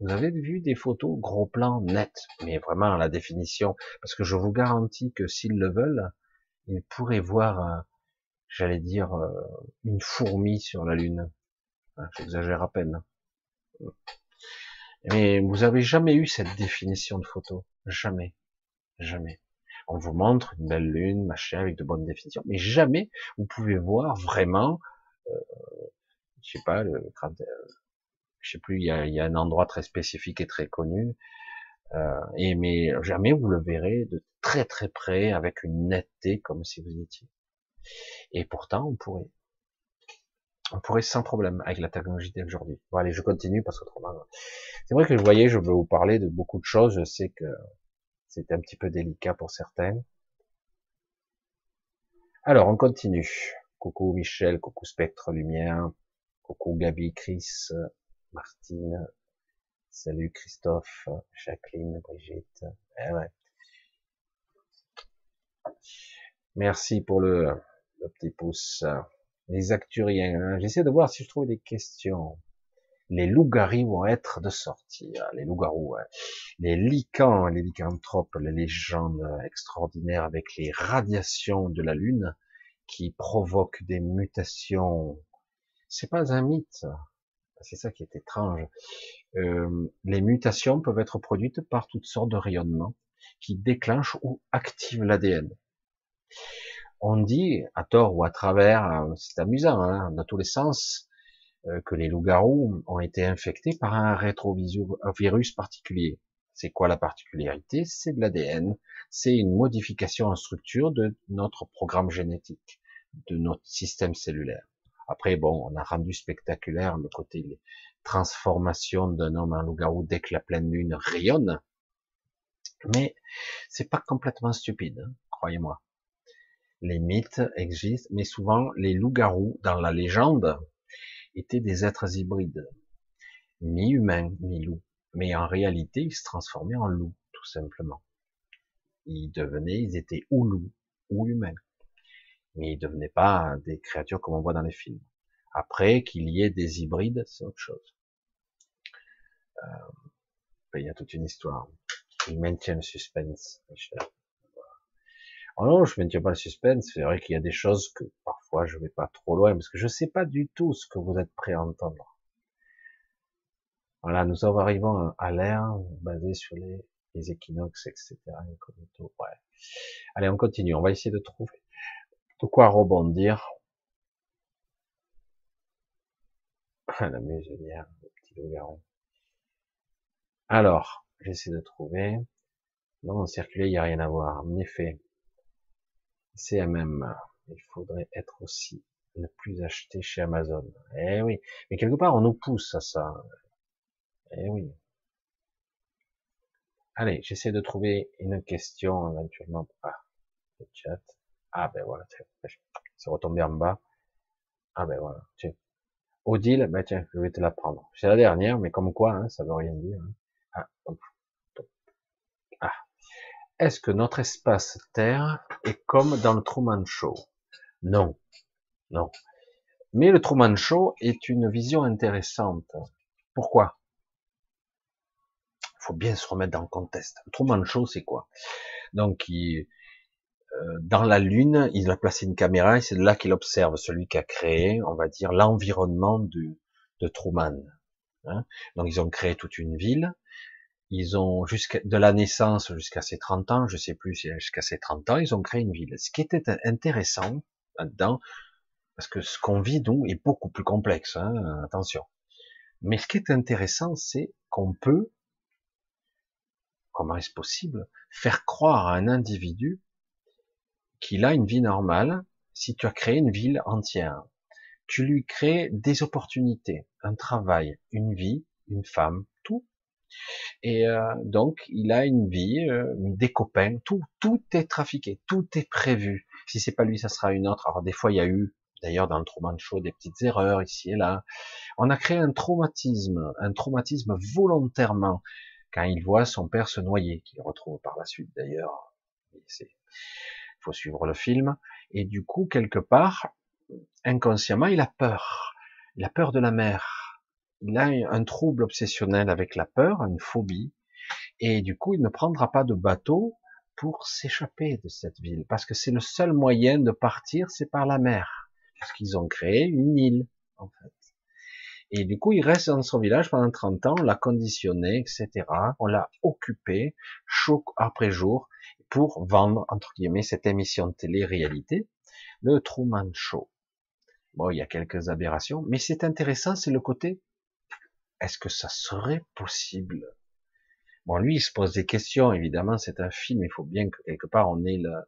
S1: Vous avez vu des photos gros plan net, mais vraiment la définition, parce que je vous garantis que s'ils le veulent, ils pourraient voir, euh, j'allais dire, euh, une fourmi sur la Lune. J'exagère à peine. Mais vous avez jamais eu cette définition de photo, jamais, jamais. On vous montre une belle lune, machin, avec de bonnes définitions, mais jamais vous pouvez voir vraiment, euh, je sais pas, le, je sais plus, il y a, un endroit très spécifique et très connu, euh, et mais jamais vous le verrez de très très près avec une netteté comme si vous étiez. Et pourtant, on pourrait, on pourrait sans problème avec la technologie d'aujourd'hui. Bon allez, je continue parce qu'autrement, c'est vrai que je voyais, je veux vous parler de beaucoup de choses. Je sais que c'est un petit peu délicat pour certains. Alors, on continue. Coucou Michel, coucou Spectre Lumière, coucou Gabi, Chris, Martine, salut Christophe, Jacqueline, Brigitte. Eh ouais. Merci pour le, petit pouce. Les acturiens, hein. j'essaie de voir si je trouve des questions. Les loups-garous vont être de sortie. Hein, les loups-garous, les licans, les lycanthropes, les légendes extraordinaires avec les radiations de la Lune qui provoquent des mutations. C'est pas un mythe, c'est ça qui est étrange. Euh, les mutations peuvent être produites par toutes sortes de rayonnements qui déclenchent ou activent l'ADN. On dit, à tort ou à travers, euh, c'est amusant, hein, dans tous les sens, euh, que les loups-garous ont été infectés par un rétrovirus particulier. C'est quoi la particularité? C'est de l'ADN, c'est une modification en structure de notre programme génétique, de notre système cellulaire. Après, bon, on a rendu spectaculaire le côté transformation d'un homme en loup-garou dès que la pleine lune rayonne. Mais c'est pas complètement stupide, hein, croyez-moi. Les mythes existent, mais souvent les loups-garous dans la légende étaient des êtres hybrides, mi-humains, mi-loups. Mais en réalité, ils se transformaient en loups, tout simplement. Ils devenaient, ils étaient ou loups ou humains mais ils devenaient pas des créatures comme on voit dans les films. Après, qu'il y ait des hybrides, c'est autre chose. Euh, il y a toute une histoire. Il maintient le suspense, Michel. Oh je maintiens pas le suspense. C'est vrai qu'il y a des choses que parfois je vais pas trop loin parce que je sais pas du tout ce que vous êtes prêt à entendre. Voilà, nous arrivons à l'air basé sur les, les équinoxes, etc. Ouais. Allez, on continue. On va essayer de trouver de quoi rebondir? Ah, la muselière, le petit loup Alors, j'essaie de trouver. Non, en circulé, il n'y a rien à voir. En effet, CMM, il faudrait être aussi ne plus acheter chez Amazon. Eh oui, mais quelque part, on nous pousse à ça. Eh oui. Allez, j'essaie de trouver une question éventuellement. Ah, le chat. Ah ben voilà, c'est retombé en bas. Ah ben voilà, tiens. Odile, ben tiens, je vais te la prendre. C'est la dernière, mais comme quoi, hein, ça veut rien dire. Hein. Ah, ah. Est-ce que notre espace Terre est comme dans le Truman Show? Non, non. Mais le Truman Show est une vision intéressante. Pourquoi? Il faut bien se remettre dans le contexte. Le Truman Show, c'est quoi? Donc, il, dans la Lune, il a placé une caméra et c'est là qu'il observe celui qui a créé, on va dire, l'environnement de Truman. Hein. Donc ils ont créé toute une ville. Ils ont jusqu'à de la naissance jusqu'à ses 30 ans, je sais plus jusqu'à ses 30 ans, ils ont créé une ville. Ce qui était intéressant là-dedans, parce que ce qu'on vit nous est beaucoup plus complexe, hein, attention. Mais ce qui est intéressant, c'est qu'on peut, comment est-ce possible, faire croire à un individu qu'il a une vie normale si tu as créé une ville entière. tu lui crées des opportunités, un travail, une vie, une femme, tout. Et euh, donc, il a une vie, euh, des copains, tout, tout est trafiqué, tout est prévu. Si c'est pas lui, ça sera une autre. Alors des fois, il y a eu, d'ailleurs, dans le Truman Show, des petites erreurs ici et là. On a créé un traumatisme, un traumatisme volontairement quand il voit son père se noyer, qu'il retrouve par la suite d'ailleurs. Il faut suivre le film. Et du coup, quelque part, inconsciemment, il a peur. Il a peur de la mer. Il a un trouble obsessionnel avec la peur, une phobie. Et du coup, il ne prendra pas de bateau pour s'échapper de cette ville. Parce que c'est le seul moyen de partir, c'est par la mer. Parce qu'ils ont créé une île, en fait. Et du coup, il reste dans son village pendant 30 ans, on l'a conditionné, etc. On l'a occupé, jour après jour, pour vendre, entre guillemets, cette émission de télé-réalité, le Truman Show. Bon, il y a quelques aberrations, mais c'est intéressant, c'est le côté, est-ce que ça serait possible? Bon, lui, il se pose des questions, évidemment, c'est un film, il faut bien que quelque part on ait la,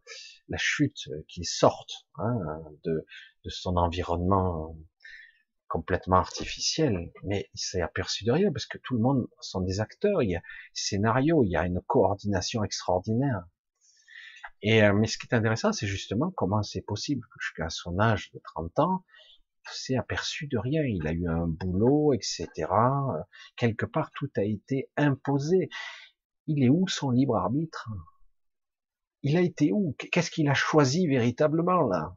S1: la chute qui sorte hein, de, de son environnement complètement artificiel, mais il s'est aperçu de rien parce que tout le monde sont des acteurs, il y a scénario, il y a une coordination extraordinaire. Et euh, mais ce qui est intéressant, c'est justement comment c'est possible que jusqu'à son âge de 30 ans, il s'est aperçu de rien. Il a eu un boulot, etc. Quelque part, tout a été imposé. Il est où son libre arbitre? Il a été où? Qu'est-ce qu'il a choisi véritablement là?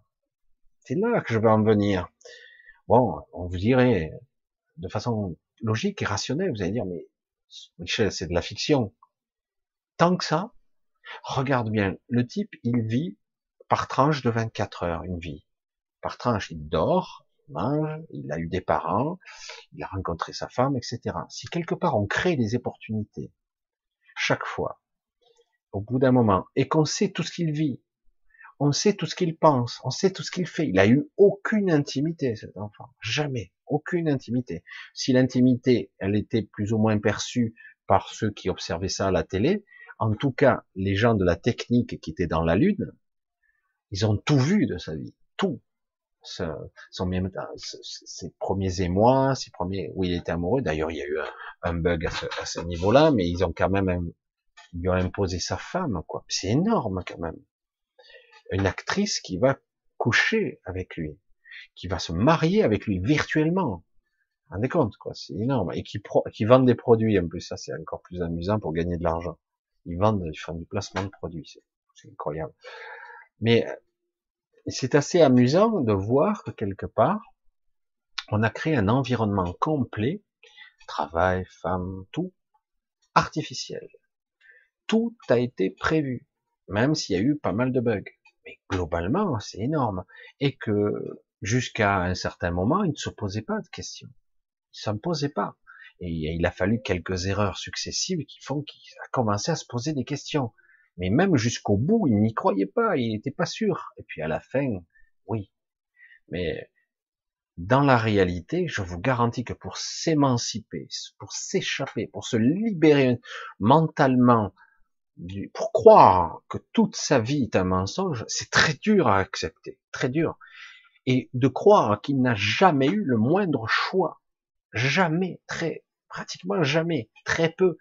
S1: C'est là que je veux en venir. Bon, on vous dirait, de façon logique et rationnelle, vous allez dire, mais Michel, c'est de la fiction. Tant que ça, regarde bien, le type, il vit par tranche de 24 heures, une vie. Par tranche, il dort, il mange, il a eu des parents, il a rencontré sa femme, etc. Si quelque part on crée des opportunités, chaque fois, au bout d'un moment, et qu'on sait tout ce qu'il vit, on sait tout ce qu'il pense, on sait tout ce qu'il fait. Il a eu aucune intimité, cet enfant. Jamais. Aucune intimité. Si l'intimité, elle était plus ou moins perçue par ceux qui observaient ça à la télé, en tout cas, les gens de la technique qui étaient dans la lune, ils ont tout vu de sa vie. Tout. son même, ses premiers émois, ses premiers, où il était amoureux. D'ailleurs, il y a eu un, bug à ce, niveau-là, mais ils ont quand même, lui ont imposé sa femme, quoi. C'est énorme, quand même une actrice qui va coucher avec lui, qui va se marier avec lui virtuellement. Vous rendez compte, quoi, c'est énorme. Et qui, pro, qui vendent des produits, en plus, ça c'est encore plus amusant pour gagner de l'argent. Ils vendent, ils font du placement de produits, c'est incroyable. Mais c'est assez amusant de voir que quelque part, on a créé un environnement complet, travail, femme, tout, artificiel. Tout a été prévu, même s'il y a eu pas mal de bugs mais globalement, c'est énorme. Et que jusqu'à un certain moment, il ne se posait pas de questions. Il ne s'en posait pas. Et il a fallu quelques erreurs successives qui font qu'il a commencé à se poser des questions. Mais même jusqu'au bout, il n'y croyait pas, il n'était pas sûr. Et puis à la fin, oui. Mais dans la réalité, je vous garantis que pour s'émanciper, pour s'échapper, pour se libérer mentalement pour croire que toute sa vie est un mensonge, c'est très dur à accepter, très dur. Et de croire qu'il n'a jamais eu le moindre choix, jamais, très, pratiquement jamais, très peu.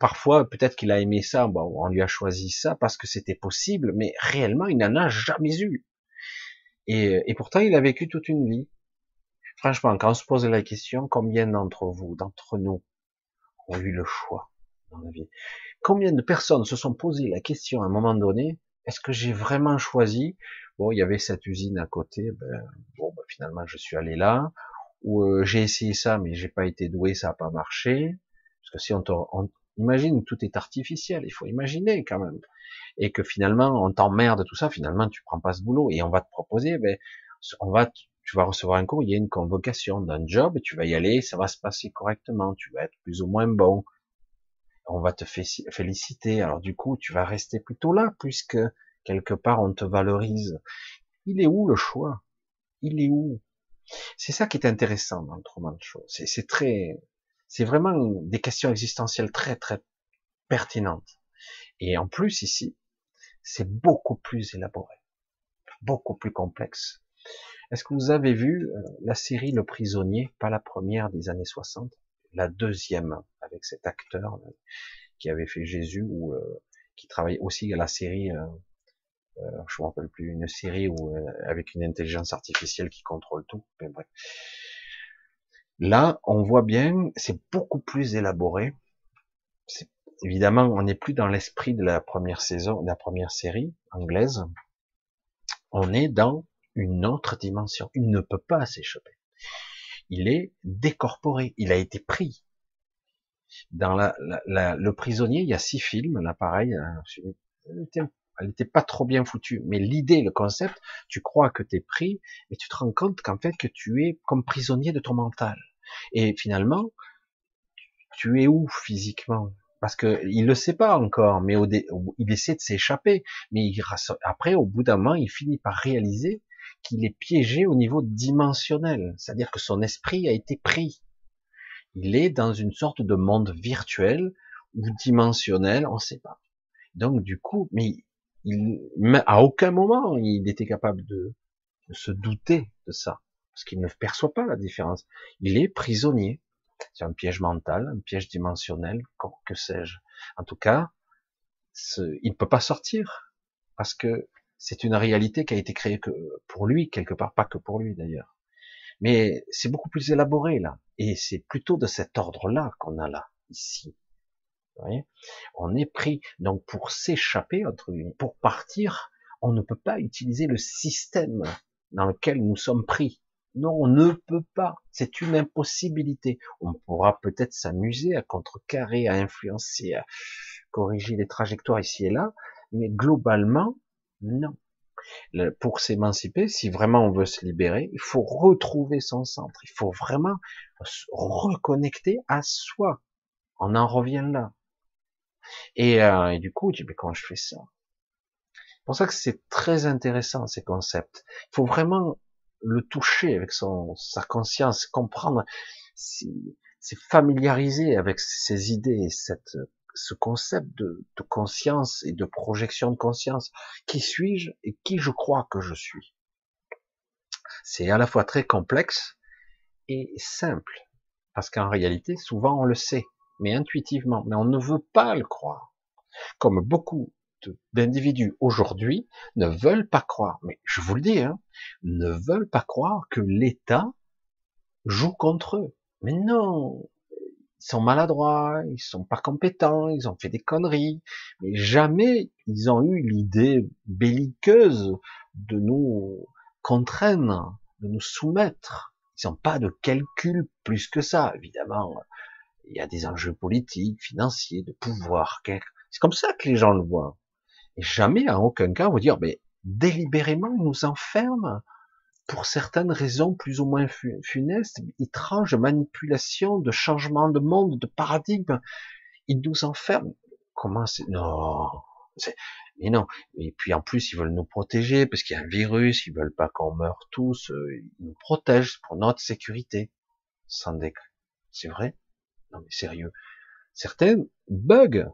S1: Parfois, peut-être qu'il a aimé ça, bon, on lui a choisi ça parce que c'était possible, mais réellement, il n'en a jamais eu. Et, et pourtant, il a vécu toute une vie. Franchement, quand on se pose la question, combien d'entre vous, d'entre nous, ont eu le choix dans la vie? Combien de personnes se sont posé la question à un moment donné, est-ce que j'ai vraiment choisi? Bon, il y avait cette usine à côté, ben, bon, ben, finalement je suis allé là, ou euh, j'ai essayé ça, mais j'ai pas été doué, ça a pas marché. Parce que si on, on imagine, tout est artificiel, il faut imaginer quand même, et que finalement on t'emmerde tout ça, finalement tu prends pas ce boulot, et on va te proposer, ben, on va, tu vas recevoir un a une convocation d'un job, tu vas y aller, ça va se passer correctement, tu vas être plus ou moins bon, on va te féliciter. Alors du coup, tu vas rester plutôt là, puisque quelque part on te valorise. Il est où le choix? Il est où? C'est ça qui est intéressant dans le Truman Show. C'est très, c'est vraiment des questions existentielles très très pertinentes. Et en plus ici, c'est beaucoup plus élaboré, beaucoup plus complexe. Est-ce que vous avez vu euh, la série Le Prisonnier, pas la première des années 60, la deuxième avec cet acteur qui avait fait Jésus ou euh, qui travaille aussi à la série, euh, euh, je me rappelle plus, une série où avec une intelligence artificielle qui contrôle tout. bref. Là, on voit bien, c'est beaucoup plus élaboré. Évidemment, on n'est plus dans l'esprit de la première saison, de la première série anglaise. On est dans une autre dimension. Il ne peut pas s'échapper. Il est décorporé. Il a été pris. Dans la, le prisonnier, il y a six films. Là, pareil, euh, elle n'était pas trop bien foutue. Mais l'idée, le concept, tu crois que tu es pris, mais tu te rends compte qu'en fait que tu es comme prisonnier de ton mental. Et finalement, tu es où physiquement? Parce que il le sait pas encore, mais au il essaie de s'échapper. Mais après, au bout d'un moment, il finit par réaliser qu'il est piégé au niveau dimensionnel, c'est-à-dire que son esprit a été pris. Il est dans une sorte de monde virtuel ou dimensionnel, on ne sait pas. Donc du coup, mais il, à aucun moment il était capable de, se douter de ça, parce qu'il ne perçoit pas la différence. Il est prisonnier. C'est un piège mental, un piège dimensionnel, que sais-je. En tout cas, il ne peut pas sortir parce que c'est une réalité qui a été créée pour lui quelque part, pas que pour lui d'ailleurs. Mais c'est beaucoup plus élaboré là, et c'est plutôt de cet ordre-là qu'on a là ici on est pris. Donc pour s'échapper, pour partir, on ne peut pas utiliser le système dans lequel nous sommes pris. Non, on ne peut pas. C'est une impossibilité. On pourra peut-être s'amuser à contrecarrer, à influencer, à corriger les trajectoires ici et là, mais globalement, non. Pour s'émanciper, si vraiment on veut se libérer, il faut retrouver son centre. Il faut vraiment se reconnecter à soi. On en revient là. Euh, et, du coup, tu dis, mais comment je fais ça? C'est pour ça que c'est très intéressant, ces concepts. Il faut vraiment le toucher avec son, sa conscience, comprendre, c'est familiariser avec ces idées, cette, ce concept de, de conscience et de projection de conscience. Qui suis-je et qui je crois que je suis? C'est à la fois très complexe et simple. Parce qu'en réalité, souvent on le sait mais intuitivement, mais on ne veut pas le croire. Comme beaucoup d'individus aujourd'hui ne veulent pas croire, mais je vous le dis, hein, ne veulent pas croire que l'État joue contre eux. Mais non, ils sont maladroits, ils sont pas compétents, ils ont fait des conneries, mais jamais ils ont eu l'idée belliqueuse de nous contraindre, de nous soumettre. Ils n'ont pas de calcul plus que ça, évidemment il y a des enjeux politiques, financiers, de pouvoir. C'est comme ça que les gens le voient. Et jamais, en aucun cas, on va dire, mais délibérément, ils nous enferment pour certaines raisons plus ou moins funestes, étranges, de manipulation, de changement de monde, de paradigme. Ils nous enferment. Comment c'est Non, mais non. Et puis en plus, ils veulent nous protéger parce qu'il y a un virus. Ils veulent pas qu'on meure tous. Euh, ils nous protègent pour notre sécurité. Sans décret. C'est vrai? Non mais sérieux. Certains bugs,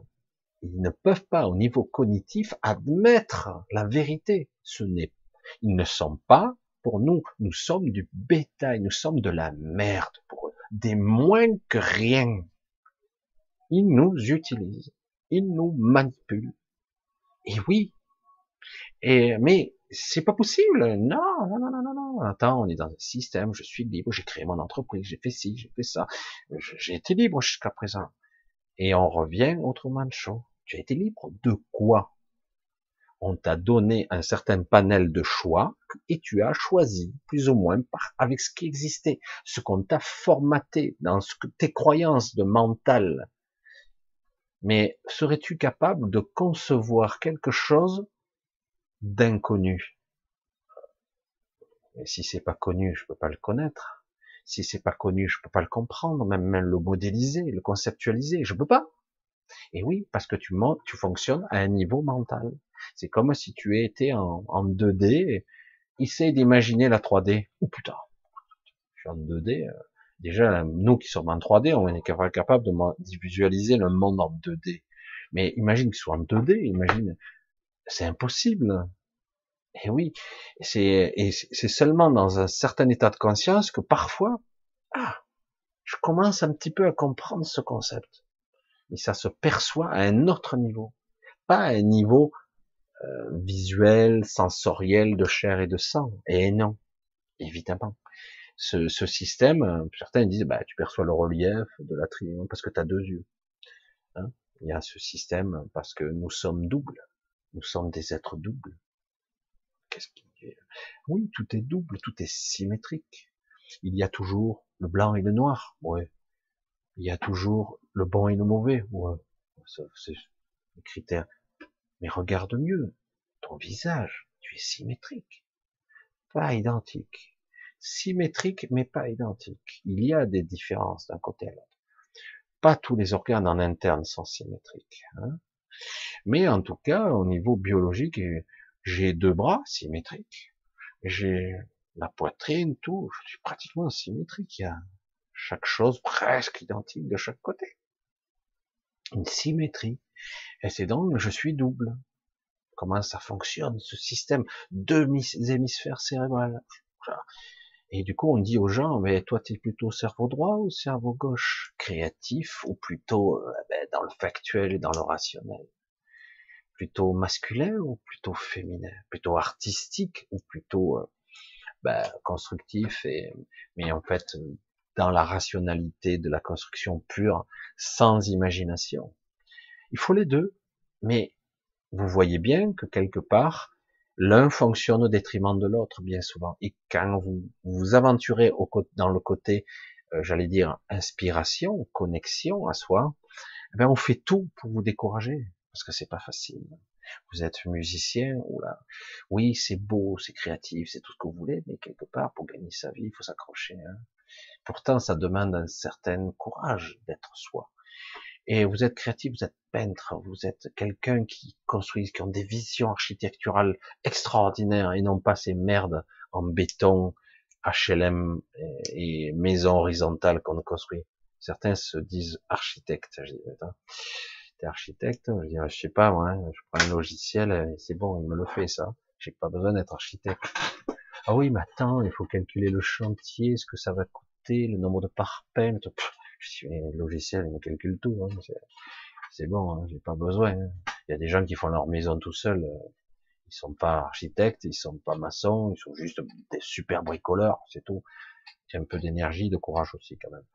S1: ils ne peuvent pas au niveau cognitif admettre la vérité. Ce n'est, ils ne sont pas pour nous. Nous sommes du bétail, nous sommes de la merde pour eux, des moins que rien. Ils nous utilisent, ils nous manipulent. Et oui. Et mais c'est pas possible. Non, non, non, non, non, Attends, on est dans un système, je suis libre, j'ai créé mon entreprise, j'ai fait ci, j'ai fait ça. J'ai été libre jusqu'à présent. Et on revient autrement de chaud. Tu as été libre de quoi? On t'a donné un certain panel de choix et tu as choisi, plus ou moins, par, avec ce qui existait, ce qu'on t'a formaté dans ce que, tes croyances de mental. Mais serais-tu capable de concevoir quelque chose d'inconnu. Mais si c'est pas connu, je peux pas le connaître. Si c'est pas connu, je peux pas le comprendre, même, même le modéliser, le conceptualiser, je peux pas. Et oui, parce que tu, tu fonctionnes à un niveau mental. C'est comme si tu étais en, en 2D, essaye d'imaginer la 3D. Oh putain, je suis en 2D. Euh, déjà, nous qui sommes en 3D, on est capable de visualiser le monde en 2D. Mais imagine qu'il soit en 2D, imagine c'est impossible. Et oui, c'est seulement dans un certain état de conscience que parfois, ah, je commence un petit peu à comprendre ce concept. Mais ça se perçoit à un autre niveau, pas à un niveau euh, visuel, sensoriel, de chair et de sang. Et non, évidemment. Ce, ce système, certains disent, bah, tu perçois le relief de la parce que tu as deux yeux. Hein Il y a ce système parce que nous sommes doubles. Nous sommes des êtres doubles. Qu'est-ce qui Oui, tout est double, tout est symétrique. Il y a toujours le blanc et le noir. Ouais. Il y a toujours le bon et le mauvais. Ouais. C'est les critères. Mais regarde mieux. Ton visage, tu es symétrique. Pas identique. Symétrique, mais pas identique. Il y a des différences d'un côté à l'autre. Pas tous les organes en interne sont symétriques. Hein. Mais en tout cas, au niveau biologique, j'ai deux bras symétriques. J'ai la poitrine, tout. Je suis pratiquement symétrique. Il y a chaque chose presque identique de chaque côté. Une symétrie. Et c'est donc, je suis double. Comment ça fonctionne, ce système Deux hémisphères cérébrales. Et du coup, on dit aux gens, mais toi, tu es plutôt cerveau droit ou cerveau gauche? Créatif ou plutôt euh, ben, dans le factuel et dans le rationnel? Plutôt masculin ou plutôt féminin? Plutôt artistique ou plutôt euh, ben, constructif et mais en fait dans la rationalité de la construction pure, sans imagination? Il faut les deux, mais vous voyez bien que quelque part, l'un fonctionne au détriment de l'autre bien souvent. Et quand vous vous aventurez dans le côté, euh, j'allais dire, inspiration, connexion à soi, eh on fait tout pour vous décourager, parce que c'est pas facile. Vous êtes musicien, ou là, oui, c'est beau, c'est créatif, c'est tout ce que vous voulez, mais quelque part, pour gagner sa vie, il faut s'accrocher. Hein. Pourtant, ça demande un certain courage d'être soi. Et vous êtes créatif, vous êtes peintre, vous êtes quelqu'un qui construit, qui ont des visions architecturales extraordinaires et non pas ces merdes en béton, HLM et, maisons horizontales qu'on construit. Certains se disent architectes. T'es architecte? Je dis, je sais pas, moi, hein, je prends un logiciel c'est bon, il me le fait ça. J'ai pas besoin d'être architecte. Ah oui, mais attends, il faut calculer le chantier, ce que ça va coûter, le nombre de parpaings. Je suis logiciel, il me calcule tout. Hein, c'est bon, hein, j'ai pas besoin. Hein. Il y a des gens qui font leur maison tout seuls. Euh, ils sont pas architectes, ils sont pas maçons, ils sont juste des super bricoleurs, c'est tout. Il y a un peu d'énergie, de courage aussi quand même.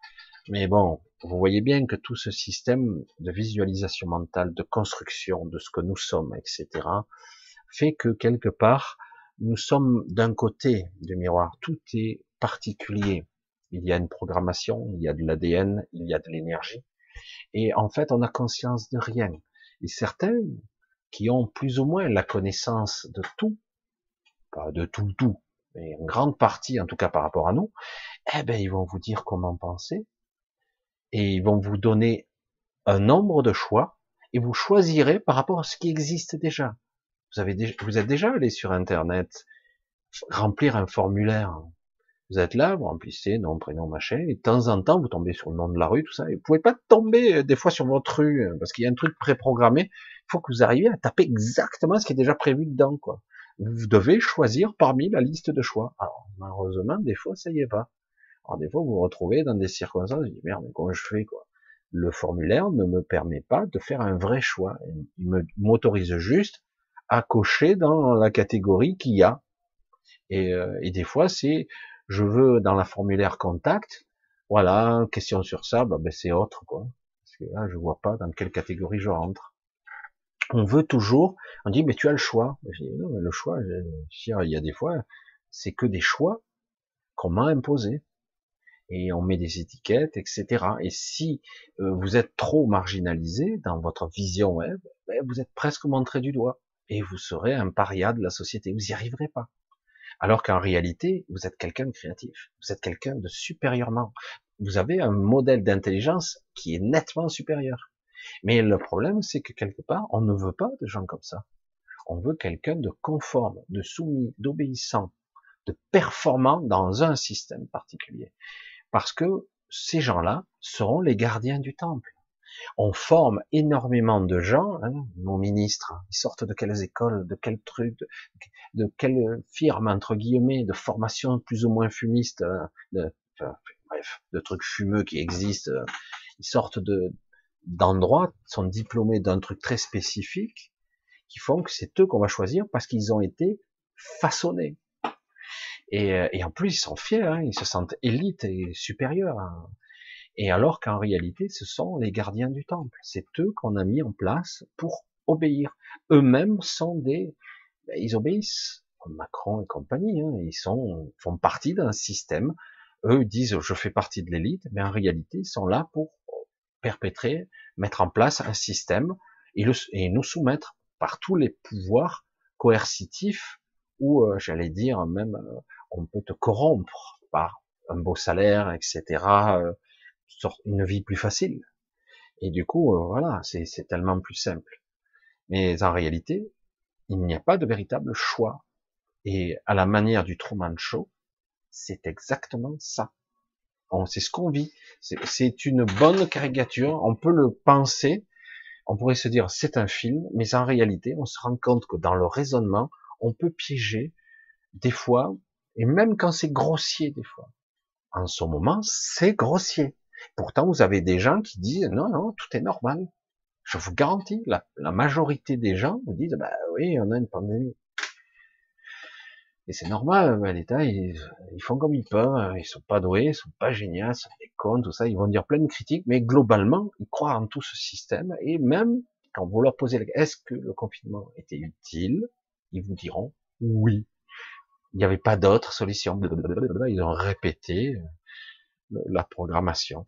S1: Mais bon, vous voyez bien que tout ce système de visualisation mentale, de construction de ce que nous sommes, etc., fait que quelque part, nous sommes d'un côté du miroir. Tout est particulier. Il y a une programmation, il y a de l'ADN, il y a de l'énergie. Et en fait, on a conscience de rien. Et certains qui ont plus ou moins la connaissance de tout, pas de tout tout, mais une grande partie, en tout cas par rapport à nous, eh ben, ils vont vous dire comment penser, et ils vont vous donner un nombre de choix, et vous choisirez par rapport à ce qui existe déjà. Vous avez déjà, vous êtes déjà allé sur Internet remplir un formulaire vous êtes là, vous remplissez nom, prénom, machin, et de temps en temps, vous tombez sur le nom de la rue, tout ça, et vous pouvez pas tomber euh, des fois sur votre rue, euh, parce qu'il y a un truc préprogrammé. Il faut que vous arriviez à taper exactement ce qui est déjà prévu dedans, quoi. Vous devez choisir parmi la liste de choix. Alors, malheureusement, des fois, ça y est pas. Alors, des fois, vous vous retrouvez dans des circonstances, vous dites, merde, comment je fais, quoi? Le formulaire ne me permet pas de faire un vrai choix. Il m'autorise juste à cocher dans la catégorie qu'il y a. Et, euh, et des fois, c'est je veux dans la formulaire contact, voilà, question sur ça, bah, ben c'est autre, quoi. Parce que là, je vois pas dans quelle catégorie je rentre. On veut toujours, on dit, mais tu as le choix. Je dis, non, mais le choix, il y a des fois, c'est que des choix qu'on m'a imposés. Et on met des étiquettes, etc. Et si euh, vous êtes trop marginalisé dans votre vision web, ben vous êtes presque montré du doigt. Et vous serez un paria de la société. Vous n'y arriverez pas. Alors qu'en réalité, vous êtes quelqu'un de créatif, vous êtes quelqu'un de supérieurement. Vous avez un modèle d'intelligence qui est nettement supérieur. Mais le problème, c'est que quelque part, on ne veut pas de gens comme ça. On veut quelqu'un de conforme, de soumis, d'obéissant, de performant dans un système particulier. Parce que ces gens-là seront les gardiens du temple. On forme énormément de gens, hein, nos ministres, ils sortent de quelles écoles, de quels trucs, de, de quelles firmes, entre guillemets, de formation plus ou moins fumiste, hein, de, bref, de trucs fumeux qui existent, ils sortent de d'endroits, sont diplômés d'un truc très spécifique, qui font que c'est eux qu'on va choisir parce qu'ils ont été façonnés. Et, euh, et, en plus, ils sont fiers, hein, ils se sentent élites et supérieurs. Hein. Et alors qu'en réalité, ce sont les gardiens du temple. C'est eux qu'on a mis en place pour obéir. Eux-mêmes sont des, ben, ils obéissent. Macron et compagnie, hein, ils sont, font partie d'un système. Eux disent, je fais partie de l'élite, mais en réalité, ils sont là pour perpétrer, mettre en place un système et, nous soumettre par tous les pouvoirs coercitifs ou, euh, j'allais dire, même, euh, on peut te corrompre par un beau salaire, etc., une vie plus facile. Et du coup, voilà, c'est tellement plus simple. Mais en réalité, il n'y a pas de véritable choix. Et à la manière du Truman Show, c'est exactement ça. C'est ce qu'on vit. C'est une bonne caricature. On peut le penser. On pourrait se dire c'est un film, mais en réalité, on se rend compte que dans le raisonnement, on peut piéger des fois, et même quand c'est grossier des fois. En ce moment, c'est grossier. Pourtant, vous avez des gens qui disent non, non, tout est normal. Je vous garantis, la, majorité des gens vous disent bah oui, on a une pandémie. Et c'est normal, l'État, ils, ils, font comme ils peuvent, ils sont pas doués, ils sont pas géniaux, ils sont des cons, tout ça, ils vont dire plein de critiques, mais globalement, ils croient en tout ce système, et même quand vous leur posez la question, est-ce que le confinement était utile, ils vous diront oui. Il n'y avait pas d'autre solution. Ils ont répété euh, la programmation.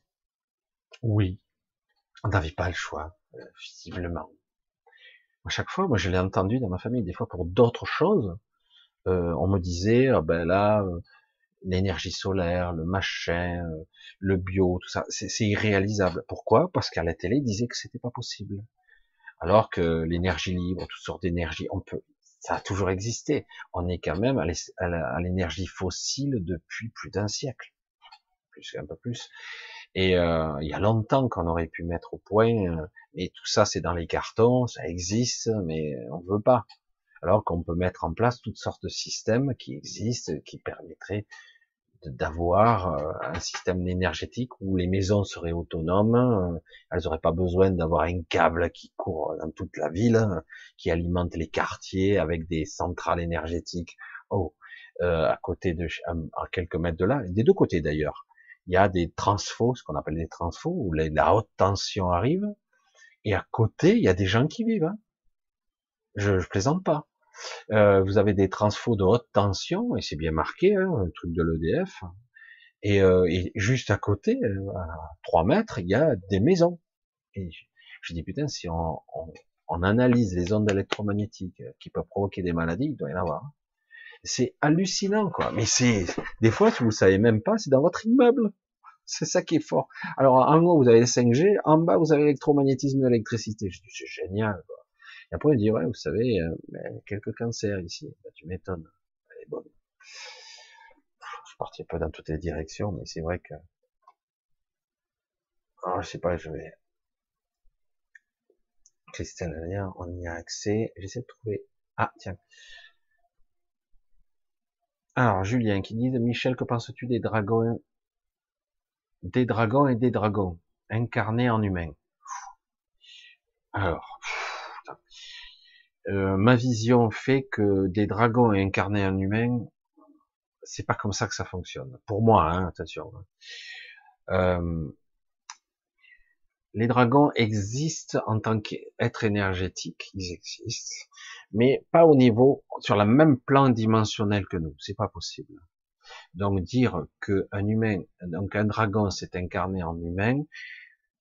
S1: Oui. On n'avait pas le choix, euh, visiblement. À chaque fois, moi je l'ai entendu dans ma famille, des fois pour d'autres choses, euh, on me disait, ah ben là, l'énergie solaire, le machin, le bio, tout ça, c'est irréalisable. Pourquoi? Parce qu'à la télé, ils disaient que c'était pas possible. Alors que l'énergie libre, toutes sortes d'énergie, on peut, ça a toujours existé. On est quand même à l'énergie fossile depuis plus d'un siècle, plus un peu plus. Et euh, il y a longtemps qu'on aurait pu mettre au point, euh, mais tout ça c'est dans les cartons, ça existe, mais on veut pas. Alors qu'on peut mettre en place toutes sortes de systèmes qui existent, qui permettraient d'avoir euh, un système énergétique où les maisons seraient autonomes, euh, elles n'auraient pas besoin d'avoir un câble qui court dans toute la ville, qui alimente les quartiers avec des centrales énergétiques. Oh, euh, à côté de, à quelques mètres de là, des deux côtés d'ailleurs, il y a des transfos, ce qu'on appelle des transfos, où la, haute tension arrive, et à côté, il y a des gens qui vivent. Hein. Je, je plaisante pas. Euh, vous avez des transfos de haute tension, et c'est bien marqué, hein, un truc de l'EDF. Et, euh, et, juste à côté, euh, à 3 mètres, il y a des maisons. Et je dis, putain, si on, on, on analyse les ondes électromagnétiques qui peuvent provoquer des maladies, il doit y en avoir. C'est hallucinant, quoi. Mais c'est, des fois, si vous savez même pas, c'est dans votre immeuble. C'est ça qui est fort. Alors, en haut, vous avez le 5G, en bas, vous avez l'électromagnétisme de l'électricité. Je dis, c'est génial, quoi. Et après, il dit, ouais, vous savez, euh, quelques cancers ici. Bah, tu m'étonnes. Elle est bonne. Je parti un peu dans toutes les directions, mais c'est vrai que... Alors, je sais pas, je vais... Christelle on y a accès. J'essaie de trouver... Ah, tiens. Alors, Julien qui dit, Michel, que penses-tu des dragons Des dragons et des dragons, incarnés en humains? Alors, euh, ma vision fait que des dragons incarnés en humain, c'est pas comme ça que ça fonctionne. Pour moi, hein, attention. Euh, les dragons existent en tant qu'êtres énergétiques, ils existent, mais pas au niveau, sur le même plan dimensionnel que nous. C'est pas possible. Donc dire que un humain, donc un dragon s'est incarné en humain,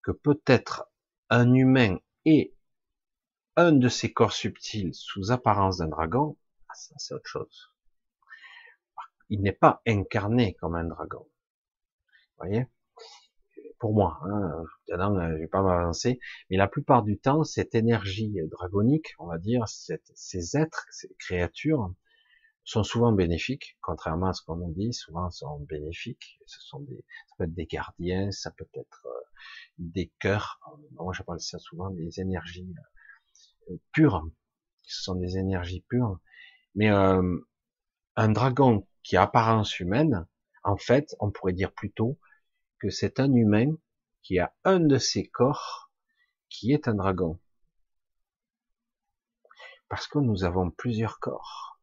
S1: que peut-être un humain est un de ces corps subtils sous apparence d'un dragon, ah, ça c'est autre chose. Il n'est pas incarné comme un dragon. Vous voyez? Pour moi, hein, je vais pas m'avancer, mais la plupart du temps, cette énergie dragonique, on va dire, ces êtres, ces créatures, sont souvent bénéfiques, contrairement à ce qu'on nous dit, souvent sont bénéfiques. Ce sont des, ça peut être des gardiens, ça peut être euh, des cœurs. Moi, je parle ça souvent des énergies euh, pures. Ce sont des énergies pures. Mais euh, un dragon qui a apparence humaine, en fait, on pourrait dire plutôt c'est un humain qui a un de ses corps qui est un dragon. Parce que nous avons plusieurs corps.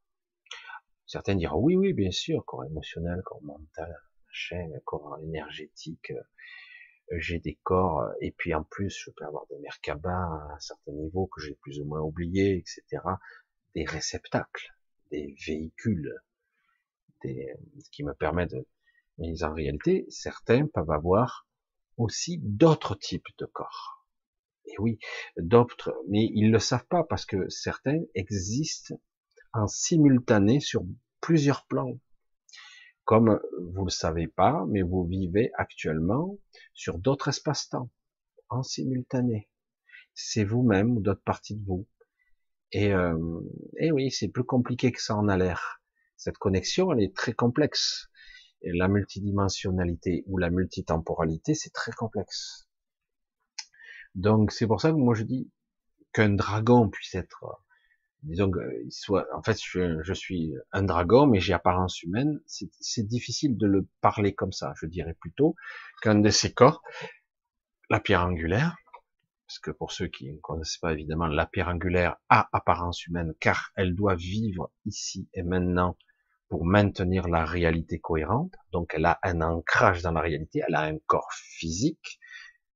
S1: Certains diront oui, oui, bien sûr, corps émotionnel, corps mental, machin, corps énergétique. Euh, j'ai des corps, et puis en plus, je peux avoir des merkabas à un certain niveau que j'ai plus ou moins oublié, etc. Des réceptacles, des véhicules, qui me permettent de, mais en réalité, certains peuvent avoir aussi d'autres types de corps. Et oui, d'autres, mais ils le savent pas parce que certains existent en simultané sur plusieurs plans. Comme vous le savez pas, mais vous vivez actuellement sur d'autres espaces-temps, en simultané. C'est vous-même ou d'autres parties de vous. Et, euh, et oui, c'est plus compliqué que ça en a l'air. Cette connexion, elle est très complexe. La multidimensionnalité ou la multitemporalité, c'est très complexe. Donc c'est pour ça que moi je dis qu'un dragon puisse être, disons qu'il soit, en fait je, suis un dragon mais j'ai apparence humaine, c'est difficile de le parler comme ça. Je dirais plutôt qu'un de ces corps, la pierre angulaire, parce que pour ceux qui ne connaissent pas évidemment, la pierre angulaire a apparence humaine car elle doit vivre ici et maintenant pour maintenir la réalité cohérente. Donc elle a un ancrage dans la réalité, elle a un corps physique,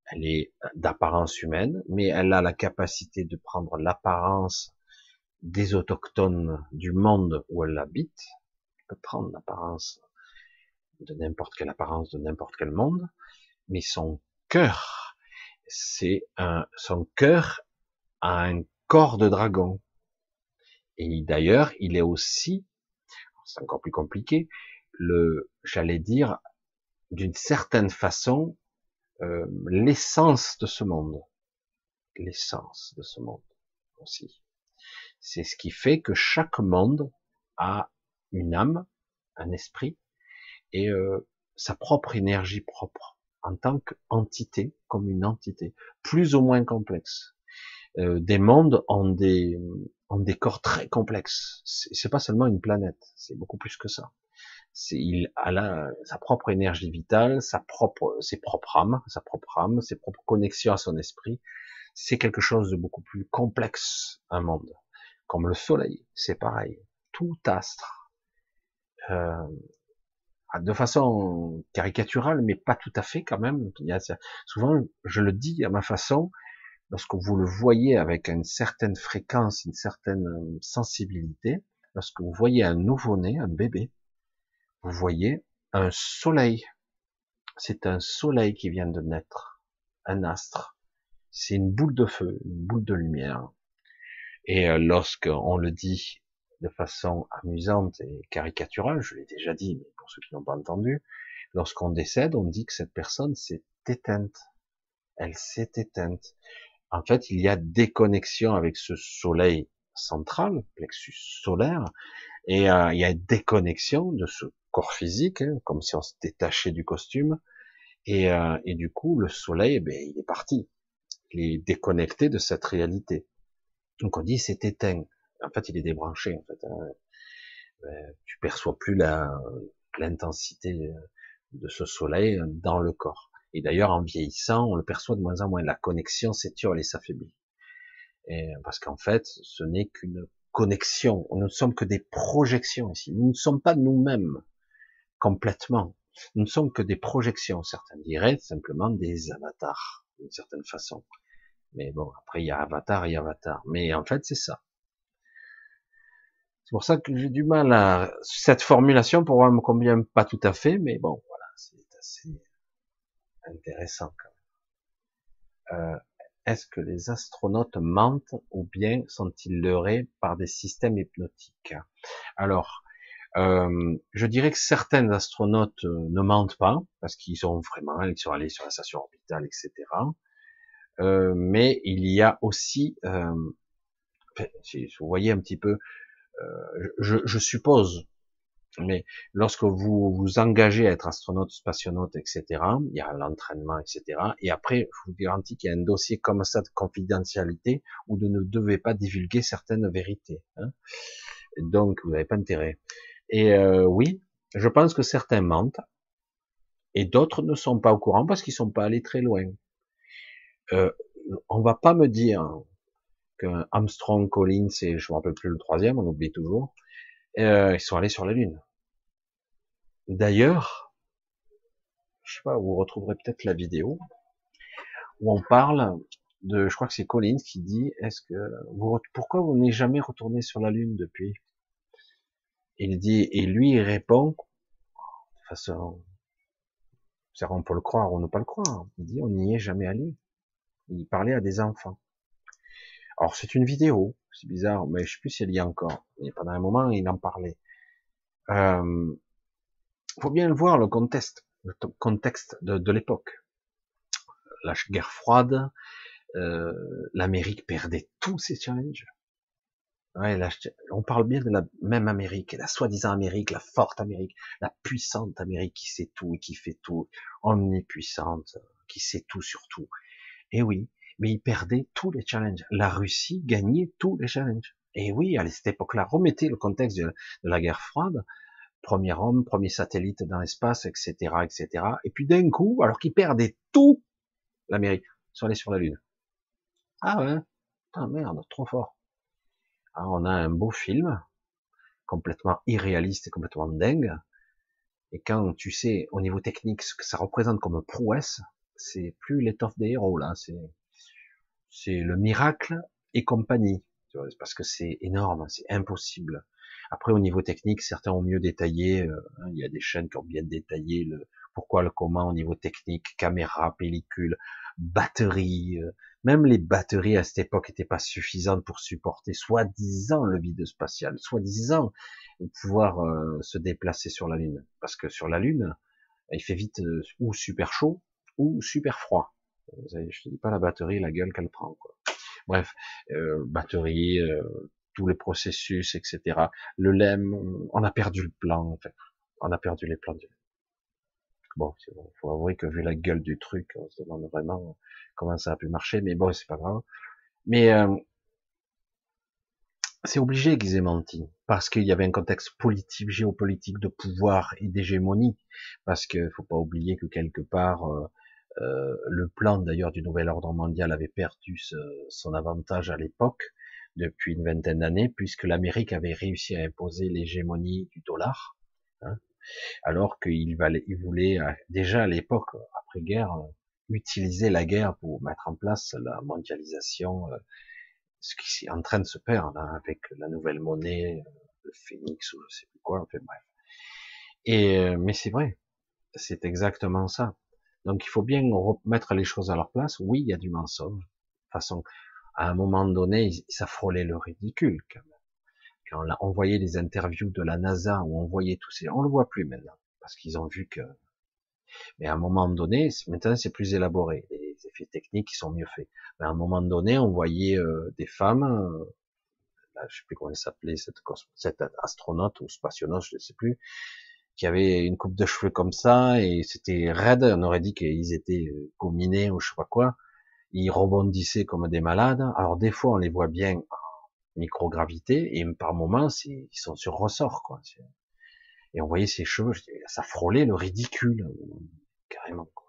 S1: elle est d'apparence humaine, mais elle a la capacité de prendre l'apparence des autochtones du monde où elle habite. Elle peut prendre l'apparence de n'importe quelle apparence de n'importe quel monde, mais son cœur, c'est un, son cœur a un corps de dragon. Et d'ailleurs, il est aussi, c'est encore plus compliqué, le, j'allais dire, d'une certaine façon, euh, l'essence de ce monde. L'essence de ce monde aussi. C'est ce qui fait que chaque monde a une âme, un esprit et euh, sa propre énergie propre en tant qu'entité, comme une entité, plus ou moins complexe. Euh, des mondes ont des, ont des corps très complexes. C'est pas seulement une planète, c'est beaucoup plus que ça il a sa propre énergie vitale, sa propre, ses propres âmes, sa propre âme, ses propres connexions à son esprit. C'est quelque chose de beaucoup plus complexe, un monde. Comme le soleil, c'est pareil. Tout astre, euh, de façon caricaturale, mais pas tout à fait quand même. Souvent, je le dis à ma façon, lorsque vous le voyez avec une certaine fréquence, une certaine sensibilité, lorsque vous voyez un nouveau-né, un bébé, vous voyez un soleil. C'est un soleil qui vient de naître, un astre. C'est une boule de feu, une boule de lumière. Et euh, lorsqu'on le dit de façon amusante et caricaturale, je l'ai déjà dit, mais pour ceux qui n'ont pas entendu, lorsqu'on décède, on dit que cette personne s'est éteinte. Elle s'est éteinte. En fait, il y a des connexions avec ce soleil central, plexus solaire, et euh, il y a des connexions de ce corps physique, hein, comme si on se détachait du costume. Et, euh, du coup, le soleil, ben, il est parti. Il est déconnecté de cette réalité. Donc on dit c'est éteint. En fait, il est débranché. En fait, hein. ben, tu perçois plus l'intensité de ce soleil dans le corps. Et d'ailleurs, en vieillissant, on le perçoit de moins en moins. La connexion s'étiole et s'affaiblit. Parce qu'en fait, ce n'est qu'une connexion. Nous ne sommes que des projections ici. Nous ne sommes pas nous-mêmes complètement. Nous ne sommes que des projections. Certains diraient simplement des avatars, d'une certaine façon. Mais bon, après, il y a avatar et avatar. Mais en fait, c'est ça. C'est pour ça que j'ai du mal à cette formulation pour moi me convient pas tout à fait, mais bon, voilà, c'est assez intéressant quand même. Euh, est-ce que les astronautes mentent ou bien sont-ils leurrés par des systèmes hypnotiques? Alors, euh, je dirais que certains astronautes euh, ne mentent pas parce qu'ils sont vraiment, ils sont allés sur la station orbitale, etc. Euh, mais il y a aussi, euh, si vous voyez un petit peu, euh, je, je, suppose, mais lorsque vous vous engagez à être astronaute, spationaute, etc., il y a l'entraînement, etc., et après, je vous garantis qu'il y a un dossier comme ça de confidentialité où vous ne devez pas divulguer certaines vérités. Hein. Donc, vous n'avez pas intérêt. Et euh, oui, je pense que certains mentent, et d'autres ne sont pas au courant parce qu'ils sont pas allés très loin. Euh, on va pas me dire que Armstrong, Collins et je me rappelle plus le troisième, on oublie toujours, euh, ils sont allés sur la Lune. D'ailleurs, je sais pas, vous retrouverez peut-être la vidéo où on parle de, je crois que c'est Collins qui dit, est-ce que vous, pourquoi vous n'êtes jamais retourné sur la Lune depuis? Il dit, et lui il répond, de façon, on peut le croire ou ne pas le croire. Il dit, on n'y est jamais allé. Il parlait à des enfants. Alors c'est une vidéo, c'est bizarre, mais je sais plus si elle y est encore. Et pendant un moment, il en parlait. Euh, faut bien voir le contexte, le contexte de, l'époque. La guerre froide, euh, l'Amérique perdait tous ses challenges. Ouais, on parle bien de la même Amérique, la soi-disant Amérique, la forte Amérique, la puissante Amérique qui sait tout et qui fait tout, omnipuissante, qui sait tout sur tout. Et oui, mais il perdait tous les challenges. La Russie gagnait tous les challenges. Et oui, à cette époque-là, remettez le contexte de, la guerre froide, premier homme, premier satellite dans l'espace, etc., etc. Et puis d'un coup, alors qu'ils perdaient tout, l'Amérique, ils sont allés sur la Lune. Ah ouais, ah merde, trop fort. Ah, on a un beau film, complètement irréaliste et complètement dingue. Et quand tu sais au niveau technique ce que ça représente comme prouesse, c'est plus l'étoffe des héros là, c'est c'est le miracle et compagnie, parce que c'est énorme, c'est impossible. Après, au niveau technique, certains ont mieux détaillé. Euh, hein, il y a des chaînes qui ont bien détaillé le pourquoi, le comment au niveau technique, caméra, pellicule, batterie. Euh, même les batteries à cette époque n'étaient pas suffisantes pour supporter soi-disant le vide spatial, soi-disant pouvoir euh, se déplacer sur la Lune. Parce que sur la Lune, il fait vite ou super chaud ou super froid. Je te dis pas la batterie, la gueule qu'elle prend. Quoi. Bref, euh, batterie, euh, tous les processus, etc. Le LEM, on a perdu le plan. En fait. On a perdu les plans du Bon, bon, faut avouer que vu la gueule du truc, on se demande vraiment comment ça a pu marcher, mais bon, c'est pas grave. Mais euh, c'est obligé qu'ils aient menti, parce qu'il y avait un contexte politique, géopolitique, de pouvoir et d'hégémonie, parce qu'il faut pas oublier que quelque part, euh, euh, le plan d'ailleurs du nouvel ordre mondial avait perdu son avantage à l'époque, depuis une vingtaine d'années, puisque l'Amérique avait réussi à imposer l'hégémonie du dollar, hein, alors qu'il il voulait euh, déjà à l'époque, après-guerre, euh, utiliser la guerre pour mettre en place la mondialisation, ce qui est en train de se perdre hein, avec la nouvelle monnaie, le phénix ou je sais plus quoi, enfin bref. Et mais c'est vrai, c'est exactement ça. Donc il faut bien remettre les choses à leur place. Oui, il y a du mensonge. De toute façon, à un moment donné, ça frôlait le ridicule quand même. Quand on voyait les interviews de la NASA où on voyait tous ces, on le voit plus maintenant parce qu'ils ont vu que. Mais à un moment donné, maintenant c'est plus élaboré. Les effets techniques sont mieux faits. Mais à un moment donné, on voyait euh, des femmes, euh, là, je sais plus comment elle s'appelait cette, cette astronaute ou spationaute, je ne sais plus, qui avait une coupe de cheveux comme ça et c'était raide. On aurait dit qu'ils étaient euh, combinés ou je sais pas quoi. Ils rebondissaient comme des malades. Alors des fois on les voit bien en microgravité et par moments ils sont sur ressort quoi. Et on voyait ces cheveux, ça frôlait le ridicule carrément. Quoi.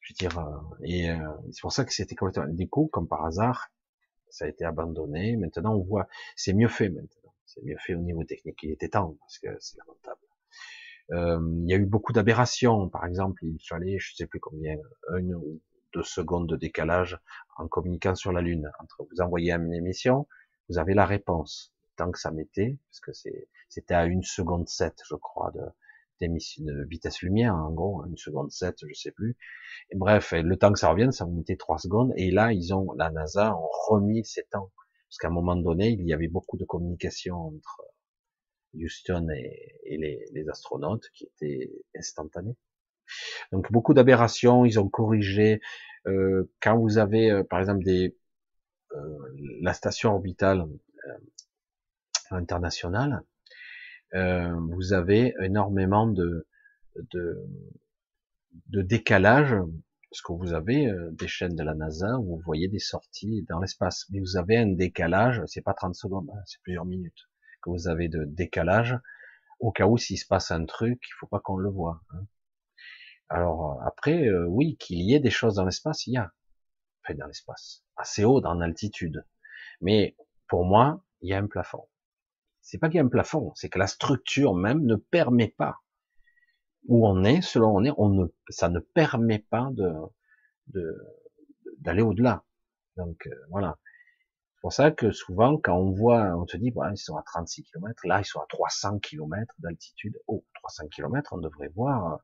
S1: Je veux dire, euh, et euh, c'est pour ça que c'était complètement. Du coup, comme par hasard, ça a été abandonné. Maintenant on voit, c'est mieux fait maintenant. C'est mieux fait au niveau technique. Il était temps parce que c'est lamentable. Euh, il y a eu beaucoup d'aberrations. Par exemple, il fallait, je sais plus combien, une ou deux secondes de décalage en communiquant sur la Lune. Entre vous envoyez une émission, vous avez la réponse. Tant que ça mettait, parce que c'était à une seconde sept, je crois, de, de vitesse lumière, en gros, une seconde sept, je sais plus. Bref, le temps que ça revienne, ça vous mettait trois secondes. Et là, ils ont, la NASA ont remis ces temps. Parce qu'à un moment donné, il y avait beaucoup de communication entre Houston et, les, astronautes qui étaient instantanés. Donc beaucoup d'aberrations, ils ont corrigé. Euh, quand vous avez euh, par exemple des euh, la station orbitale international, euh, vous avez énormément de, de, de décalage, parce que vous avez euh, des chaînes de la NASA où vous voyez des sorties dans l'espace, mais vous avez un décalage, c'est pas 30 secondes, hein, c'est plusieurs minutes que vous avez de décalage, au cas où s'il se passe un truc, il faut pas qu'on le voit. Hein. Alors après, euh, oui, qu'il y ait des choses dans l'espace, il y a, enfin dans l'espace, assez haut dans l'altitude, mais pour moi, il y a un plafond. C'est pas qu'il y a un plafond, c'est que la structure même ne permet pas où on est, selon on est, on ne, ça ne permet pas de d'aller au-delà. Donc euh, voilà. Pour ça que souvent, quand on voit, on se dit, ils sont à 36 km, là, ils sont à 300 km d'altitude. Oh, 300 km, on devrait voir,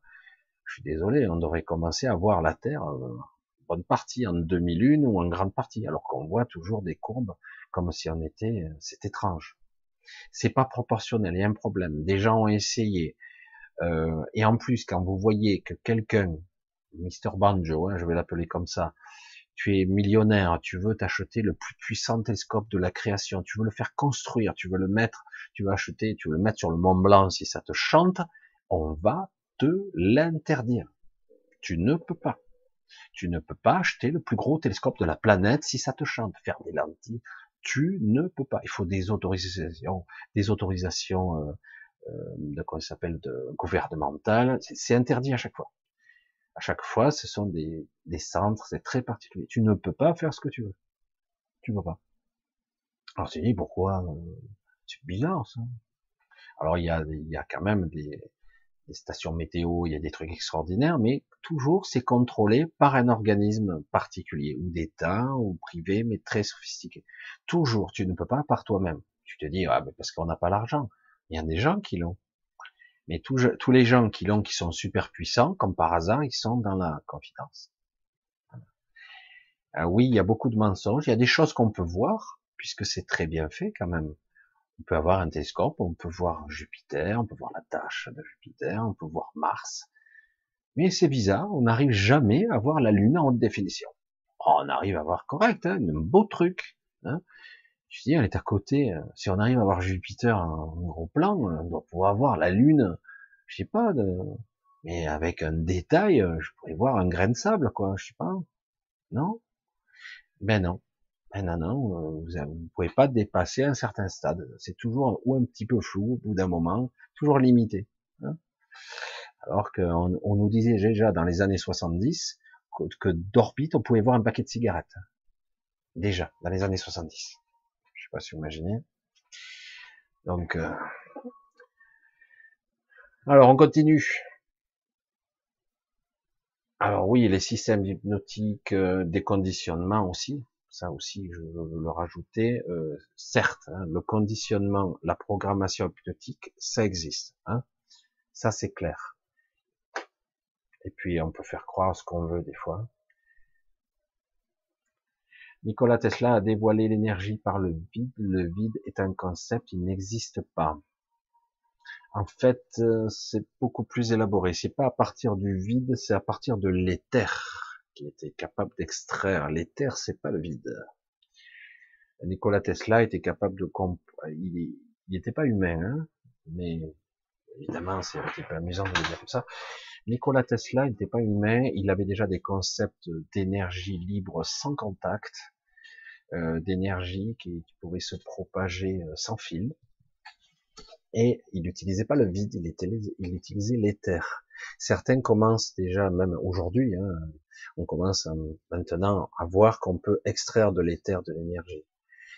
S1: je suis désolé, on devrait commencer à voir la Terre, euh, bonne partie en demi-lune ou en grande partie, alors qu'on voit toujours des courbes comme si on était, c'est étrange. C'est pas proportionnel, il y a un problème. Des gens ont essayé, euh, et en plus, quand vous voyez que quelqu'un, Mr. Banjo, hein, je vais l'appeler comme ça, tu es millionnaire, tu veux t'acheter le plus puissant télescope de la création, tu veux le faire construire, tu veux le mettre, tu veux acheter, tu veux le mettre sur le Mont Blanc si ça te chante, on va te l'interdire. Tu ne peux pas. Tu ne peux pas acheter le plus gros télescope de la planète si ça te chante. Faire des lentilles, tu ne peux pas. Il faut des autorisations, des autorisations euh, euh de quoi s'appelle de gouvernementales. C'est interdit à chaque fois à chaque fois, ce sont des, centres, c'est très particulier. Tu ne peux pas faire ce que tu veux. Tu peux pas. Alors tu dis pourquoi euh, C'est bizarre ça. Alors il y a, il y a quand même des, des stations météo, il y a des trucs extraordinaires, mais toujours c'est contrôlé par un organisme particulier, ou d'État, ou privé, mais très sophistiqué. Toujours, tu ne peux pas par toi-même. Tu te dis, ah, mais parce qu'on n'a pas l'argent. Il y a des gens qui l'ont. Mais tous, les gens qui l'ont, qui sont super puissants, comme par hasard, ils sont dans la confidence. Ah oui, il y a beaucoup de mensonges. Il y a des choses qu'on peut voir, puisque c'est très bien fait quand même. On peut avoir un télescope, on peut voir Jupiter, on peut voir la tâche de Jupiter, on peut voir Mars. Mais c'est bizarre, on n'arrive jamais à voir la Lune en haute définition. Oh, on arrive à voir correct, hein, un beau truc. Hein. Je dis, elle est à côté. Euh, si on arrive à voir Jupiter en gros plan, euh, on doit pouvoir voir la Lune, je sais pas, mais avec un détail, euh, je pourrais voir un grain de sable, quoi, je sais pas. Non? Ben non. Ben non, non, vous ne pouvez pas dépasser un certain stade. C'est toujours ou un petit peu flou au bout d'un moment, toujours limité. Hein Alors qu'on on nous disait déjà dans les années 70 que, que d'orbite, on pouvait voir un paquet de cigarettes. Déjà, dans les années 70 pas. Donc, euh, alors on continue. Alors oui, les systèmes hypnotiques, euh, des conditionnements aussi, ça aussi je veux le rajouter. Euh, certes, hein, le conditionnement, la programmation hypnotique, ça existe. Hein, ça c'est clair. Et puis on peut faire croire ce qu'on veut des fois. Nikola Tesla a dévoilé l'énergie par le vide. Le vide est un concept, il n'existe pas. En fait, euh, c'est beaucoup plus élaboré. C'est pas à partir du vide, c'est à partir de l'éther qui était capable d'extraire. L'éther, c'est pas le vide. Nikola Tesla était capable de comp... il n'était pas humain, hein mais évidemment, c'est un petit peu amusant de le dire comme ça. Nikola Tesla n'était pas humain, il avait déjà des concepts d'énergie libre sans contact, d'énergie qui, qui, pouvait se propager euh, sans fil. Et il n'utilisait pas le vide, il, était, il utilisait l'éther. Certains commencent déjà, même aujourd'hui, hein, on commence maintenant à voir qu'on peut extraire de l'éther de l'énergie.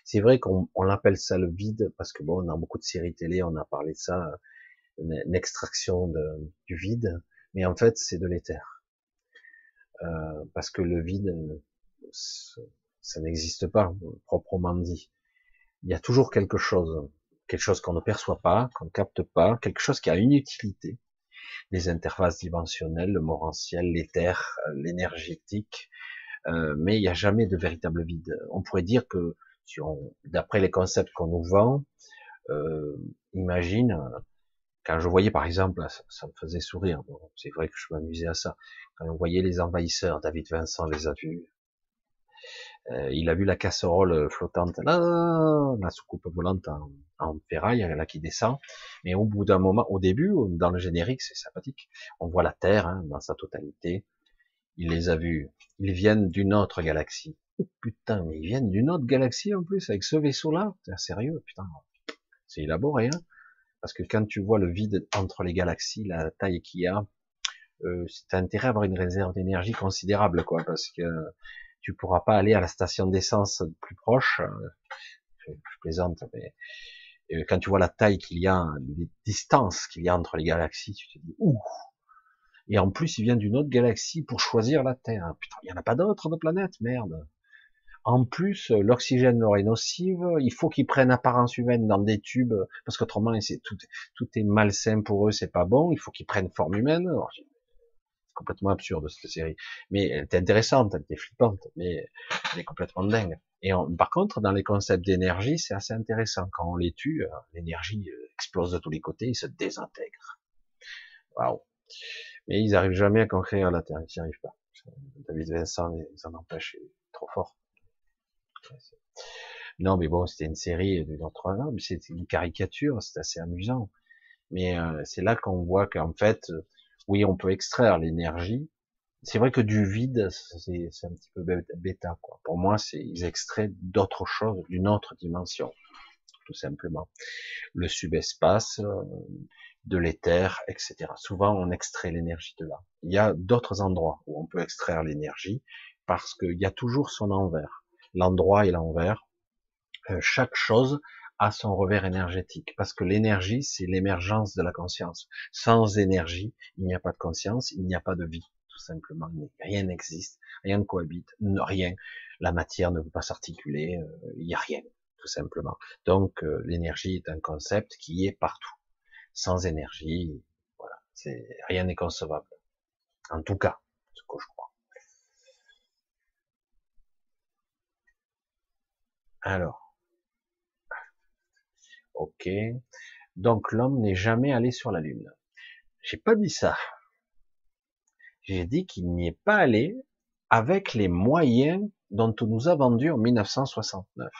S1: C'est vrai qu'on on appelle ça le vide parce que bon, dans beaucoup de séries télé, on a parlé de ça, une, extraction de, du vide, mais en fait, c'est de l'éther. Euh, parce que le vide, ça n'existe pas proprement dit. Il y a toujours quelque chose, quelque chose qu'on ne perçoit pas, qu'on ne capte pas, quelque chose qui a une utilité. Les interfaces dimensionnelles, le morantiel, l'éther, euh, l'énergétique, euh, mais il n'y a jamais de véritable vide. On pourrait dire que, si d'après les concepts qu'on nous vend, euh, imagine, quand je voyais par exemple, ça, me faisait sourire, c'est vrai que je m'amusais à ça, quand on voyait les envahisseurs, David Vincent les a vus, Euh, il a vu la casserole flottante, là, la soucoupe volante en, en ferraille, là qui descend. Mais au bout d'un moment, au début, dans le générique, c'est sympathique. On voit la Terre hein, dans sa totalité. Il les a vus. Ils viennent d'une autre galaxie. Oh, putain, mais ils viennent d'une autre galaxie en plus avec ce vaisseau-là. Sérieux, putain. C'est élaboré, hein. Parce que quand tu vois le vide entre les galaxies, la taille qu'il y a, euh, c'est intérêt à avoir une réserve d'énergie considérable, quoi, parce que tu pourras pas aller à la station d'essence plus proche. Euh, je, plaisante, mais quand tu vois la taille qu'il y a, les distances qu'il y a entre les galaxies, tu te dis ouh. Et en plus, il vient d'une autre galaxie pour choisir la Terre. Putain, il y en a pas d'autres de planètes, merde. En plus, l'oxygène leur est nocive, il faut qu'ils prennent apparence humaine dans des tubes, parce qu'autrement, tout, est malsain pour eux, c'est pas bon, il faut qu'ils prennent forme humaine. Complètement absurde, cette série. Mais elle était intéressante, elle était flippante, mais elle est complètement dingue. Et par contre, dans les concepts d'énergie, c'est assez intéressant. Quand on les tue, euh, l'énergie euh, explose de tous les côtés, ils se désintègrent. Waouh. Mais ils n'arrivent jamais à conquérir la Terre, ils n'y arrivent pas. David Vincent les en empêche, trop fort. Non, mais bon, c'était une série d'une autre mais c'était une caricature, c'est assez amusant. Mais euh, c'est là qu'on voit qu'en fait, euh, oui, on peut extraire l'énergie. C'est vrai que du vide, c'est un petit peu bêta, quoi. Pour moi, c'est ils extraient d'autres choses, d'une autre dimension, tout simplement. Le subespace, euh, de l'éther, etc. Souvent, on extrait l'énergie de là. Il y a d'autres endroits où on peut extraire l'énergie parce qu'il y a toujours son envers l'endroit et l'envers. Euh, chaque chose a son revers énergétique, parce que l'énergie, c'est l'émergence de la conscience. Sans énergie, il n'y a pas de conscience, il n'y a pas de vie, tout simplement. Rien n'existe, rien ne cohabite, rien. La matière ne peut pas s'articuler, euh, il n'y a rien, tout simplement. Donc euh, l'énergie est un concept qui est partout. Sans énergie, voilà, c'est rien n'est concevable. En tout cas, ce que je crois. Alors, ok. Donc l'homme n'est jamais allé sur la Lune. J'ai pas dit ça. J'ai dit qu'il n'y est pas allé avec les moyens dont on nous a vendus en 1969.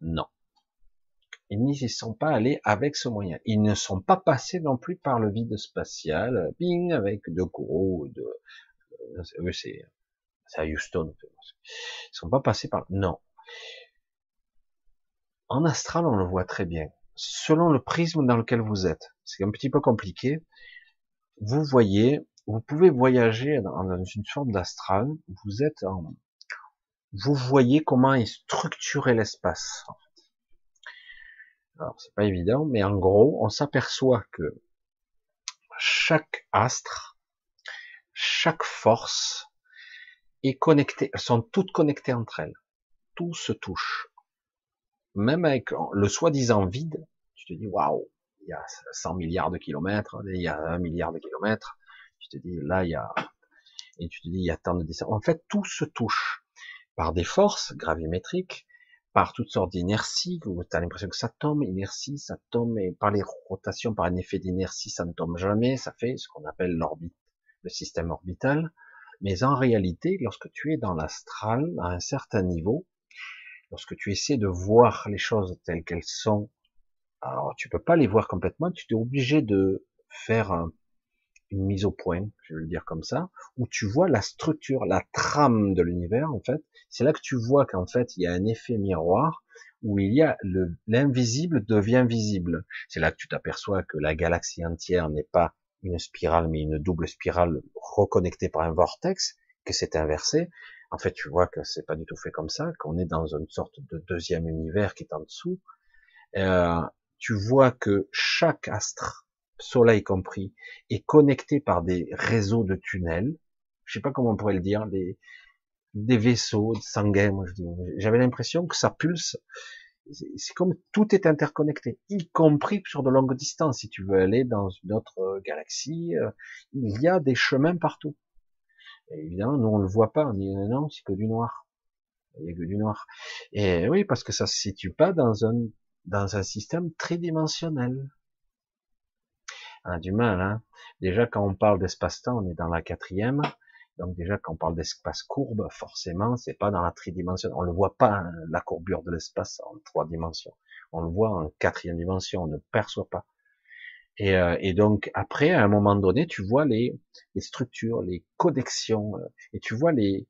S1: Non. Ils n'y sont pas allés avec ce moyen. Ils ne sont pas passés non plus par le vide spatial, bing, avec de gros, de, euh, c'est, c'est à Houston. Ils sont pas passés par, non. En astral, on le voit très bien. Selon le prisme dans lequel vous êtes, c'est un petit peu compliqué. Vous voyez, vous pouvez voyager dans une forme d'astral. Vous êtes en, vous voyez comment est structuré l'espace. Alors c'est pas évident, mais en gros, on s'aperçoit que chaque astre, chaque force est connectée. Elles sont toutes connectées entre elles. Tout se touche même avec le soi-disant vide, tu te dis waouh, il y a 100 milliards de kilomètres, il y a 1 milliard de kilomètres, tu te dis là il y a et tu te dis il y a tant de distances. En fait, tout se touche par des forces gravimétriques, par toutes sortes d'inerties, où tu as l'impression que ça tombe, inertie, ça tombe, et par les rotations, par un effet d'inertie, ça ne tombe jamais, ça fait ce qu'on appelle l'orbite, le système orbital. Mais en réalité, lorsque tu es dans l'astral, à un certain niveau, lorsque tu essaies de voir les choses telles qu'elles sont, alors tu peux pas les voir complètement, tu es obligé de faire une mise au point, je vais le dire comme ça, où tu vois la structure, la trame de l'univers, en fait. C'est là que tu vois qu'en fait, il y a un effet miroir où il y a l'invisible devient visible. C'est là que tu t'aperçois que la galaxie entière n'est pas une spirale, mais une double spirale reconnectée par un vortex, que c'est inversé. En fait, tu vois que c'est pas du tout fait comme ça, qu'on est dans une sorte de deuxième univers qui est en dessous. Euh, tu vois que chaque astre, Soleil compris, est connecté par des réseaux de tunnels. Je sais pas comment on pourrait le dire, des, des vaisseaux sanguins. J'avais l'impression que ça pulse. C'est comme tout est interconnecté, y compris sur de longues distances. Si tu veux aller dans une autre galaxie, euh, il y a des chemins partout évidemment, nous on le voit pas, on dit non, c'est que du noir. Il y a que du noir. Et oui, parce que ça se situe pas dans un dans un système tridimensionnel. On a du mal, hein. Déjà, quand on parle d'espace-temps, on est dans la quatrième. Donc déjà, quand on parle d'espace courbe, forcément, c'est pas dans la tridimension. On ne voit pas hein, la courbure de l'espace en trois dimensions. On le voit en quatrième dimension. On ne perçoit pas. Et, euh, et, donc après, à un moment donné, tu vois les, structures, les connexions, euh, et tu vois les,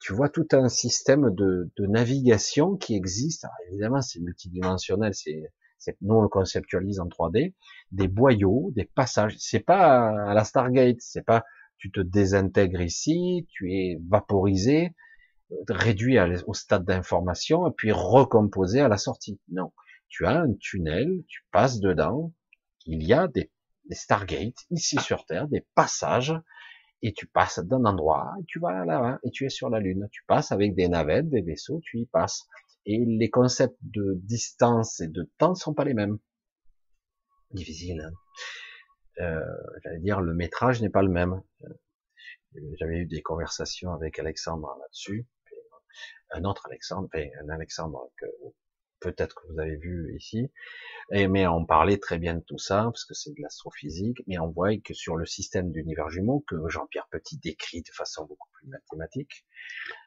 S1: tu vois tout un système de, de navigation qui existe. Alors, évidemment, c'est multidimensionnel, c'est, nous on le conceptualise en 3D, des boyaux, des passages. C'est pas à la Stargate, c'est pas tu te désintègres ici, tu es vaporisé, réduit au stade d'information et puis recomposé à la sortie. Non, tu as un tunnel, tu passes dedans, il y a des, des Stargates ici sur Terre, des passages et tu passes d'un endroit, et tu vas là et tu es sur la Lune. Tu passes avec des navettes, des vaisseaux, tu y passes. Et les concepts de distance et de temps sont pas les mêmes. Difficile. Hein euh, J'allais dire, le métrage n'est pas le même. J'avais eu des conversations avec Alexandre là-dessus. Un autre Alexandre, un Alexandre que peut-être que vous avez vu ici, mais on parlait très bien de tout ça, parce que c'est de l'astrophysique, mais on voit que sur le système d'univers jumeau, que Jean-Pierre Petit décrit de façon beaucoup plus mathématique,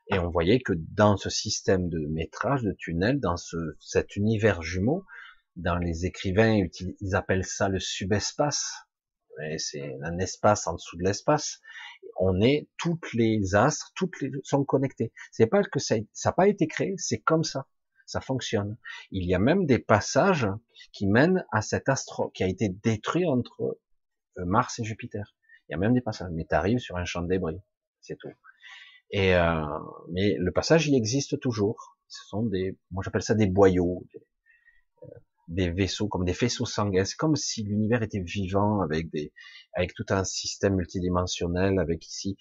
S1: et on voyait que dans ce système de métrage, de tunnel, dans ce, cet univers jumeau, dans les écrivains, ils appellent ça le subespace, c'est un espace en dessous de l'espace, on est toutes les astres, toutes les sont connectées. C'est pas que ça n'a pas été créé, c'est comme ça ça fonctionne. Il y a même des passages qui mènent à cet astre qui a été détruit entre euh, Mars et Jupiter. Il y a même des passages, mais tu arrives sur un champ de débris, c'est tout. Et euh, mais le passage, il existe toujours. Ce sont des, moi j'appelle ça des boyaux, des, euh, vaisseaux comme des vaisseaux sanguins. C'est comme si l'univers était vivant avec des, avec tout un système multidimensionnel, avec ici,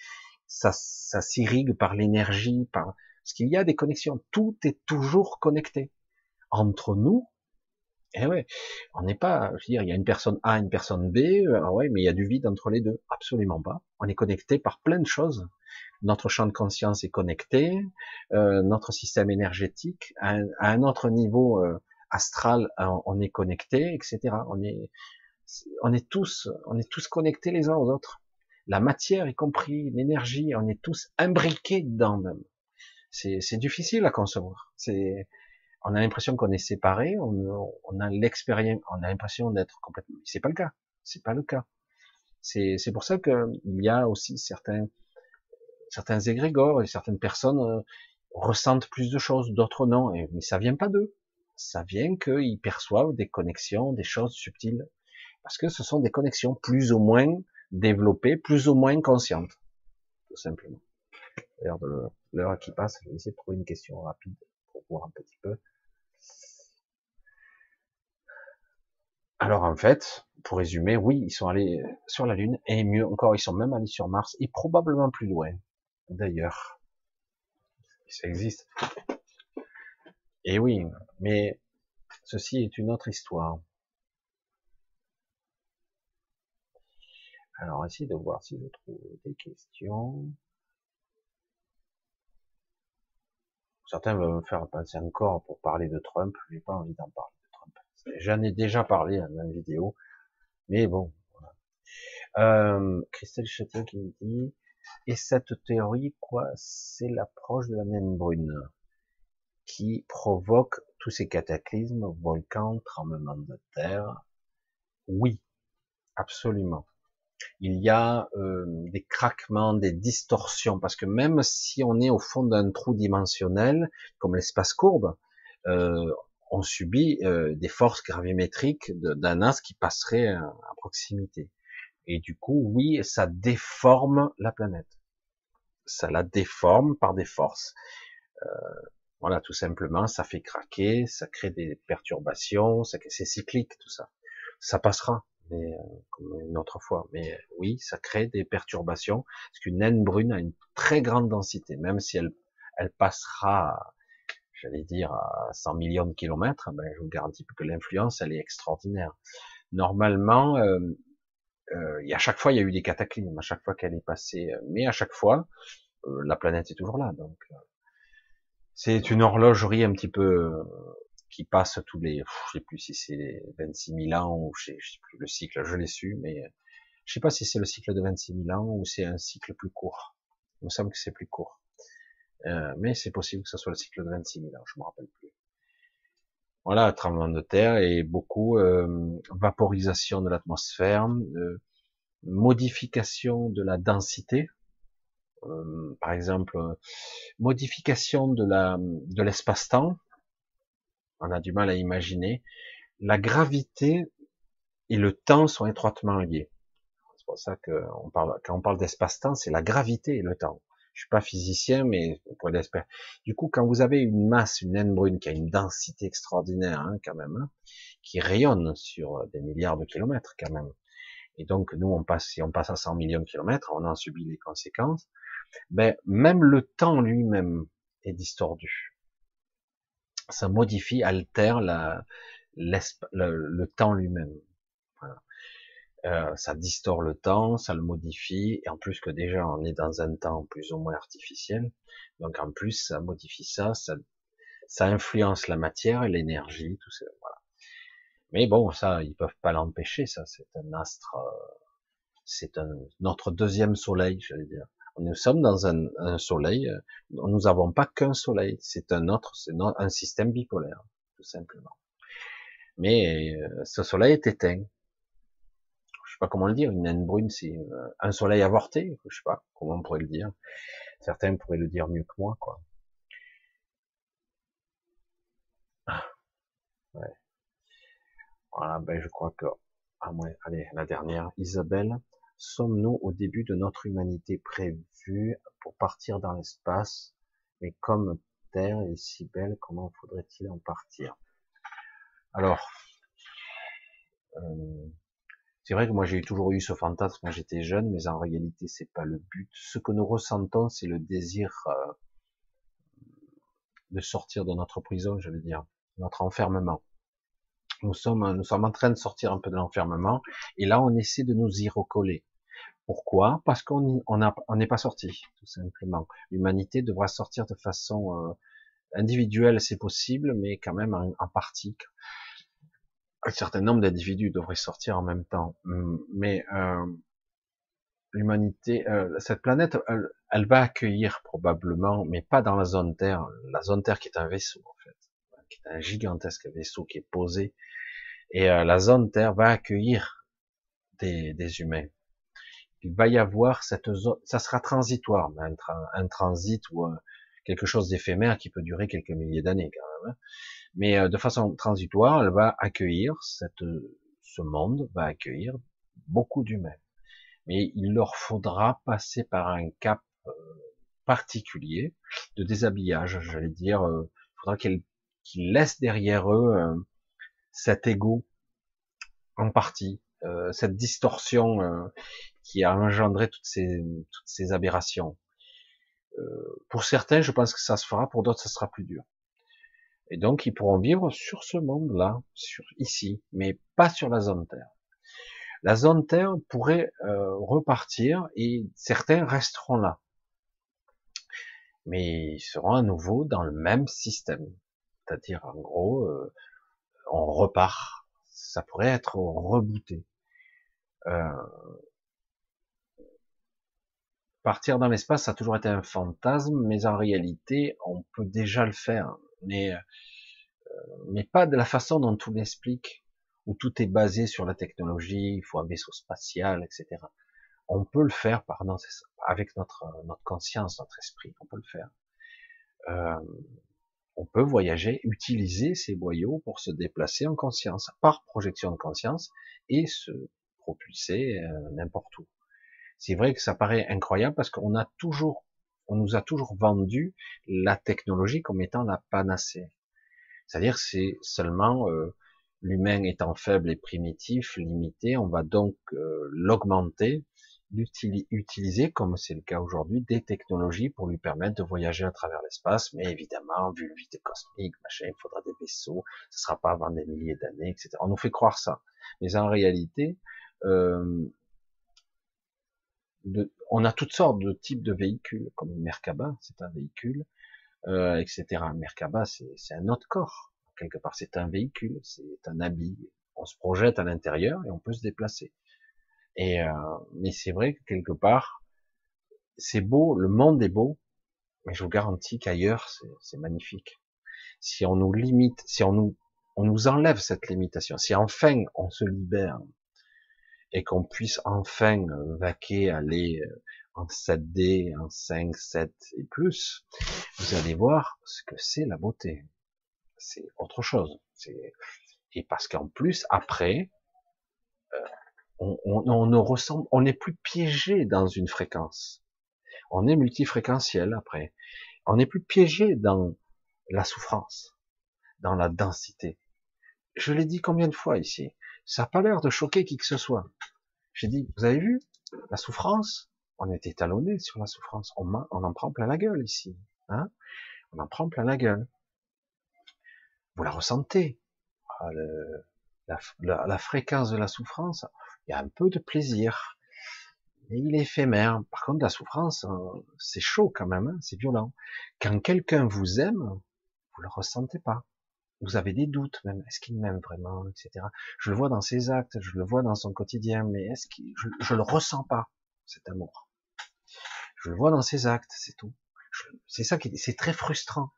S1: ça, ça s'irrigue par l'énergie, par parce qu'il y a des connexions. Tout est toujours connecté. Entre nous, eh ouais, on n'est pas, je veux dire, il y a une personne A, une personne B, euh, ah ouais, mais il y a du vide entre les deux. Absolument pas. On est connecté par plein de choses. Notre champ de conscience est connecté, euh, notre système énergétique, à un, autre niveau euh, astral, on est connecté, etc. On est, on est tous, on est tous connectés les uns aux autres. La matière, y compris l'énergie, on est tous imbriqués dedans même c'est difficile à concevoir. C'est, on a l'impression qu'on est séparés, on, on a l'expérience, on a l'impression d'être complètement. C'est pas le cas. C'est pas le cas. C'est c'est pour ça que il y a aussi certains certains égrégores et certaines personnes euh, ressentent plus de choses, d'autres non. Mais ça vient pas d'eux. Ça vient qu'ils perçoivent des connexions, des choses subtiles, parce que ce sont des connexions plus ou moins développées, plus ou moins conscientes, tout simplement l'heure qui passe, je vais essayer de trouver une question rapide pour voir un petit peu. Alors en fait, pour résumer, oui, ils sont allés sur la Lune, et mieux encore, ils sont même allés sur Mars, et probablement plus loin, d'ailleurs. Ça existe. Et oui, mais ceci est une autre histoire. Alors, essayer de voir si je trouve des questions. Certains veulent me faire passer encore pour parler de Trump. J'ai pas envie d'en parler de Trump. J'en ai déjà parlé dans une vidéo. Mais bon, voilà. Euh, Christelle Châtien qui me dit, et cette théorie, quoi, c'est l'approche de la naine brune qui provoque tous ces cataclysmes, volcans, tremblements de terre. Oui, absolument il y a euh, des craquements, des distorsions, parce que même si on est au fond d'un trou dimensionnel, comme l'espace courbe, euh, on subit euh, des forces gravimétriques d'un as qui passerait à, proximité. Et du coup, oui, ça déforme la planète. Ça la déforme par des forces. voilà, tout simplement, ça fait craquer, ça crée des perturbations, c'est cyclique tout ça. Ça passera mais euh, comme une autre fois. Mais oui, ça crée des perturbations, parce qu'une naine brune a une très grande densité, même si elle, elle passera, j'allais dire, à 100 millions de kilomètres, ben, je vous garantis que l'influence, elle est extraordinaire. Normalement, euh, euh, à chaque fois, il y a eu des cataclysmes, à chaque fois qu'elle est passée, mais à chaque fois, euh, la planète est toujours là, donc c'est une horlogerie un petit peu qui passe tous les, je sais plus si c'est 26 000 ans ou je sais, plus le cycle, je l'ai su, mais Je sais pas si c'est le cycle de 26 000 ans ou c'est un cycle plus court. Il me semble que c'est plus court. Euh, mais c'est possible que ce soit le cycle de 26 000 ans, je me rappelle plus. Voilà, tremblement de terre et beaucoup euh, vaporisation de l'atmosphère, euh, modification de la densité, euh, par exemple, modification de la de l'espace-temps. On a du mal à imaginer. La gravité et le temps sont étroitement liés. C'est pour ça que parle, quand on parle d'espace-temps, c'est la gravité et le temps. Je suis pas physicien, mais on pourrait l'espérer. Du coup, quand vous avez une masse, une naine brune qui a une densité extraordinaire, hein, quand même, hein, qui rayonne sur des milliards de kilomètres, quand même. Et donc, nous, on passe, si on passe à 100 millions de kilomètres, on en subit les conséquences. Ben, même le temps lui-même est distordu. Ça modifie, altère la, le, le temps lui-même. Voilà. Euh, ça distord le temps, ça le modifie, et en plus que déjà on est dans un temps plus ou moins artificiel, donc en plus ça modifie ça, ça, ça influence la matière et l'énergie, tout ça, voilà. Mais bon, ça, ils peuvent pas l'empêcher, ça, c'est un astre, euh, c'est un, notre deuxième soleil, j'allais dire. Nous sommes dans un, un soleil, euh, nous n'avons pas qu'un soleil, c'est un autre, c'est un système bipolaire, tout simplement. Mais ce soleil est éteint, pas comment le dire, une naine brune, c'est euh, un soleil avorté, je sais pas comment on pourrait le dire. Certains pourraient le dire mieux que moi, quoi. Ah, ouais. Voilà, ben je crois que, ah ouais, allez, la dernière, Isabelle, sommes-nous au début de notre humanité prévue pour partir dans l'espace, mais comme Terre est si belle, comment faudrait-il en partir? Alors, euh, c'est vrai que moi j'ai toujours eu ce fantasme quand j'étais jeune, mais en réalité c'est pas le but. Ce que nous ressentons, c'est le désir euh, de sortir de notre prison, je veux dire, notre enfermement. Nous sommes, nous sommes en train de sortir un peu de l'enfermement, et là on essaie de nous y recoller. Pourquoi? Parce qu'on on n'est pas sorti, tout simplement. L'humanité devra sortir de façon euh, individuelle, c'est possible, mais quand même en, partie un certain nombre d'individus devraient sortir en même temps. Hum, mais euh, l'humanité, euh, cette planète, elle, va accueillir probablement, mais pas dans la zone Terre. La zone Terre qui est un vaisseau en fait, qui est un gigantesque vaisseau qui est posé. Et euh, la zone Terre va accueillir des, humains. Il va y avoir cette zone, ça sera transitoire, un, transit ou quelque chose d'éphémère qui peut durer quelques milliers d'années quand même. Hein mais euh, de façon transitoire, elle va accueillir cette, ce monde va accueillir beaucoup d'humains. Mais il leur faudra passer par un cap euh, particulier de déshabillage, j'allais dire. Euh, il faudra qu'ils laissent derrière eux cet ego en partie, cette distorsion qui a engendré toutes ces, toutes ces aberrations. pour certains, je pense que ça se fera, pour d'autres, ça sera plus dur. Et donc, ils pourront vivre sur ce monde-là, sur ici, mais pas sur la zone Terre. La zone Terre pourrait euh, repartir et certains resteront là. Mais ils seront à nouveau dans le même système. C'est-à-dire, en gros, euh, on repart. Ça pourrait être rebooté. Euh, partir dans l'espace, ça a toujours été un fantasme, mais en réalité, on peut déjà le faire mais, euh, mais pas de la façon dont tout l'explique, où tout est basé sur la technologie, il faut un vaisseau spatial, etc. On peut le faire par avec notre, notre conscience, notre esprit, on peut le faire. Euh, on peut voyager, utiliser ces boyaux pour se déplacer en conscience, par projection de conscience, et se propulser euh, n'importe où. C'est vrai que ça paraît incroyable parce qu'on a toujours on nous a toujours vendu la technologie comme étant la panacée. C'est-à-dire c'est seulement euh, l'humain étant faible et primitif, limité, on va donc euh, l'augmenter, l'utiliser, comme c'est le cas aujourd'hui, des technologies pour lui permettre de voyager à travers l'espace, mais évidemment, vu le vide cosmique, machin, il faudra des vaisseaux, ce sera pas avant des milliers d'années, etc. On nous fait croire ça. Mais en réalité, euh, on a toutes sortes de types de véhicules, comme Merkaba, c'est un véhicule, euh, etc. Merkaba, c'est un autre corps, quelque part, c'est un véhicule, c'est un habit. On se projette à l'intérieur et on peut se déplacer. Et euh, mais c'est vrai que quelque part, c'est beau, le monde est beau, mais je vous garantis qu'ailleurs c'est magnifique. Si on nous limite, si on nous on nous enlève cette limitation, si enfin on se libère et qu'on puisse enfin vaquer, aller euh, en 7D, en 5, 7 et plus, vous allez voir ce que c'est la beauté. C'est autre chose. Et parce qu'en plus, après, euh, on, on, on, ne ressent, on n'est plus piégé dans une fréquence. On est multifréquentiel après. On n'est plus piégé dans la souffrance, dans la densité. Je l'ai dit combien de fois ici? Ça n'a pas l'air de choquer qui que ce soit. J'ai dit, vous avez vu, la souffrance, on est étalonné sur la souffrance. On, en prend plein la gueule ici. Hein on en prend plein la gueule. Vous la ressentez? Ah, la, fréquence de la souffrance, il y a un peu de plaisir. Mais il est éphémère. Par contre, la souffrance, hein, c'est chaud quand même, hein, c'est violent. Quand quelqu'un vous aime, vous le ressentez pas. Vous avez des doutes même. Est-ce qu'il m'aime vraiment, etc. Je le vois dans ses actes, je le vois dans son quotidien, mais est-ce que je, je le ressens pas cet amour Je le vois dans ses actes, c'est tout. C'est ça qui, c'est très frustrant.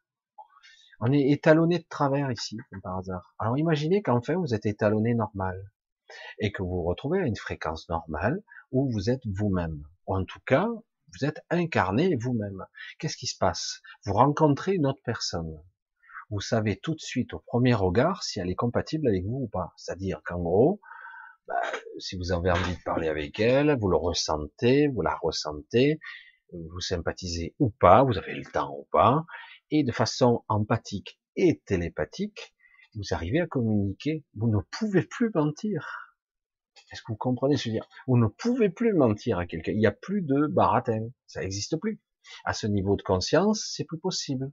S1: On est étalonné de travers ici, par hasard. Alors imaginez qu'enfin vous êtes étalonné normal et que vous vous retrouvez à une fréquence normale où vous êtes vous-même. Ou en tout cas, vous êtes incarné vous-même. Qu'est-ce qui se passe? Vous rencontrez une autre personne. Vous savez tout de suite au premier regard si elle est compatible avec vous ou pas. C'est-à-dire qu'en gros, bah, si vous avez envie de parler avec elle, vous le ressentez, vous la ressentez, vous sympathisez ou pas, vous avez le temps ou pas, et de façon empathique et télépathique, vous arrivez à communiquer. Vous ne pouvez plus mentir. Est-ce que vous comprenez ce que je veux dire? Vous ne pouvez plus mentir à quelqu'un. Il n'y a plus de baratin. Ça n'existe plus. À ce niveau de conscience, c'est plus possible.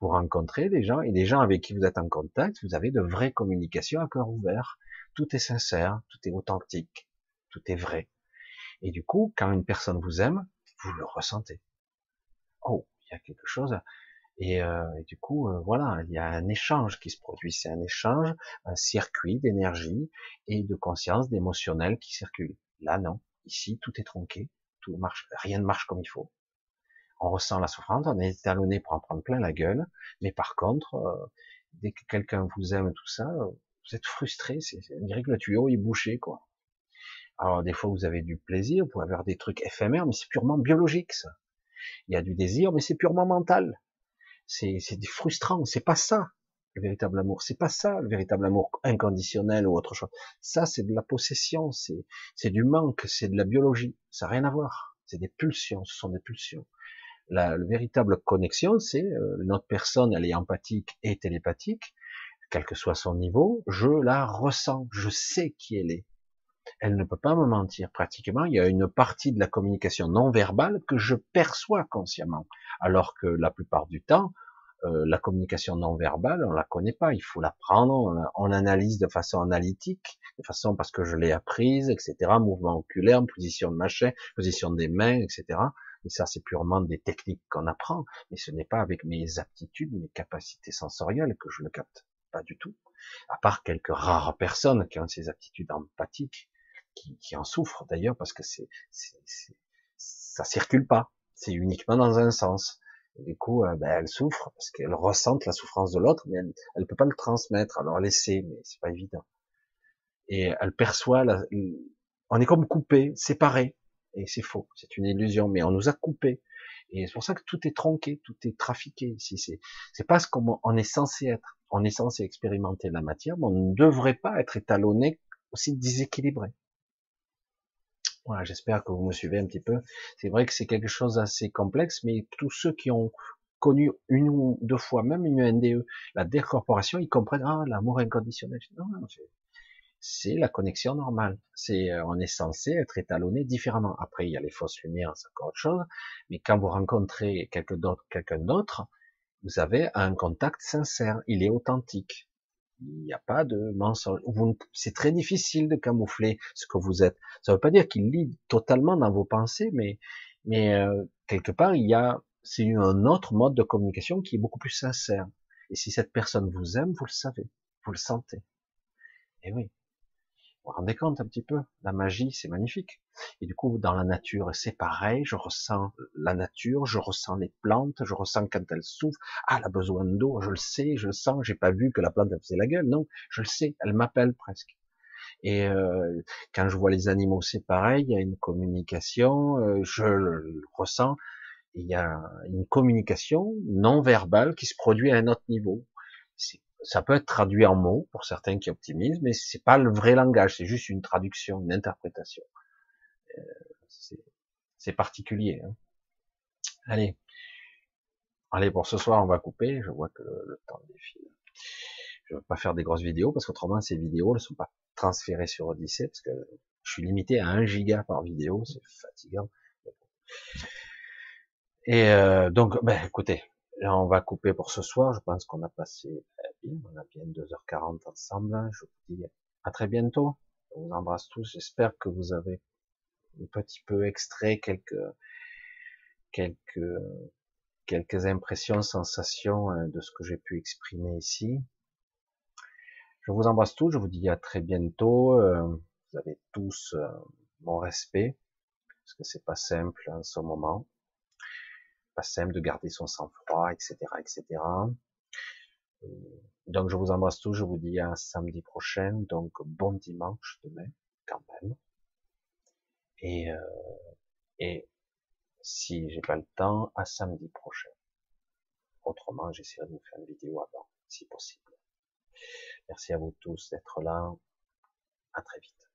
S1: Vous rencontrez des gens et des gens avec qui vous êtes en contact, vous avez de vraies communications à cœur ouvert. Tout est sincère, tout est authentique, tout est vrai. Et du coup, quand une personne vous aime, vous le ressentez. Oh, il y a quelque chose. Et, euh, du coup, euh, voilà, il y a un échange qui se produit. C'est un échange, un circuit d'énergie et de conscience, d'émotionnel qui circule. Là, non. Ici, tout est tronqué, tout marche, rien ne marche comme il faut. On ressent la souffrance, on est étalonné pour en prendre plein la gueule, mais par contre, euh, dès que quelqu'un vous aime, tout ça, vous êtes frustré. C'est, on dirait que le tuyau est bouché, quoi. Alors des fois vous avez du plaisir, vous pouvez avoir des trucs éphémères, mais c'est purement biologique ça. Il y a du désir, mais c'est purement mental. C'est frustrant, c'est pas ça le véritable amour, c'est pas ça le véritable amour inconditionnel ou autre chose. Ça c'est de la possession, c'est du manque, c'est de la biologie, ça n'a rien à voir. C'est des pulsions, ce sont des pulsions. La, véritable connexion, c'est euh, notre personne, elle est empathique et télépathique, quel que soit son niveau, je la ressens, je sais qui elle est elle ne peut pas me mentir. Pratiquement, il y a une partie de la communication non verbale que je perçois consciemment, alors que la plupart du temps, euh, la communication non verbale, on la connaît pas. Il faut l'apprendre. On, l'analyse de façon analytique, de façon parce que je l'ai apprise, etc. Mouvement oculaire, position de machin, position des mains, etc. Et ça, c'est purement des techniques qu'on apprend, mais ce n'est pas avec mes aptitudes, mes capacités sensorielles que je le capte. Pas du tout. À part quelques rares personnes qui ont ces aptitudes empathiques, qui, en souffrent d'ailleurs parce que c'est, ça circule pas, c'est uniquement dans un sens. du coup, euh, ben, elle souffre parce qu'elle ressent la souffrance de l'autre, mais elle, elle peut pas le transmettre. Alors elle mais c'est pas évident. Et elle perçoit, la, on est comme coupé, séparé, et c'est faux, c'est une illusion, mais on nous a coupé. Et c'est pour ça que tout est tronqué, tout est trafiqué ici. C'est, c'est pas ce qu'on est censé être. On est censé expérimenter la matière, mais on ne devrait pas être étalonné aussi déséquilibré. Voilà, j'espère que vous me suivez un petit peu. C'est vrai que c'est quelque chose d'assez complexe, mais tous ceux qui ont connu une ou deux fois, même une NDE, la décorporation, ils comprennent, ah, l'amour inconditionnel. La connexion normale. C'est, euh, on est censé être étalonné différemment. Après, il y a les fausses lumières, c'est encore autre chose. Mais quand vous rencontrez quelqu'un d'autre, quelqu'un d'autre, vous avez un contact sincère. Il est authentique. Il n'y a pas de mensonge. C'est très difficile de camoufler ce que vous êtes. Ça ne veut pas dire qu'il lit totalement dans vos pensées, mais, mais euh, quelque part, il y a c'est un autre mode de communication qui est beaucoup plus sincère. Et si cette personne vous aime, vous le savez, vous le sentez. Et oui. Vous rendez compte un petit peu? La magie, c'est magnifique. Et du coup, dans la nature, c'est pareil. Je ressens la nature, je ressens les plantes, je ressens quand elles souffrent. Ah, elle a besoin d'eau, je le sais, je le sens. J'ai pas vu que la plante elle faisait la gueule. Non, je le sais. Elle m'appelle presque. Et euh, quand je vois les animaux, c'est pareil. Il y a une communication. Euh, je le ressens. Il y a une communication non verbale qui se produit à un autre niveau ça peut être traduit en mots pour certains qui optimisent, mais c'est pas le vrai langage, c'est juste une traduction, une interprétation. Euh, c'est particulier. Hein. Allez, allez pour ce soir, on va couper. Je vois que le, temps défile. Je vais pas faire des grosses vidéos parce qu'autrement ces vidéos ne sont pas transférées sur Odyssey parce que je suis limité à 1 giga par vidéo, c'est fatigant. Et euh, donc, ben, écoutez, Là, on va couper pour ce soir. Je pense qu'on a passé bien. On a bien 2h40 ensemble. Je vous dis à très bientôt. Je vous embrasse tous. J'espère que vous avez un petit peu extrait quelques, quelques, quelques impressions, sensations euh, de ce que j'ai pu exprimer ici. Je vous embrasse tous. Je vous dis à très bientôt. Euh, vous avez tous euh, mon respect parce que c'est pas simple en ce moment pas simple de garder son sang-froid, etc., etc. Euh, donc je vous embrasse tous, je vous dis à samedi prochain, donc bon dimanche demain, quand même. Et, euh, et si j'ai pas le temps, à samedi prochain. Autrement, j'essaierai de vous faire une vidéo avant, si possible. Merci à vous tous d'être là. À très vite.